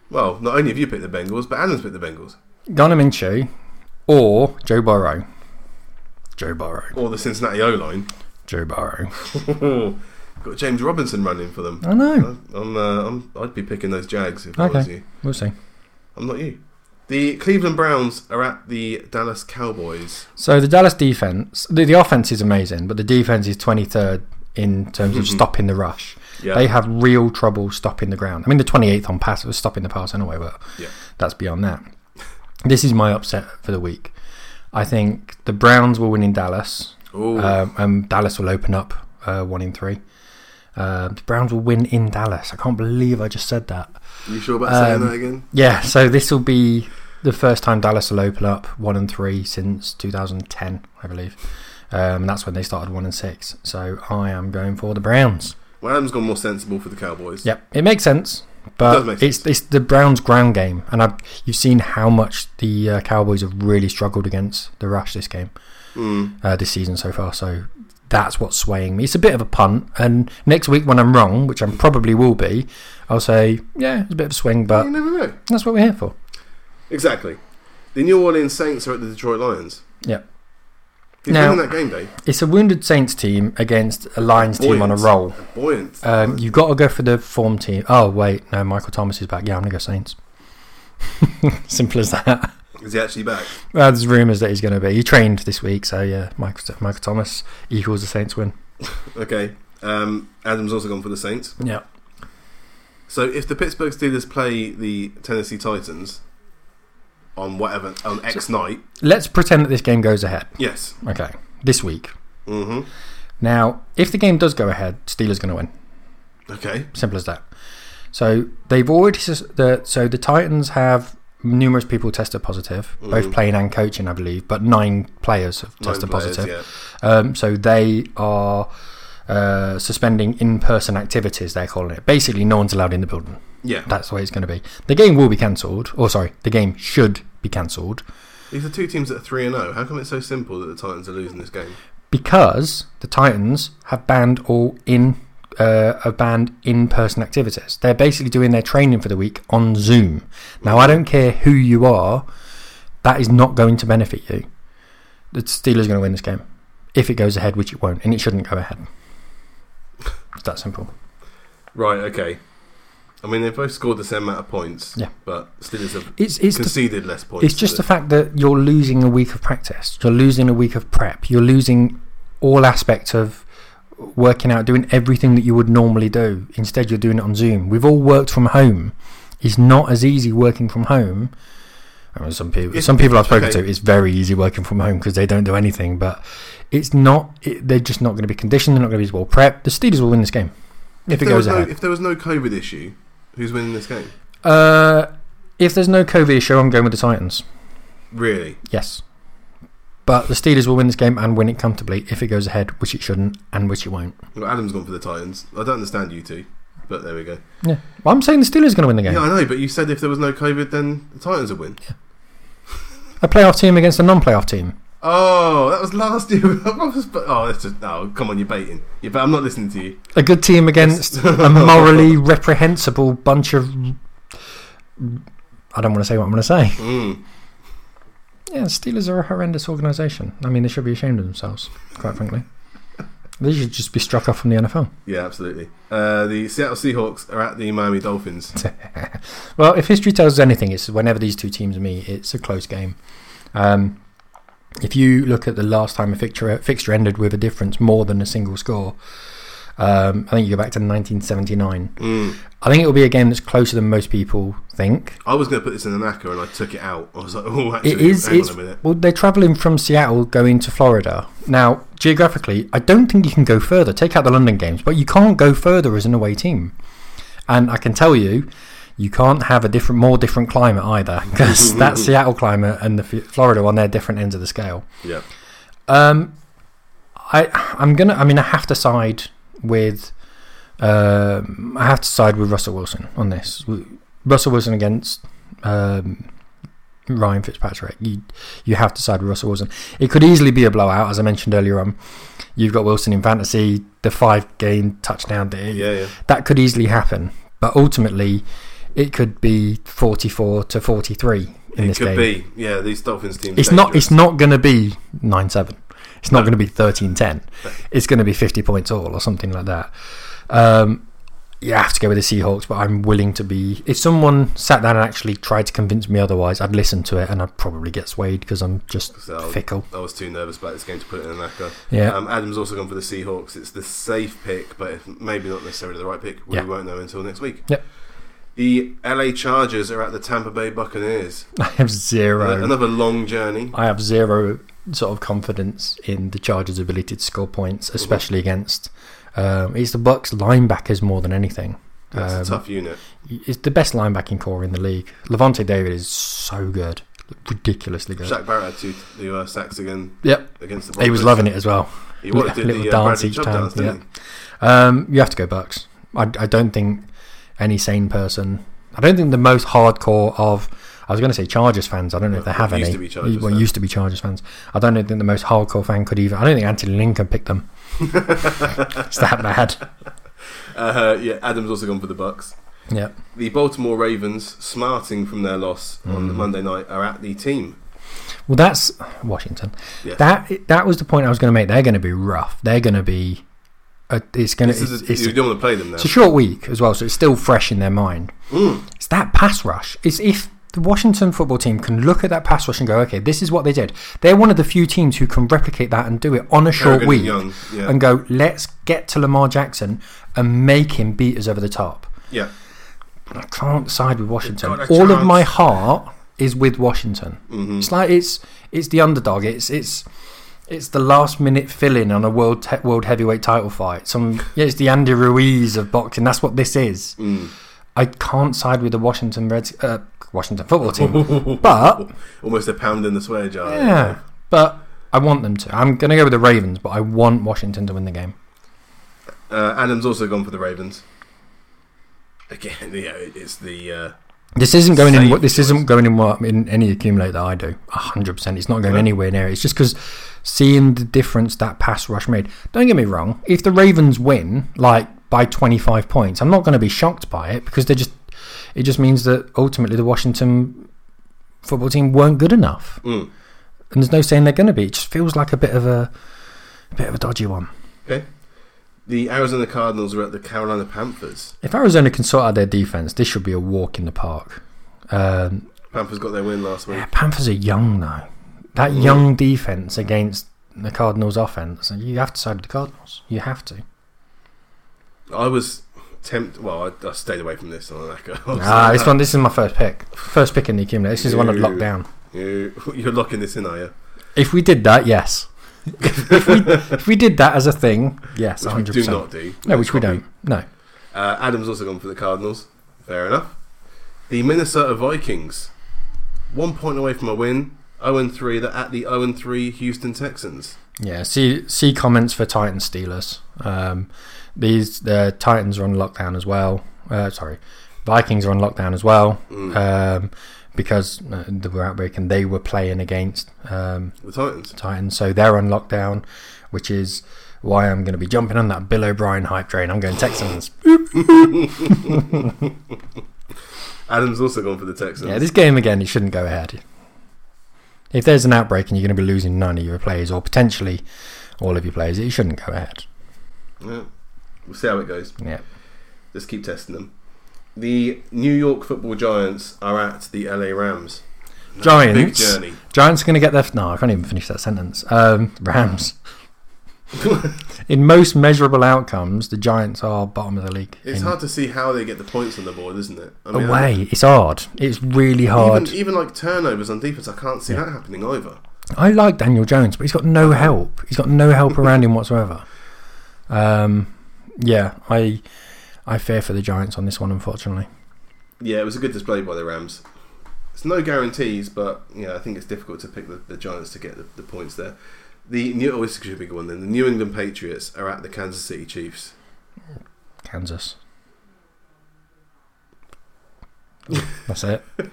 Speaker 1: Well, not only have you picked the Bengals, but Adam's picked the Bengals.
Speaker 2: Gardner Minshew or Joe Burrow. Joe Burrow.
Speaker 1: Or the Cincinnati O line.
Speaker 2: Joe Burrow.
Speaker 1: Got James Robinson running for them.
Speaker 2: I know.
Speaker 1: I'm, uh, I'm, I'd be picking those Jags if I was
Speaker 2: Okay.
Speaker 1: you.
Speaker 2: We'll see.
Speaker 1: I'm not you. The Cleveland Browns are at the Dallas Cowboys.
Speaker 2: So the Dallas defense, the, the offense is amazing, but the defense is 23rd in terms of stopping the rush.
Speaker 1: Yeah.
Speaker 2: They have real trouble stopping the ground. I mean, the 28th on pass was stopping the pass anyway, but
Speaker 1: Yeah.
Speaker 2: that's beyond that. This is my upset for the week. I think the Browns will win in Dallas, um, and Dallas will open up uh, one in three. Uh, the Browns will win in Dallas. I can't believe I just said that.
Speaker 1: you sure about saying
Speaker 2: um,
Speaker 1: that again?
Speaker 2: Yeah, so this will be the first time Dallas will open up one and three since 2010, I believe. Um, and that's when they started one and six. So I am going for the Browns.
Speaker 1: Well, Adam's gone more sensible for the Cowboys.
Speaker 2: Yep, it makes sense, but it's it's the Browns' ground game, and I've, you've seen how much the uh, Cowboys have really struggled against the rush this game,
Speaker 1: Mm.
Speaker 2: uh, this season so far. So that's what's swaying me. It's a bit of a punt, and next week when I'm wrong, which I probably will be, I'll say yeah, it's a bit of a swing, but
Speaker 1: you never know.
Speaker 2: that's what we're here for.
Speaker 1: Exactly. The New Orleans Saints are at the Detroit Lions.
Speaker 2: Yep.
Speaker 1: Who's
Speaker 2: Now-
Speaker 1: that game, Dave?
Speaker 2: It's a wounded Saints team against a Lions team on a roll.
Speaker 1: Buoyant.
Speaker 2: Um, you've got to go for the form team. Oh wait, no, Michael Thomas is back. Yeah, I'm gonna go Saints. Simple as that.
Speaker 1: Is he actually back?
Speaker 2: Well, there's rumours that he's going to be. He trained this week, so yeah, Michael, Michael Thomas equals the Saints win.
Speaker 1: Okay. Um, Adam's also gone for the Saints.
Speaker 2: Yeah.
Speaker 1: So if the Pittsburgh Steelers play the Tennessee Titans on whatever on X night,
Speaker 2: Let's pretend that this game goes ahead.
Speaker 1: yes.
Speaker 2: Okay, this week.
Speaker 1: Mm-hmm.
Speaker 2: Now, if the game does go ahead, Steelers going to win.
Speaker 1: Okay.
Speaker 2: Simple as that. So they've already the so the Titans have numerous people tested positive, both
Speaker 1: Mhm.
Speaker 2: playing and coaching, I believe, but nine players have
Speaker 1: Nine
Speaker 2: tested
Speaker 1: players,
Speaker 2: positive.
Speaker 1: Yeah.
Speaker 2: Um, so they are uh, suspending in-person activities. They're calling it. Basically, no one's allowed in the building.
Speaker 1: Yeah.
Speaker 2: That's the way it's going to be. The game will be cancelled. Or sorry, the game should be cancelled
Speaker 1: These are two teams that are three and zero. How come it's so simple that the Titans are losing this game?
Speaker 2: because the Titans have banned all in. Uh, have banned in-person activities. They're basically doing their training for the week on Zoom. Now, I don't care who you are. That is not going to benefit you. The Steelers are going to win this game if it goes ahead, which it won't, and it shouldn't go ahead. It's that simple.
Speaker 1: Right. Okay. I mean, they've both scored the same amount of points.
Speaker 2: Yeah.
Speaker 1: But Steelers have
Speaker 2: It's it's the,
Speaker 1: conceded less points.
Speaker 2: it's just the fact that you're losing a week of practice. You're losing a week of prep. You're losing all aspects of working out, doing everything that you would normally do. Instead, you're doing it on Zoom. We've all worked from home. It's not as easy working from home. I mean, some people,
Speaker 1: It's-
Speaker 2: some people I've spoken
Speaker 1: okay.
Speaker 2: to, it's very easy working from home because they don't do anything. But it's not. It, they're just not going to be conditioned. They're not going to be as well prepped. The Steelers will win this game if, it goes
Speaker 1: no,
Speaker 2: ahead.
Speaker 1: if there was no COVID issue, who's winning this game?
Speaker 2: Uh, if there's no COVID issue, I'm going with the Titans.
Speaker 1: Really?
Speaker 2: Yes. But the Steelers will win this game and win it comfortably if it goes ahead, which it shouldn't and which it won't.
Speaker 1: Well, Adam's gone for the Titans. I don't understand you two, but there we go.
Speaker 2: Yeah. Well, I'm saying the Steelers are going to win the game.
Speaker 1: Yeah, I know, but you said if there was no COVID, then the Titans would win.
Speaker 2: A playoff team against a non-playoff team.
Speaker 1: Oh, that was last year. oh, that's just, oh, come on, you're baiting. But I'm not listening to you.
Speaker 2: A good team against a morally reprehensible bunch of. I don't want to say what I'm going to say.
Speaker 1: Mm.
Speaker 2: Yeah, Steelers are a horrendous organisation. I mean, they should be ashamed of themselves, quite frankly. They should just be struck off from the NFL.
Speaker 1: Yeah, absolutely. Uh, the Seattle Seahawks are at the Miami Dolphins.
Speaker 2: Well, if history tells us anything, it's whenever these two teams meet, it's a close game. Um, if you look at the last time a fixture, fixture ended with a difference more than a single score, um, I think you go back to 1979.
Speaker 1: Mm.
Speaker 2: I think it will be a game that's closer than most people think.
Speaker 1: I was going to put this in an ACCA and I took it out. I was like, oh, actually,
Speaker 2: It is.
Speaker 1: hang on a minute.
Speaker 2: well, they're travelling from Seattle going to Florida. Now, geographically, I don't think you can go further. Take out the London games, but you can't go further as an away team. And I can tell you, you can't have a different, more different climate either, because that Seattle climate and the F- Florida one, they're different ends of the scale.
Speaker 1: Yeah.
Speaker 2: Um, I I'm gonna. I mean, I have to side with. Um, I have to side with Russell Wilson on this. Russell Wilson against um, Ryan Fitzpatrick. You you have to side with Russell Wilson. It could easily be a blowout, as I mentioned earlier on. You've got Wilson in fantasy, the five game touchdown day.
Speaker 1: Yeah, yeah.
Speaker 2: That could easily happen, but ultimately, it could be forty four to forty three in this game.
Speaker 1: it
Speaker 2: this
Speaker 1: could
Speaker 2: game.
Speaker 1: be. Yeah, these Dolphins teams.
Speaker 2: It's not. It's not going to be nine seven. It's not going to be 13-10. It's going to be fifty points all or something like that. Um, you have to go with the Seahawks, but I'm willing to be. If someone sat down and actually tried to convince me otherwise, I'd listen to it and I'd probably get swayed because I'm just
Speaker 1: So-
Speaker 2: fickle.
Speaker 1: I was too nervous about this game to put it in a knacker.
Speaker 2: Yeah.
Speaker 1: Um, Adam's also gone for the Seahawks. It's the safe pick, but maybe not necessarily the right pick. We
Speaker 2: Yeah.
Speaker 1: won't know until next week.
Speaker 2: Yep.
Speaker 1: The LA Chargers are at the Tampa Bay Buccaneers.
Speaker 2: I have zero.
Speaker 1: Another long journey.
Speaker 2: I have zero sort of confidence in the Chargers' ability to score points,
Speaker 1: Mm-hmm.
Speaker 2: especially against. Um, it's the Bucks linebackers more than anything.
Speaker 1: That's
Speaker 2: Um,
Speaker 1: a tough unit.
Speaker 2: It's the best linebacking corps in the league. Lavonte David is so good, ridiculously good.
Speaker 1: Shaq Barrett had two, two uh, sacks again
Speaker 2: Yep,
Speaker 1: against the
Speaker 2: he was loving it as well.
Speaker 1: He wanted to do
Speaker 2: Little
Speaker 1: the uh,
Speaker 2: dance each time,
Speaker 1: dance, didn't
Speaker 2: Um, you have to go Bucks. I, I don't think any sane person. I don't think the most hardcore of. I was going to say Chargers fans. I don't know if they have
Speaker 1: used
Speaker 2: any.
Speaker 1: to Chargers
Speaker 2: well, used to be Chargers fans. I don't think the most hardcore fan could even. I don't think Anthony Lynn picked them. it's that bad.
Speaker 1: Uh, yeah, Adam's also gone for the Bucks.
Speaker 2: Yeah.
Speaker 1: The Baltimore Ravens, smarting from their loss on
Speaker 2: Mm.
Speaker 1: Monday night, are at the team.
Speaker 2: Well, that's Washington.
Speaker 1: Yes.
Speaker 2: That that was the point I was going to make. They're going to be rough. They're going to be. Uh, it's going to. It's,
Speaker 1: a,
Speaker 2: it's,
Speaker 1: you don't want to play them now.
Speaker 2: it's a short week as well, so it's still fresh in their mind.
Speaker 1: Mm.
Speaker 2: It's that pass rush. It's if the Washington football team can look at that pass rush and go, okay, this is what they did. They're one of the few teams who can replicate that and do it on a short week
Speaker 1: and. Yeah.
Speaker 2: and go, let's get to Lamar Jackson and make him beat us over the top.
Speaker 1: yeah.
Speaker 2: I can't side with Washington. All of my heart is with Washington.
Speaker 1: hmm
Speaker 2: It's like it's it's the underdog. It's it's it's the last minute fill in on a world te- world heavyweight title fight. Some yeah, it's the Andy Ruiz of boxing. That's what this is.
Speaker 1: Mm.
Speaker 2: I can't side with the Washington Reds, uh, Washington football team. But
Speaker 1: Almost a pound in the swear jar.
Speaker 2: yeah, but I want them to. I'm going to go with the Ravens, but I want Washington to win the game.
Speaker 1: Uh, Adam's also gone for the Ravens. Again, yeah, it's the. Uh,
Speaker 2: This isn't going in. This
Speaker 1: choice.
Speaker 2: isn't going in what in any accumulate that I do. hundred percent. It's not going
Speaker 1: No.
Speaker 2: anywhere near. it. It's just because seeing the difference that pass rush made. Don't get me wrong. If the Ravens win like by twenty five points, I'm not going to be shocked by it because they just. It just means that ultimately the Washington football team weren't good enough,
Speaker 1: mm.
Speaker 2: and there's no saying they're going to be. It just feels like a bit of a, a bit of a dodgy one.
Speaker 1: Okay. The Arizona Cardinals are at the Carolina Panthers.
Speaker 2: If Arizona can sort out their defense, this should be a walk in the park. Um,
Speaker 1: Panthers got their win last week.
Speaker 2: Yeah, Panthers are young though. That young defense against the Cardinals' offense, and you have to side with the Cardinals. You have to.
Speaker 1: I was tempted. Well, I, I stayed away from this on that.
Speaker 2: Ah, this one. This is my first pick. First pick in the accumulator. This is the one I've locked down.
Speaker 1: You, you're locking this in, are you?
Speaker 2: If we did that, yes. if we if we did that as a thing, yes,
Speaker 1: Which we
Speaker 2: hundred
Speaker 1: do not do.
Speaker 2: No, which we don't. No.
Speaker 1: Uh, Adam's also gone for the Cardinals. Fair enough. The Minnesota Vikings, one point away from a win. 0 3. They're at the 0 and 3 Houston Texans.
Speaker 2: Yeah. See see comments for Titans Steelers. Um, these the Titans are on lockdown as well. Uh, sorry, Vikings are on lockdown as well.
Speaker 1: Mm.
Speaker 2: Um, because uh, they were outbreak and they were playing against um,
Speaker 1: the Titans.
Speaker 2: Titans, so they're on lockdown, which is why I'm going to be jumping on that Bill O'Brien hype train. I'm going Texans.
Speaker 1: Adam's also gone for the Texans.
Speaker 2: yeah, this game again, it shouldn't go ahead. If there's an outbreak and you're going to be losing none of your players, or potentially all of your players, it shouldn't go ahead.
Speaker 1: Yeah. We'll see how it goes.
Speaker 2: Yeah,
Speaker 1: Just keep testing them. The New York Football Giants are at the LA Rams.
Speaker 2: Giants.
Speaker 1: journey.
Speaker 2: Giants are going to get their. No, I can't even finish that sentence. Um, Rams. In most measurable outcomes, the Giants are bottom of the league.
Speaker 1: It's
Speaker 2: In-
Speaker 1: hard to see how they get the points on the board, isn't it? I
Speaker 2: away. It's hard. It's really hard.
Speaker 1: Even, even like turnovers on defense, I can't see that happening either.
Speaker 2: I like Daniel Jones, but he's got no help. He's got no help around him whatsoever. Um, yeah, I I fear for the Giants on this one, unfortunately.
Speaker 1: Yeah, it was a good display by the Rams. It's no guarantees, but yeah, I think it's difficult to pick the, the Giants to get the, the points there. The New oh, this is a big one then. The New England Patriots are at the Kansas City Chiefs.
Speaker 2: Kansas. That's it.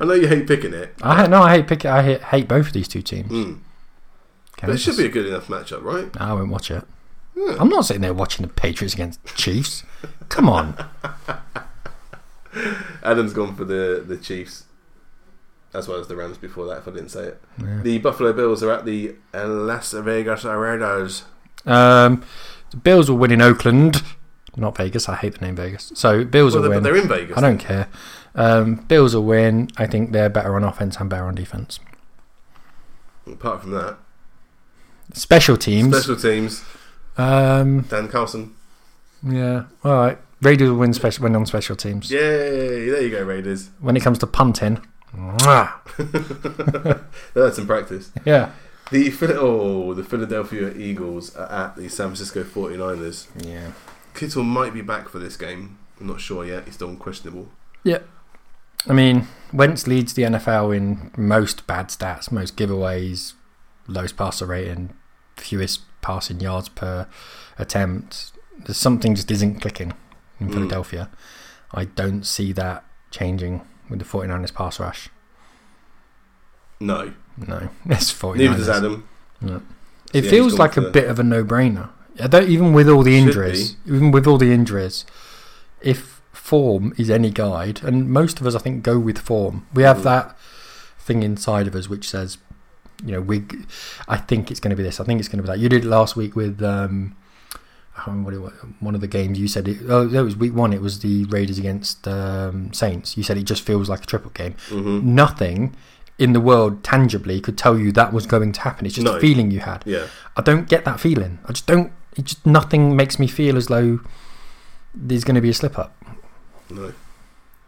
Speaker 1: I know you hate picking it,
Speaker 2: I no, I hate pick. I hate, hate both of these two teams.
Speaker 1: mm. but it should be a good enough matchup, right?
Speaker 2: No, I won't watch it.
Speaker 1: Yeah.
Speaker 2: I'm not sitting there watching the Patriots against Chiefs. Come on.
Speaker 1: Adam's gone for the the Chiefs, as well as the Rams before that. If I didn't say it,
Speaker 2: Yeah.
Speaker 1: the Buffalo Bills are at the Las Vegas Raiders.
Speaker 2: Um, the Bills will win in Oakland, not Vegas. I hate the name Vegas. So Bills
Speaker 1: Well,
Speaker 2: will
Speaker 1: they're,
Speaker 2: win.
Speaker 1: they're in Vegas.
Speaker 2: I don't care. Um, Bills will win. I think they're better on offense and better on defense.
Speaker 1: Apart from that,
Speaker 2: Special teams.
Speaker 1: special teams.
Speaker 2: Um,
Speaker 1: Dan Carlson.
Speaker 2: yeah. All right. Raiders will win special win on special teams.
Speaker 1: Yay! There you go, Raiders.
Speaker 2: When it comes to punting.
Speaker 1: That's in practice.
Speaker 2: yeah.
Speaker 1: The Phil- oh, the Philadelphia Eagles are at the San Francisco 49ers.
Speaker 2: Yeah.
Speaker 1: Kittle might be back for this game. I'm not sure yet. He's still questionable. Yeah.
Speaker 2: I mean, Wentz leads the NFL in most bad stats, most giveaways, lowest passer rating, fewest passing yards per attempt. There's something just isn't clicking in
Speaker 1: Mm.
Speaker 2: Philadelphia. I don't see that changing with the 49ers pass rush.
Speaker 1: No,
Speaker 2: No, it's 49ers.
Speaker 1: neither does Adam.
Speaker 2: No.
Speaker 1: So
Speaker 2: It
Speaker 1: yeah,
Speaker 2: feels like a
Speaker 1: the-
Speaker 2: bit of a no-brainer. Even with all the injuries, even with all the injuries, if form is any guide, and most of us, I think, go with form. We have
Speaker 1: Mm.
Speaker 2: that thing inside of us which says, you know, we. I think it's going to be this. I think it's going to be that. You did it last week with. Um, I remember what it was, one of the games you said it. Oh, that was week one. It was the Raiders against um, Saints. You said it just feels like a triple game.
Speaker 1: hmm
Speaker 2: Nothing in the world tangibly could tell you that was going to happen. It's just
Speaker 1: No.
Speaker 2: a feeling you had.
Speaker 1: Yeah,
Speaker 2: I don't get that feeling. I just don't. It just nothing makes me feel as though there's going to be a slip up.
Speaker 1: no.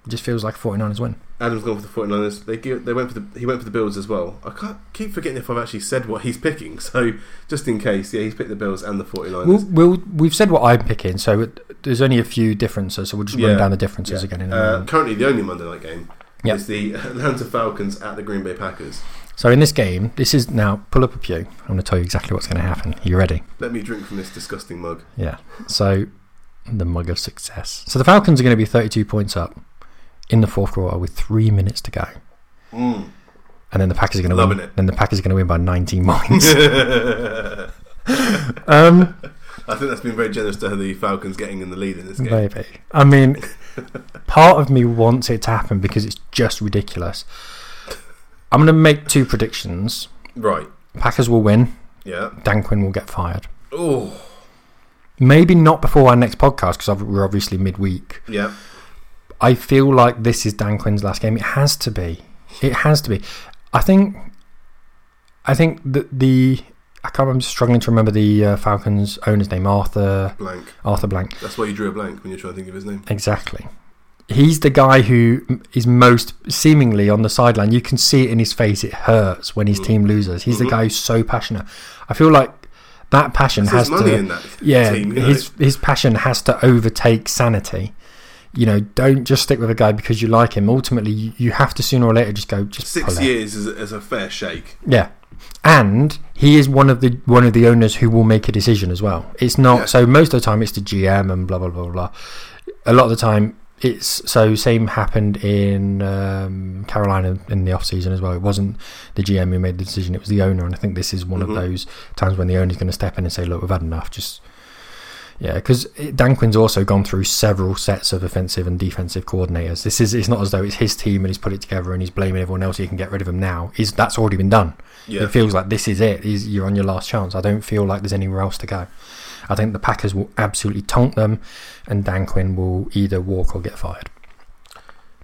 Speaker 2: It just feels like a 49ers win.
Speaker 1: Adam's gone for the 49ers. They give, they went for the he went for the Bills as well. I can't keep forgetting if I've actually said what he's picking. So just in case, yeah, he's picked the Bills and the 49ers.
Speaker 2: We'll, we'll, we've said what I'm picking, so it, there's only a few differences. So we'll just
Speaker 1: Yeah.
Speaker 2: run down the differences
Speaker 1: Yeah.
Speaker 2: again. In
Speaker 1: Uh, currently, the only Monday night game
Speaker 2: Yeah.
Speaker 1: is the Atlanta Falcons at the Green Bay Packers.
Speaker 2: So in this game, this is now pull up a pew. I'm going to tell you exactly what's going to happen. Are you ready?
Speaker 1: Let me drink from this disgusting mug.
Speaker 2: Yeah. So the mug of success. So the Falcons are going to be 32 points up in the fourth quarter with three minutes to go,
Speaker 1: Mm.
Speaker 2: and then the Packers are going to win.
Speaker 1: it.
Speaker 2: Then the Packers are going to win by 19 points. um,
Speaker 1: I think that's been very generous to the Falcons getting in the lead in this game.
Speaker 2: Maybe. I mean, part of me wants it to happen because it's just ridiculous. I'm going to make two predictions.
Speaker 1: Right.
Speaker 2: Packers will win.
Speaker 1: Yeah.
Speaker 2: Dan Quinn will get fired.
Speaker 1: Oh.
Speaker 2: Maybe not before our next podcast because we're obviously midweek.
Speaker 1: Yeah.
Speaker 2: I feel like this is Dan Quinn's last game. It has to be. It has to be. I think. I think that the. I can't. I'm struggling to remember the uh, Falcons owner's name. Arthur
Speaker 1: Blank.
Speaker 2: Arthur Blank.
Speaker 1: That's why you drew a blank when you're trying to think of his name.
Speaker 2: Exactly. He's the guy who is most seemingly on the sideline. You can see it in his face. It hurts when his
Speaker 1: Mm.
Speaker 2: team loses. He's
Speaker 1: Mhm.
Speaker 2: the guy who's so passionate. I feel like that passion
Speaker 1: There's
Speaker 2: has to.
Speaker 1: in that
Speaker 2: yeah,
Speaker 1: team. you know?
Speaker 2: his his passion has to overtake sanity. You know, don't just stick with a guy because you like him. Ultimately, you, you have to sooner or later just go. Just
Speaker 1: Six years is, is a fair shake.
Speaker 2: Yeah, and he is one of the one of the owners who will make a decision as well. It's not
Speaker 1: Yeah.
Speaker 2: so most of the time it's the GM and blah blah blah blah. A lot of the time it's so same happened in um, Carolina in the off season as well. It wasn't the GM who made the decision; it was the owner. And I think this is one
Speaker 1: Mhm.
Speaker 2: of those times when the owner's going to step in and say, "Look, we've had enough." Just yeah, because Dan Quinn's also gone through several sets of offensive and defensive coordinators. This is it's not as though it's his team and he's put it together and he's blaming everyone else. He can get rid of him now. Is that's already been done?
Speaker 1: Yeah.
Speaker 2: It feels like this is it. Is you're on your last chance. I don't feel like there's anywhere else to go. I think the Packers will absolutely taunt them, and Dan Quinn will either walk or get fired.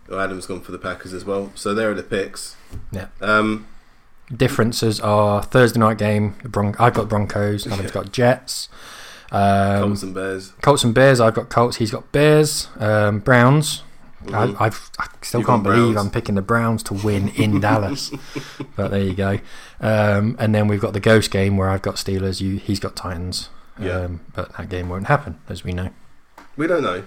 Speaker 1: Well, Adam's gone for the Packers as well. So there are the picks.
Speaker 2: Yeah.
Speaker 1: Um,
Speaker 2: Differences are Thursday night game. Bron- I've got Broncos. Adam's got Jets. Um,
Speaker 1: Colts and Bears.
Speaker 2: Colts and Bears. I've got Colts. He's got Bears. Um, Browns. I, I've, I still
Speaker 1: You've
Speaker 2: can't believe
Speaker 1: Browns.
Speaker 2: I'm picking the Browns to win in Dallas. But there you go. Um, and then we've got the ghost game where I've got Steelers. You, he's got Titans.
Speaker 1: Yeah.
Speaker 2: Um, but that game won't happen, as we know.
Speaker 1: We don't know.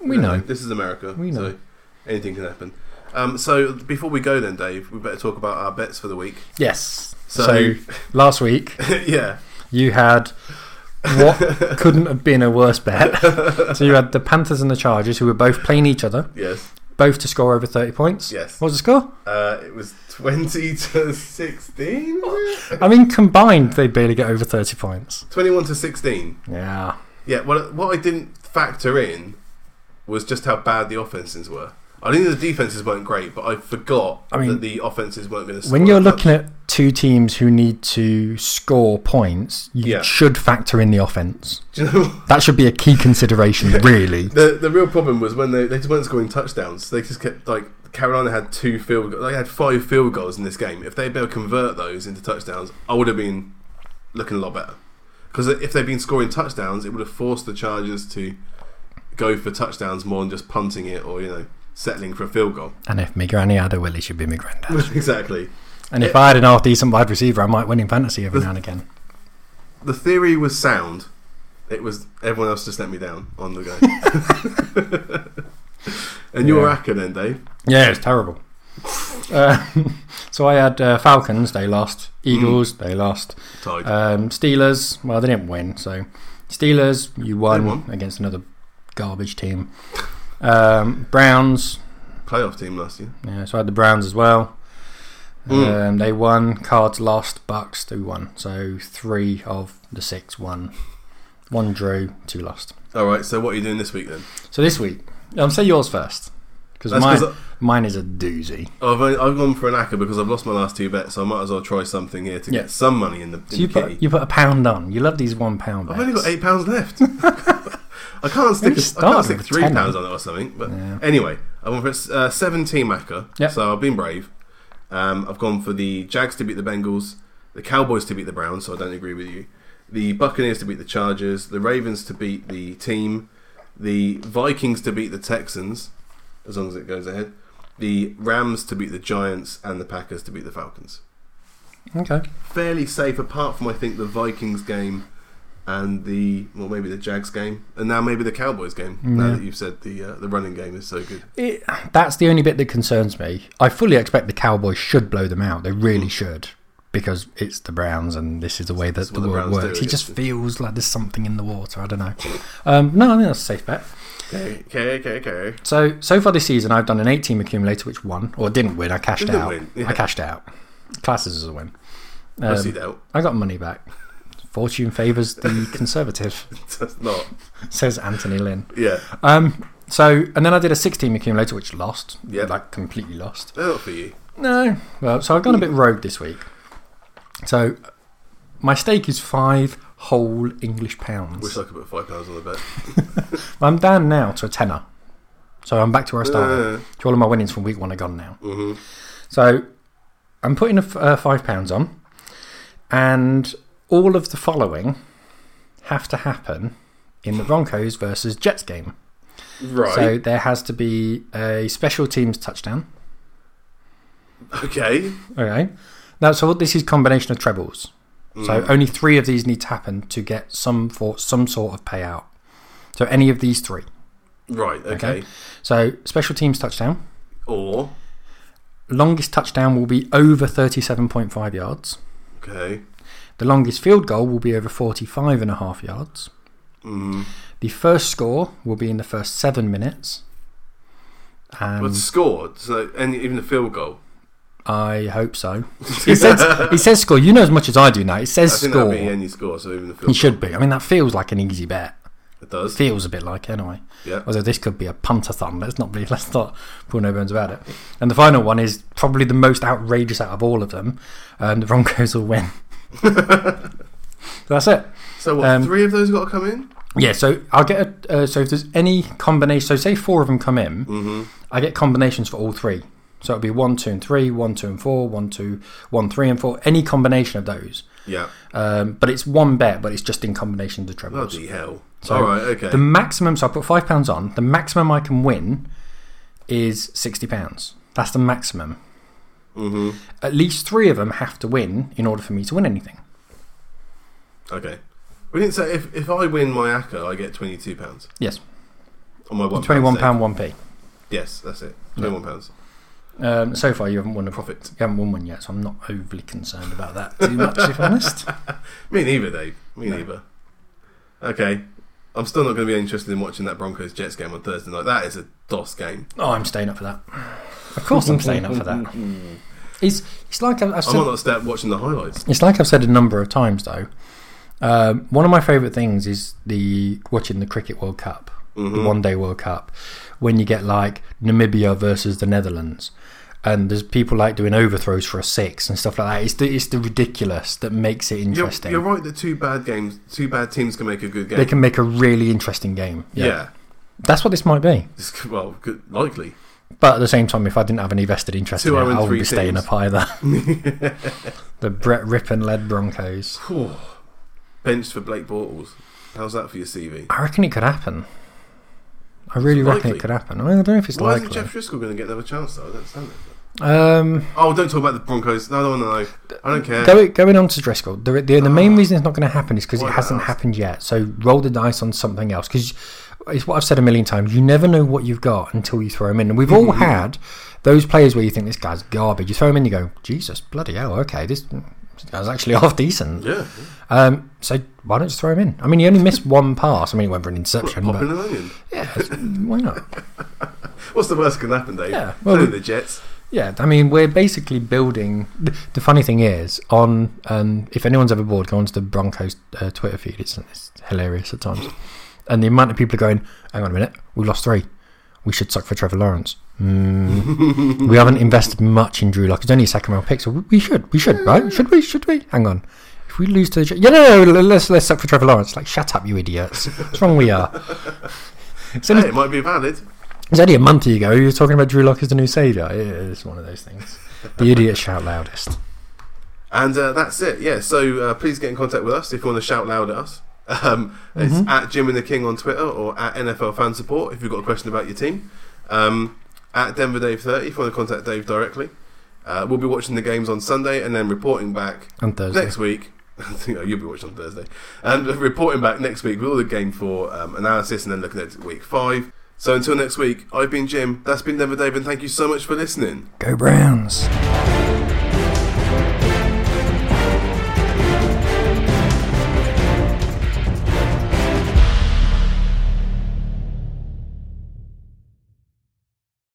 Speaker 2: We know.
Speaker 1: This is America.
Speaker 2: We know.
Speaker 1: So anything can happen. Um, so before we go, then, Dave, we better talk about our bets for the week.
Speaker 2: Yes.
Speaker 1: So,
Speaker 2: So, last week
Speaker 1: yeah,
Speaker 2: you had what couldn't have been a worse bet. So you had the Panthers and the Chargers, who were both playing each other,
Speaker 1: yes,
Speaker 2: both to score over thirty points.
Speaker 1: yes.
Speaker 2: What was the score?
Speaker 1: Uh, it was twenty to sixteen.
Speaker 2: I mean, combined, they barely get over thirty points.
Speaker 1: Twenty-one to sixteen.
Speaker 2: Yeah.
Speaker 1: Yeah. What what I didn't factor in was just how bad the offenses were. I knew the defenses weren't great, but I forgot
Speaker 2: I mean,
Speaker 1: that the offenses weren't going to. Score.
Speaker 2: When you're looking at two teams who need to score points, you
Speaker 1: Yeah.
Speaker 2: should factor in the offense.
Speaker 1: You know
Speaker 2: That should be a key consideration, really.
Speaker 1: The the real problem was when they they just weren't scoring touchdowns. They just kept like Carolina had two field goals. They had five field goals in this game. If they'd been able to convert those into touchdowns, I would have been looking a lot better. Because if they'd been scoring touchdowns, it would have forced the Chargers to go for touchdowns more than just punting it or you know settling for a field goal.
Speaker 2: And if my granny had a willy, she'd be my granddad.
Speaker 1: exactly.
Speaker 2: And if I had an half decent wide receiver, I might win in fantasy every now and again.
Speaker 1: The theory was sound. It was everyone else just let me down on the go. and your
Speaker 2: Yeah.
Speaker 1: then, Dave?
Speaker 2: Yeah, it's terrible. Uh, so I had uh, Falcons, they lost. Eagles, they lost.
Speaker 1: Tied.
Speaker 2: Um, Steelers, well, they didn't win. So Steelers, you won,
Speaker 1: won.
Speaker 2: against another garbage team. Um, Browns,
Speaker 1: Playoff team last year.
Speaker 2: yeah, so I had the Browns as well.
Speaker 1: Mm.
Speaker 2: Um, they won. Cards lost. Bucks they won. So three of the six won. One drew, two lost.
Speaker 1: All right. So what are you doing this week then?
Speaker 2: So this week, um, say yours first because mine, mine is a doozy.
Speaker 1: I've, only, I've gone for an acca because I've lost my last two bets, so I might as well try something here to
Speaker 2: Yeah.
Speaker 1: get some money in the, in
Speaker 2: So you
Speaker 1: the kitty.
Speaker 2: put you put a pound on. You love these one pound Bets.
Speaker 1: I've only got eight pounds left. I can't stick. A, I can't stick three
Speaker 2: 10.
Speaker 1: pounds on it or something. But
Speaker 2: Yeah.
Speaker 1: anyway, I went for uh, seventeen acca.
Speaker 2: Yep.
Speaker 1: So I've been brave. Um, I've gone for the Jags to beat the Bengals, the Cowboys to beat the Browns. So I don't agree with you. The Buccaneers to beat the Chargers, the Ravens to beat the team, the Vikings to beat the Texans, as long as it goes ahead. The Rams to beat the Giants and the Packers to beat the Falcons.
Speaker 2: Okay.
Speaker 1: fairly safe apart from I think the Vikings game and the well maybe the Jags game and now maybe the Cowboys game. Now that you've said the uh, the running game is so good.
Speaker 2: It, that's the only bit that concerns me. I fully expect the Cowboys should blow them out. They really should. Because it's the Browns and this is the way that the
Speaker 1: the
Speaker 2: world works. It just feels like there's something in the water. I don't know. Um, no, I think that's a safe bet.
Speaker 1: Okay, okay, okay, okay.
Speaker 2: So so far this season, I've done an 8 team accumulator which won or didn't win. I cashed
Speaker 1: Didn't
Speaker 2: out.
Speaker 1: win, yeah.
Speaker 2: I cashed out. Classes as a win.
Speaker 1: I see
Speaker 2: Um,
Speaker 1: that.
Speaker 2: I got money back. Fortune favours the conservative,
Speaker 1: That's not.
Speaker 2: says Anthony Lynn.
Speaker 1: Yeah,
Speaker 2: Um, so and then I did a 6 team accumulator which lost.
Speaker 1: Yeah.
Speaker 2: like completely lost.
Speaker 1: they're for you.
Speaker 2: No. Well, so I've gone a bit rogue this week. So my stake is five whole English pounds.
Speaker 1: Wish I could put five pounds on the bet.
Speaker 2: I'm down now to a tenner. So I'm back to where I started.
Speaker 1: Uh,
Speaker 2: So all of my winnings from week one are gone now.
Speaker 1: mhm.
Speaker 2: So I'm putting a f- uh, five pounds on, and all of the following have to happen in the Broncos versus Jets game.
Speaker 1: Right.
Speaker 2: So there has to be a special teams touchdown.
Speaker 1: okay.
Speaker 2: Okay. Now, so this is combination of trebles. So
Speaker 1: Mm.
Speaker 2: only three of these need to happen to get some for some sort of payout. So any of these three.
Speaker 1: Right. Okay.
Speaker 2: So special teams touchdown.
Speaker 1: Or
Speaker 2: Longest touchdown will be over 37.5 yards.
Speaker 1: okay.
Speaker 2: The longest field goal will be over 45 and a half yards.
Speaker 1: Mm.
Speaker 2: The first score will be in the first seven minutes. And
Speaker 1: But scored. So any even the field goal.
Speaker 2: I hope so. It says, it says score. You know as much as I do now. It says score.
Speaker 1: any score. So even the field.
Speaker 2: It should be. I mean, that feels like an easy bet.
Speaker 1: It does.
Speaker 2: It Feels a bit like anyway.
Speaker 1: Yeah.
Speaker 2: Although this could be a puntathon. Let's not be. Let's not pull no bones about it. And the final one is probably the most outrageous out of all of them. And the Broncos will win. That's it.
Speaker 1: So what?
Speaker 2: Um,
Speaker 1: three of those got to come in.
Speaker 2: Yeah. So I'll get a. Uh, so if there's any combination, so say four of them come in,
Speaker 1: Mm-hmm.
Speaker 2: I get combinations for all three. So it'll be one, two, and three, one, two, and four, one, two, one, three, and four. Any combination of those.
Speaker 1: Yeah.
Speaker 2: Um, but it's one bet, but it's just in combination of the trebles.
Speaker 1: Bloody hell.
Speaker 2: So
Speaker 1: All right. Okay.
Speaker 2: The maximum, so I put five pounds on. The maximum I can win is sixty pounds. That's the maximum.
Speaker 1: Mm-hmm.
Speaker 2: At least three of them have to win in order for me to win anything.
Speaker 1: Okay. We didn't say if, if I win my ACCA, I get twenty two pounds.
Speaker 2: Yes.
Speaker 1: on my one
Speaker 2: Twenty-one
Speaker 1: stake.
Speaker 2: pound one p.
Speaker 1: Yes, that's it. Twenty-one pounds
Speaker 2: Um, so far, you haven't won a
Speaker 1: profit.
Speaker 2: You haven't won one yet, so I'm not overly concerned about that too much, if honest.
Speaker 1: Me neither, Dave. Me
Speaker 2: No.
Speaker 1: neither. Okay, I'm still not going to be interested in watching that Broncos Jets game on Thursday night. That is a DOS game.
Speaker 2: Oh, I'm staying up for that. Of course, I'm staying up for that. It's it's like I've, I've
Speaker 1: I
Speaker 2: said,
Speaker 1: might not start watching the highlights.
Speaker 2: it's like I've said a number of times though. Um, one of my favourite things is the watching the cricket World Cup, the
Speaker 1: Mhm.
Speaker 2: one day World Cup, when you get like Namibia versus the Netherlands, and there's people like doing overthrows for a six and stuff like that. It's the it's the ridiculous that makes it
Speaker 1: You're,
Speaker 2: interesting.
Speaker 1: you're right that two bad games, two bad teams can make a good game.
Speaker 2: They can make a really interesting game.
Speaker 1: yeah.
Speaker 2: That's what this might be.
Speaker 1: It's- well, good, likely.
Speaker 2: But at the same time, if I didn't have any vested interest in it,
Speaker 1: oh
Speaker 2: I wouldn't be staying up either. the Brett Rypien led Broncos.
Speaker 1: Benched for Blake Bortles. How's that for your CV?
Speaker 2: I reckon it could happen. I really
Speaker 1: it
Speaker 2: reckon
Speaker 1: likely?
Speaker 2: it could happen. I don't know if it's
Speaker 1: Why isn't
Speaker 2: likely.
Speaker 1: Jeff Driskel going to get another chance though? I don't understand it.
Speaker 2: Um,
Speaker 1: Oh, don't talk about the Broncos. No, no, no, no. I don't care.
Speaker 2: go, going on to Driskel, the, the, the main
Speaker 1: Ah.
Speaker 2: reason it's not going to happen is because it hasn't
Speaker 1: else?
Speaker 2: happened yet. So roll the dice on something else. Because it's what I've said a million times. You never know what you've got until you throw him in. And we've all had those players where you think this guy's garbage. You throw him in, you go, Jesus, bloody hell, okay, this, this guy's actually half decent.
Speaker 1: Yeah.
Speaker 2: Um, so why don't you throw him in? I mean, he only missed one pass. I mean, he went for an interception,
Speaker 1: Pop
Speaker 2: but
Speaker 1: in an onion.
Speaker 2: yeah, why not?
Speaker 1: What's the worst that can happen, Dave?
Speaker 2: Yeah,
Speaker 1: Well,
Speaker 2: well,
Speaker 1: the Jets.
Speaker 2: Yeah, I mean, we're basically building. The, the funny thing is, on um, if anyone's ever bored, go onto the Broncos uh, Twitter feed. It's, it's hilarious at times, and the amount of people are going, "Hang on a minute, we lost three. We should suck for Trevor Lawrence. Mm, we haven't invested much in Drew Lock. It's only a second round pick, so we- should, we should, right? Should we? Should we? Hang on." If we lose to the yeah, no, no, let's let's suck for Trevor Lawrence. Like, shut up, you idiots! What's wrong we are? Only,
Speaker 1: Hey, it might be valid.
Speaker 2: it's only a month ago you were talking about Drew Lock as the new saviour. It's one of those things. The idiots shout loudest.
Speaker 1: And uh, that's it. Yeah. So uh, please get in contact with us if you want to shout loud at us. Um, It's
Speaker 2: Mhm.
Speaker 1: at Jim and the King on Twitter or at NFL Fan Support if you've got a question about your team. Um, at Denver Dave 30 if you want to contact Dave directly. Uh, we'll be watching the games on Sunday and then reporting back
Speaker 2: On Thursday.
Speaker 1: next week. you'll be watching on Thursday. And reporting back next week with all the game for um, analysis and then looking at week five. So until next week, I've been Jim. That's been Denver Dave, and thank you so much for listening.
Speaker 2: Go Browns.